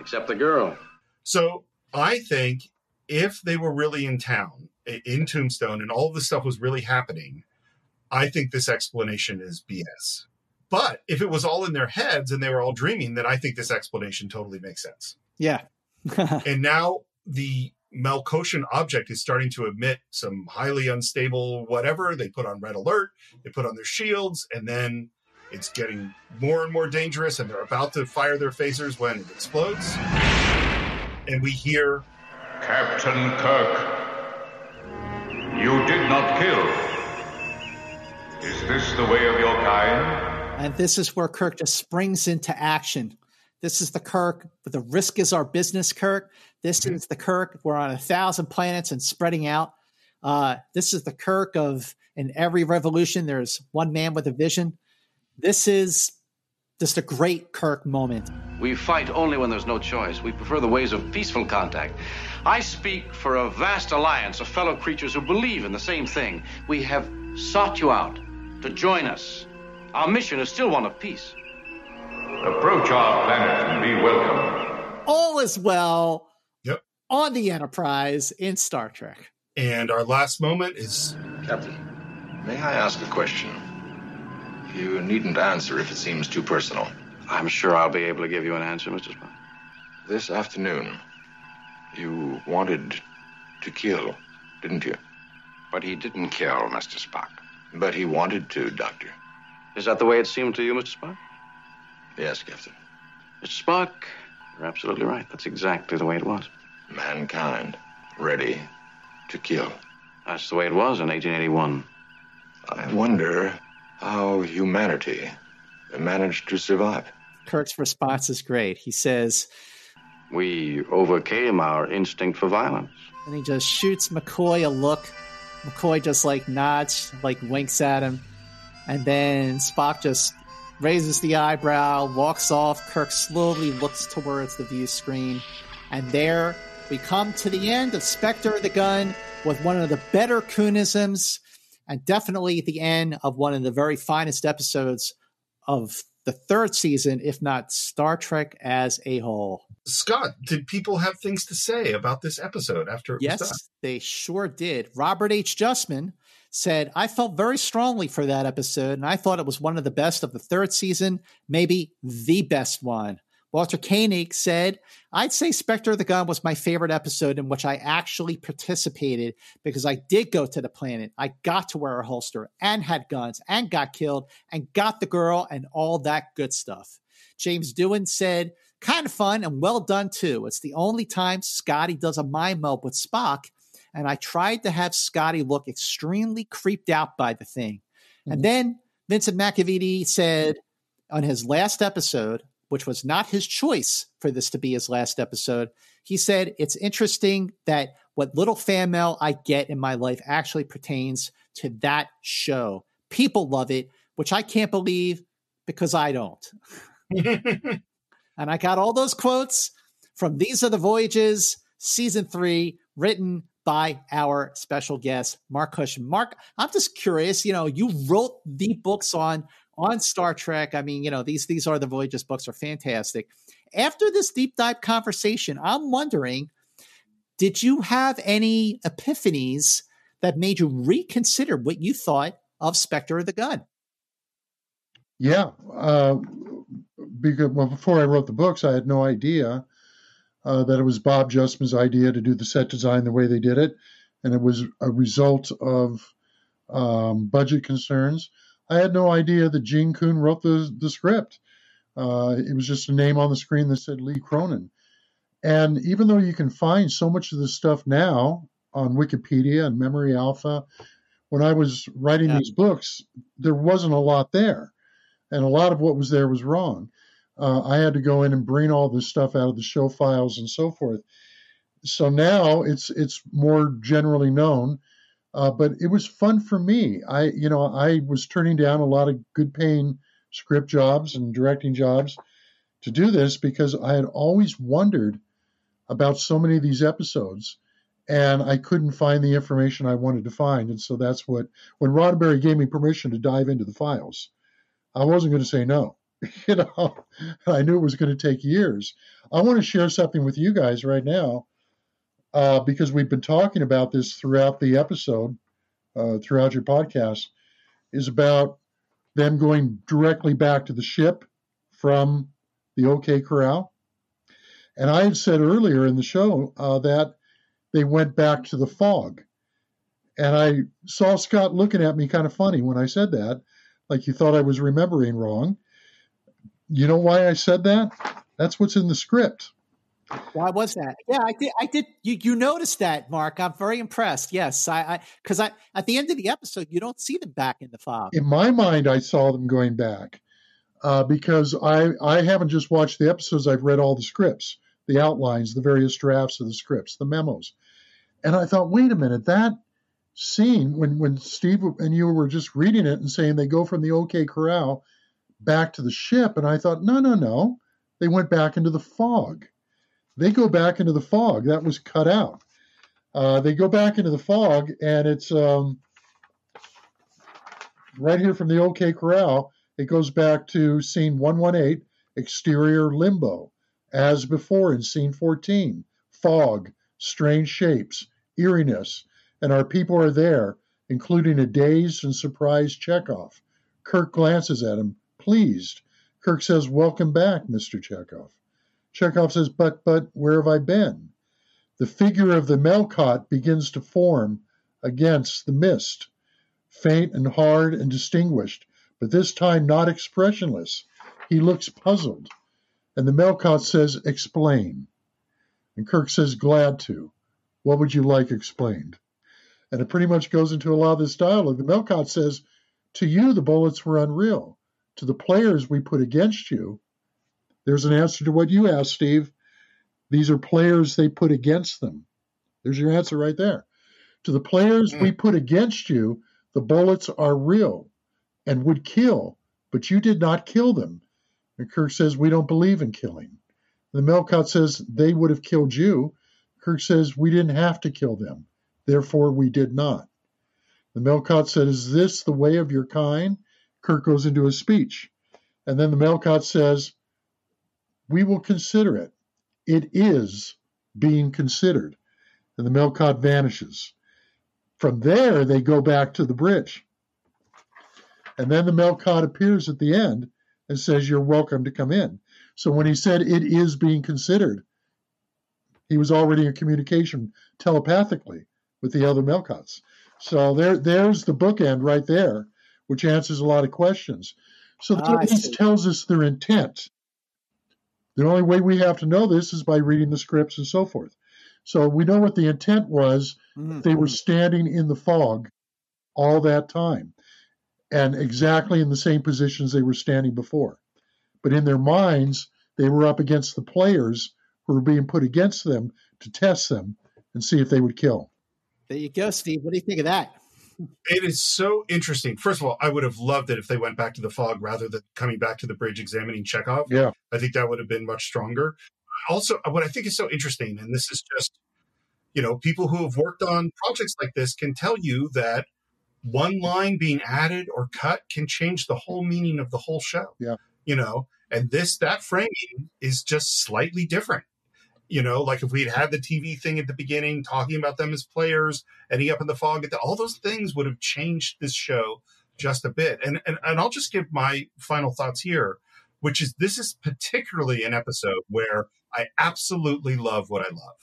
Except the girl. So I think if they were really in town, in Tombstone, and all of this stuff was really happening, I think this explanation is BS. But if it was all in their heads and they were all dreaming, then I think this explanation totally makes sense. Yeah. and now the Melkotian object is starting to emit some highly unstable whatever. They put on red alert, they put on their shields, and then it's getting more and more dangerous, and they're about to fire their phasers when it explodes. And we hear Captain Kirk, you did not kill. Is this the way of your kind? And this is where Kirk just springs into action. This is the Kirk, but the risk is our business, Kirk. This is the Kirk. We're on a thousand planets and spreading out. Uh, this is the Kirk of in every revolution, there's one man with a vision. This is just a great Kirk moment. We fight only when there's no choice. We prefer the ways of peaceful contact. I speak for a vast alliance of fellow creatures who believe in the same thing. We have sought you out to join us. Our mission is still one of peace. Approach our planet and be welcome. All is well Yep. on the Enterprise in Star Trek. And our last moment is Captain, may I ask a question? You needn't answer if it seems too personal. I'm sure I'll be able to give you an answer, Mr. Spock. This afternoon, you wanted to kill, didn't you? But he didn't kill Mr. Spock. But he wanted to, Doctor. Is that the way it seemed to you, Mr. Spock? Yes, Captain. Mr. Spock, you're absolutely right. That's exactly the way it was. Mankind, ready to kill. That's the way it was in 1881. I wonder how humanity managed to survive. Kirk's response is great. He says, We overcame our instinct for violence. and he just shoots McCoy a look. McCoy just like nods, like winks at him. And then Spock just raises the eyebrow, walks off. Kirk slowly looks towards the view screen. And there we come to the end of Spectre of the Gun with one of the better Coonisms and definitely the end of one of the very finest episodes of the third season, if not Star Trek as a whole. Scott. Did people have things to say about this episode after it was done? Yes, they sure did. Robert H. Justman said, I felt very strongly for that episode, and I thought it was one of the best of the third season, maybe the best one. Walter Koenig said, I'd say Spectre of the Gun was my favorite episode in which I actually participated because I did go to the planet. I got to wear a holster and had guns and got killed and got the girl and all that good stuff. James Doohan said, kind of fun and well done too. It's the only time Scotty does a mind meld with Spock, and I tried to have Scotty look extremely creeped out by the thing. And mm-hmm. then Vincent McEveety said on his last episode, which was not his choice for this to be his last episode, he said, It's interesting that what little fan mail I get in my life actually pertains to that show. People love it, which I can't believe because I don't. and I got all those quotes from These Are the Voyages, season three, written by our special guest, Marc Cushman. Marc, I'm just curious, you know, you wrote the books on on Star Trek. I mean, you know, these these are the Voyages books are fantastic. After this deep dive conversation, I'm wondering, did you have any epiphanies that made you reconsider what you thought of Spectre of the Gun? Yeah, uh, because well, before I wrote the books, I had no idea uh, that it was Bob Justman's idea to do the set design the way they did it, and it was a result of um, budget concerns. I had no idea that Gene Coon wrote the the script. Uh, it was just a name on the screen that said Lee Cronin. And even though you can find so much of this stuff now on Wikipedia and Memory Alpha, when I was writing yeah. these books, there wasn't a lot there. And a lot of what was there was wrong. Uh, I had to go in and bring all this stuff out of the show files and so forth. So now it's it's more generally known, uh, but it was fun for me. I you know I was turning down a lot of good paying script jobs and directing jobs to do this because I had always wondered about so many of these episodes and I couldn't find the information I wanted to find. And so that's what, when Roddenberry gave me permission to dive into the files, I wasn't going to say no. you know, I knew it was going to take years. I want to share something with you guys right now uh, because we've been talking about this throughout the episode, uh, throughout your podcast, is about them going directly back to the ship from the OK Corral. And I had said earlier in the show uh, that they went back to the fog. And I saw Scott looking at me kind of funny when I said that, like he thought I was remembering wrong. You know why I said that? That's what's in the script. Why was that? Yeah, I did. I did. You, you noticed that, Marc? I'm very impressed. Yes, I because I, I, at the end of the episode, you don't see them back in the fog. In my mind, I saw them going back uh, because I I haven't just watched the episodes. I've read all the scripts, the outlines, the various drafts of the scripts, the memos, and I thought, wait a minute, that scene when when Steve and you were just reading it and saying they go from the OK Corral back to the ship, and I thought, no, no, no, they went back into the fog they go back into the fog. That was cut out. Uh, they go back into the fog, and it's um, right here from the OK Corral. It goes back to scene 118, exterior limbo, as before in scene 14. Fog, strange shapes, eeriness, and our people are there, including a dazed and surprised Chekov. Kirk glances at him, pleased. Kirk says, Welcome back, Mr. Chekov. Chekov says, but, but, where have I been? The figure of the Melkot begins to form against the mist, faint and hard and distinguished, but this time not expressionless. He looks puzzled. And the Melkot says, explain. And Kirk says, glad to. What would you like explained? And it pretty much goes into a lot of this dialogue. The Melkot says, to you, the bullets were unreal. To the players we put against you, there's an answer to what you asked, Steve. These are players they put against them. There's your answer right there. To the players mm. we put against you, the bullets are real and would kill, but you did not kill them. And Kirk says, We don't believe in killing. The Melkot says, They would have killed you. Kirk says, We didn't have to kill them. Therefore, we did not. The Melkot said, Is this the way of your kind? Kirk goes into his speech. And then the Melkot says, we will consider it. It is being considered. And the Melkot vanishes. From there, they go back to the bridge. And then the Melkot appears at the end and says, You're welcome to come in. So when he said it is being considered, he was already in communication telepathically with the other Melkots. So there, there's the bookend right there, which answers a lot of questions. So ah, this tells us their intent. The only way we have to know this is by reading the scripts and so forth. So we know what the intent was. Mm-hmm. They were standing in the fog all that time and exactly in the same positions they were standing before. But in their minds, they were up against the players who were being put against them to test them and see if they would kill. There you go, Steve. What do you think of that? It is so interesting. First of all, I would have loved it if they went back to the fog rather than coming back to the bridge examining Chekov. Yeah. I think that would have been much stronger. Also, what I think is so interesting, and this is just, you know, people who have worked on projects like this can tell you that one line being added or cut can change the whole meaning of the whole show. Yeah. You know, and this, that framing is just slightly different you know, like if we'd had the TV thing at the beginning, talking about them as players, ending up in the fog, all those things would have changed this show just a bit. And, and and I'll just give my final thoughts here, which is this is particularly an episode where I absolutely love what I love.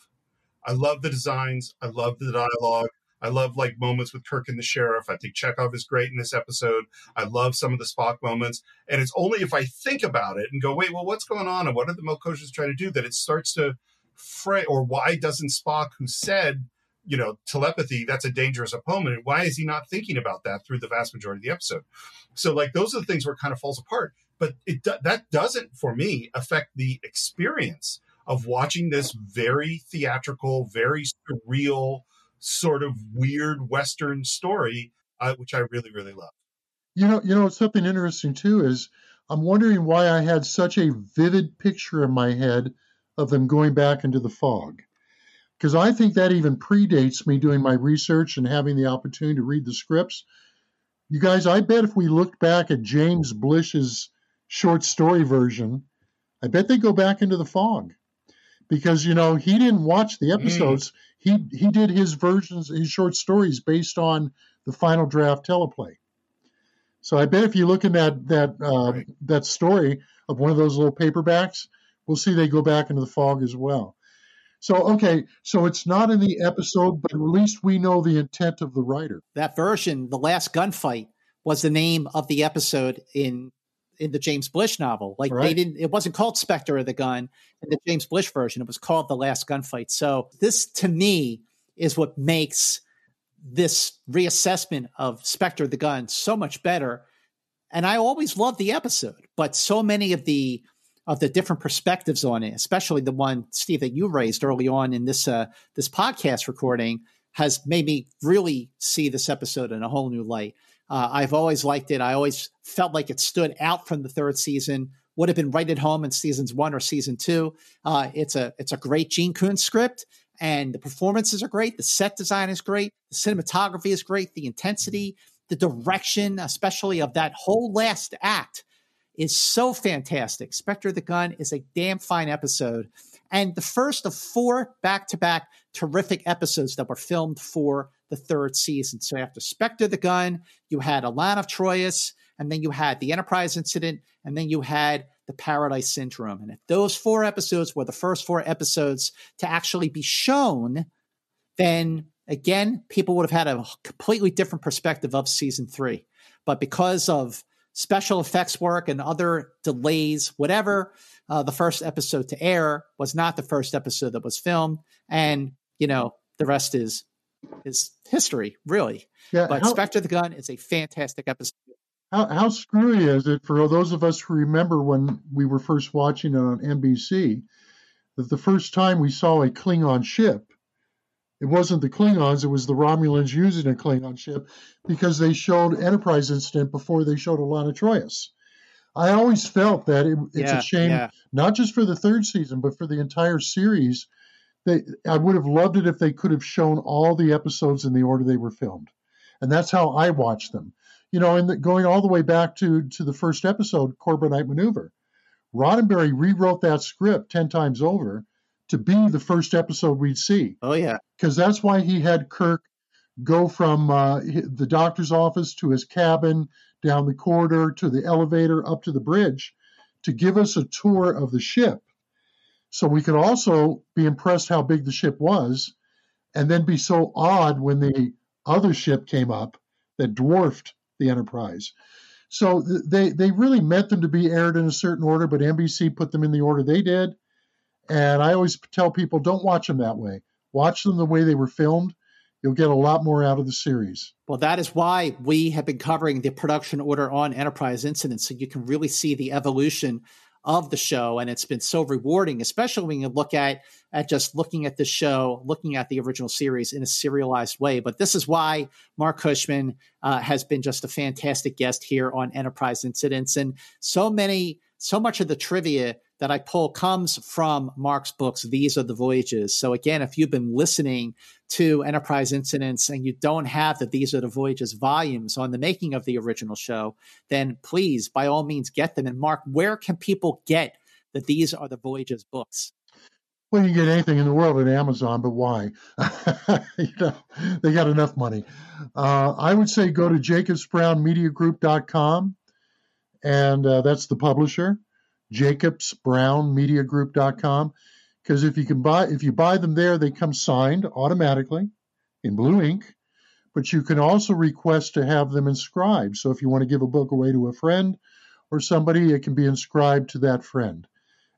I love the designs, I love the dialogue, I love like moments with Kirk and the sheriff. I think Chekov is great in this episode. I love some of the Spock moments. And it's only if I think about it and go, wait, well, what's going on? And what are the Melkoshas trying to do that it starts to Or why doesn't Spock, who said, you know, telepathy, that's a dangerous opponent. Why is he not thinking about that through the vast majority of the episode? So, like, those are the things where it kind of falls apart. But it that doesn't, for me, affect the experience of watching this very theatrical, very surreal, sort of weird Western story, uh, which I really, really love. You know, you know, something interesting too is I'm wondering why I had such a vivid picture in my head of them going back into the fog because I think that even predates me doing my research and having the opportunity to read the scripts. You guys, I bet if we looked back at James Blish's short story version, I bet they go back into the fog because you know he didn't watch the mm. episodes. Mm. He he did his versions, his short stories based on the final draft teleplay. So I bet if you look in that that uh, right. that story of one of those little paperbacks, we'll see they go back into the fog as well. So, okay, so it's not in the episode, but at least we know the intent of the writer. That version, The Last Gunfight, was the name of the episode in in the James Blish novel. Like right. they didn't it wasn't called Spectre of the Gun in the James Blish version. It was called The Last Gunfight. So this to me is what makes this reassessment of Spectre of the Gun so much better. And I always loved the episode, but so many of the of the different perspectives on it, especially the one Steve that you raised early on in this uh, this podcast recording, has made me really see this episode in a whole new light. Uh, I've always liked it. I always felt like it stood out from the third season. Would have been right at home in seasons one or season two. Uh, it's a it's a great Gene Coon script, and the performances are great. The set design is great. The cinematography is great. The intensity, the direction, especially of that whole last act is so fantastic. Spectre of the Gun is a damn fine episode. And the first of four back to back terrific episodes that were filmed for the third season. So after Spectre of the Gun, you had Elaan of Troyius, and then you had the Enterprise incident, and then you had the Paradise Syndrome. And if those four episodes were the first four episodes to actually be shown, then again, people would have had a completely different perspective of season three. But because of special effects work and other delays, whatever. Uh, the first episode to air was not the first episode that was filmed, and you know the rest is is history, really. Yeah, but how, Spectre the Gun is a fantastic episode. How, how screwy is it for those of us who remember when we were first watching it on NBC that the first time we saw a Klingon ship it wasn't the Klingons, it was the Romulans using a Klingon ship because they showed Enterprise incident before they showed Elaan Troyius. I always felt that it, it's yeah, a shame, yeah. not just for the third season, but for the entire series. They, I would have loved it if they could have shown all the episodes in the order they were filmed, and that's how I watched them. You know, and the, going all the way back to to the first episode, Corbomite Maneuver. Roddenberry rewrote that script ten times over to be the first episode we'd see. Oh yeah, because that's why he had Kirk go from uh, the doctor's office to his cabin, down the corridor to the elevator, up to the bridge, to give us a tour of the ship, so we could also be impressed how big the ship was, and then be so awed when the other ship came up that dwarfed the Enterprise. So they they really meant them to be aired in a certain order, but NBC put them in the order they did and I always tell people don't watch them that way. Watch them the way they were filmed. You'll get a lot more out of the series. Well, that is why we have been covering the production order on Enterprise Incidents, so you can really see the evolution of the show, and it's been so rewarding, especially when you look at at just looking at the show, looking at the original series in a serialized way. But this is why Marc Cushman uh, has been just a fantastic guest here on Enterprise Incidents, and so many, so much of the trivia that I pull comes from Marc's books, These Are the Voyages. So, again, if you've been listening to Enterprise Incidents and you don't have the These Are the Voyages volumes on the making of the original show, then please, by all means, get them. And, Marc, where can people get the These Are the Voyages books? Well, you can get anything in the world at Amazon, but why? you know, they got enough money. Uh, I would say go to jacobsbrownmediagroup.com, and uh, that's the publisher jacobsbrownmediagroup.com because if you can buy if you buy them there they come signed automatically in blue ink but you can also request to have them inscribed. So if you want to give a book away to a friend or somebody, it can be inscribed to that friend.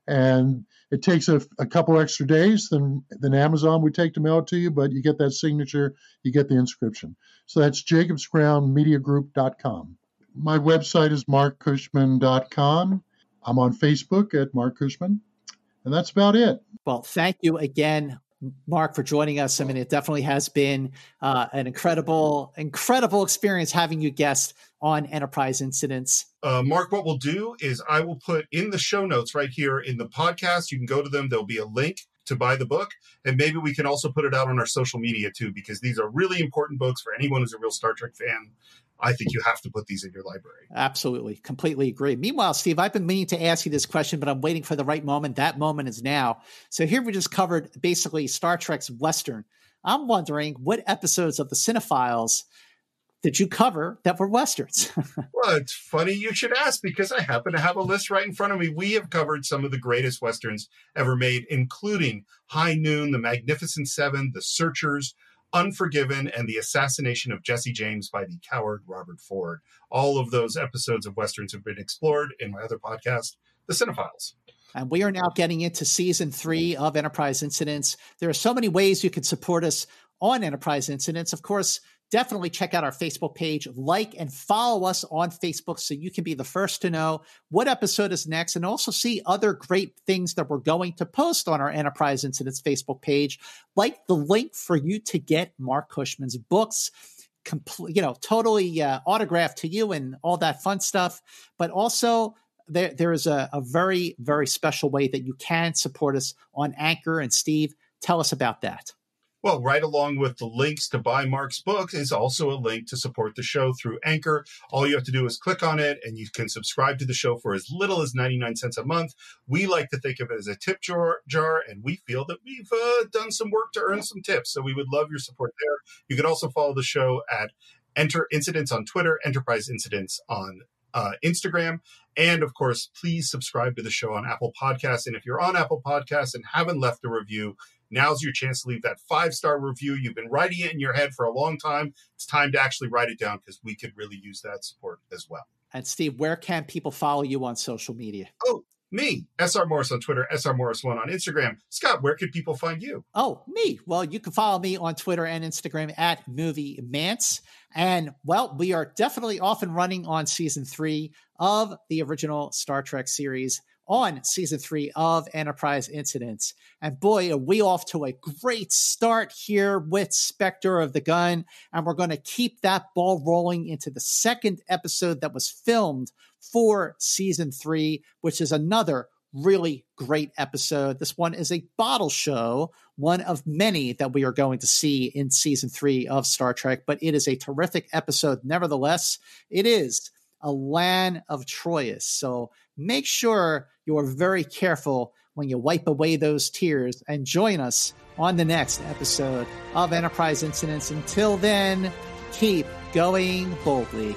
And it takes a, a couple extra days than, than Amazon would take to mail it to you, but you get that signature, you get the inscription. So that's jacobsbrownmediagroup.com. My website is markcushman.com. I'm on Facebook at Marc Cushman. And that's about it. Well, thank you again, Marc, for joining us. I mean, it definitely has been uh, an incredible, incredible experience having you guest on Enterprise Incidents. Uh, Marc, what we'll do is I will put in the show notes right here in the podcast. You can go to them. There'll be a link to buy the book. And maybe we can also put it out on our social media too, because these are really important books for anyone who's a real Star Trek fan. I think you have to put these in your library. Absolutely. Completely agree. Meanwhile, Steve, I've been meaning to ask you this question, but I'm waiting for the right moment. That moment is now. So here we just covered basically Star Trek's Western. I'm wondering what episodes of the Cinephiles did you cover that were westerns? well, it's funny you should ask because I happen to have a list right in front of me. We have covered some of the greatest westerns ever made, including High Noon, The Magnificent Seven, The Searchers, Unforgiven, and the assassination of Jesse James by the coward Robert Ford. All of those episodes of westerns have been explored in my other podcast, The Cinephiles. And we are now getting into season three of Enterprise Incidents. There are so many ways you can support us on Enterprise Incidents. Of course, definitely check out our Facebook page, like and follow us on Facebook so you can be the first to know what episode is next and also see other great things that we're going to post on our Enterprise Incidents Facebook page, like the link for you to get Marc Cushman's books. Complete, you know, totally uh, autographed to you and all that fun stuff. But also, there there is a, a very very special way that you can support us on Anchor. And Steve, tell us about that. Well, right along with the links to buy Marc's book is also a link to support the show through Anchor. All you have to do is click on it and you can subscribe to the show for as little as 99 cents a month. We like to think of it as a tip jar, jar and we feel that we've uh, done some work to earn some tips. So we would love your support there. You can also follow the show at Enter Incidents on Twitter, Enterprise Incidents on uh, Instagram. And of course, please subscribe to the show on Apple Podcasts. And if you're on Apple Podcasts and haven't left a review, Now's your chance to leave that five star review. You've been writing it in your head for a long time. It's time to actually write it down because we could really use that support as well. And Steve, where can people follow you on social media? Oh, me, SR Morris on Twitter, SR Morris1 on Instagram. Scott, where could people find you? Oh, me. Well, you can follow me on Twitter and Instagram at Movie Mance. And well, we are definitely off and running on season three of the original Star Trek series on season three of Enterprise Incidents. And boy, are we off to a great start here with Spectre of the Gun. And we're going to keep that ball rolling into the second episode that was filmed for season three, which is another really great episode. This one is a bottle show, one of many that we are going to see in season three of Star Trek, but it is a terrific episode. Nevertheless, it is Elaan of Troyius. So make sure you are very careful when you wipe away those tears and join us on the next episode of Enterprise Incidents. Until then, keep going boldly.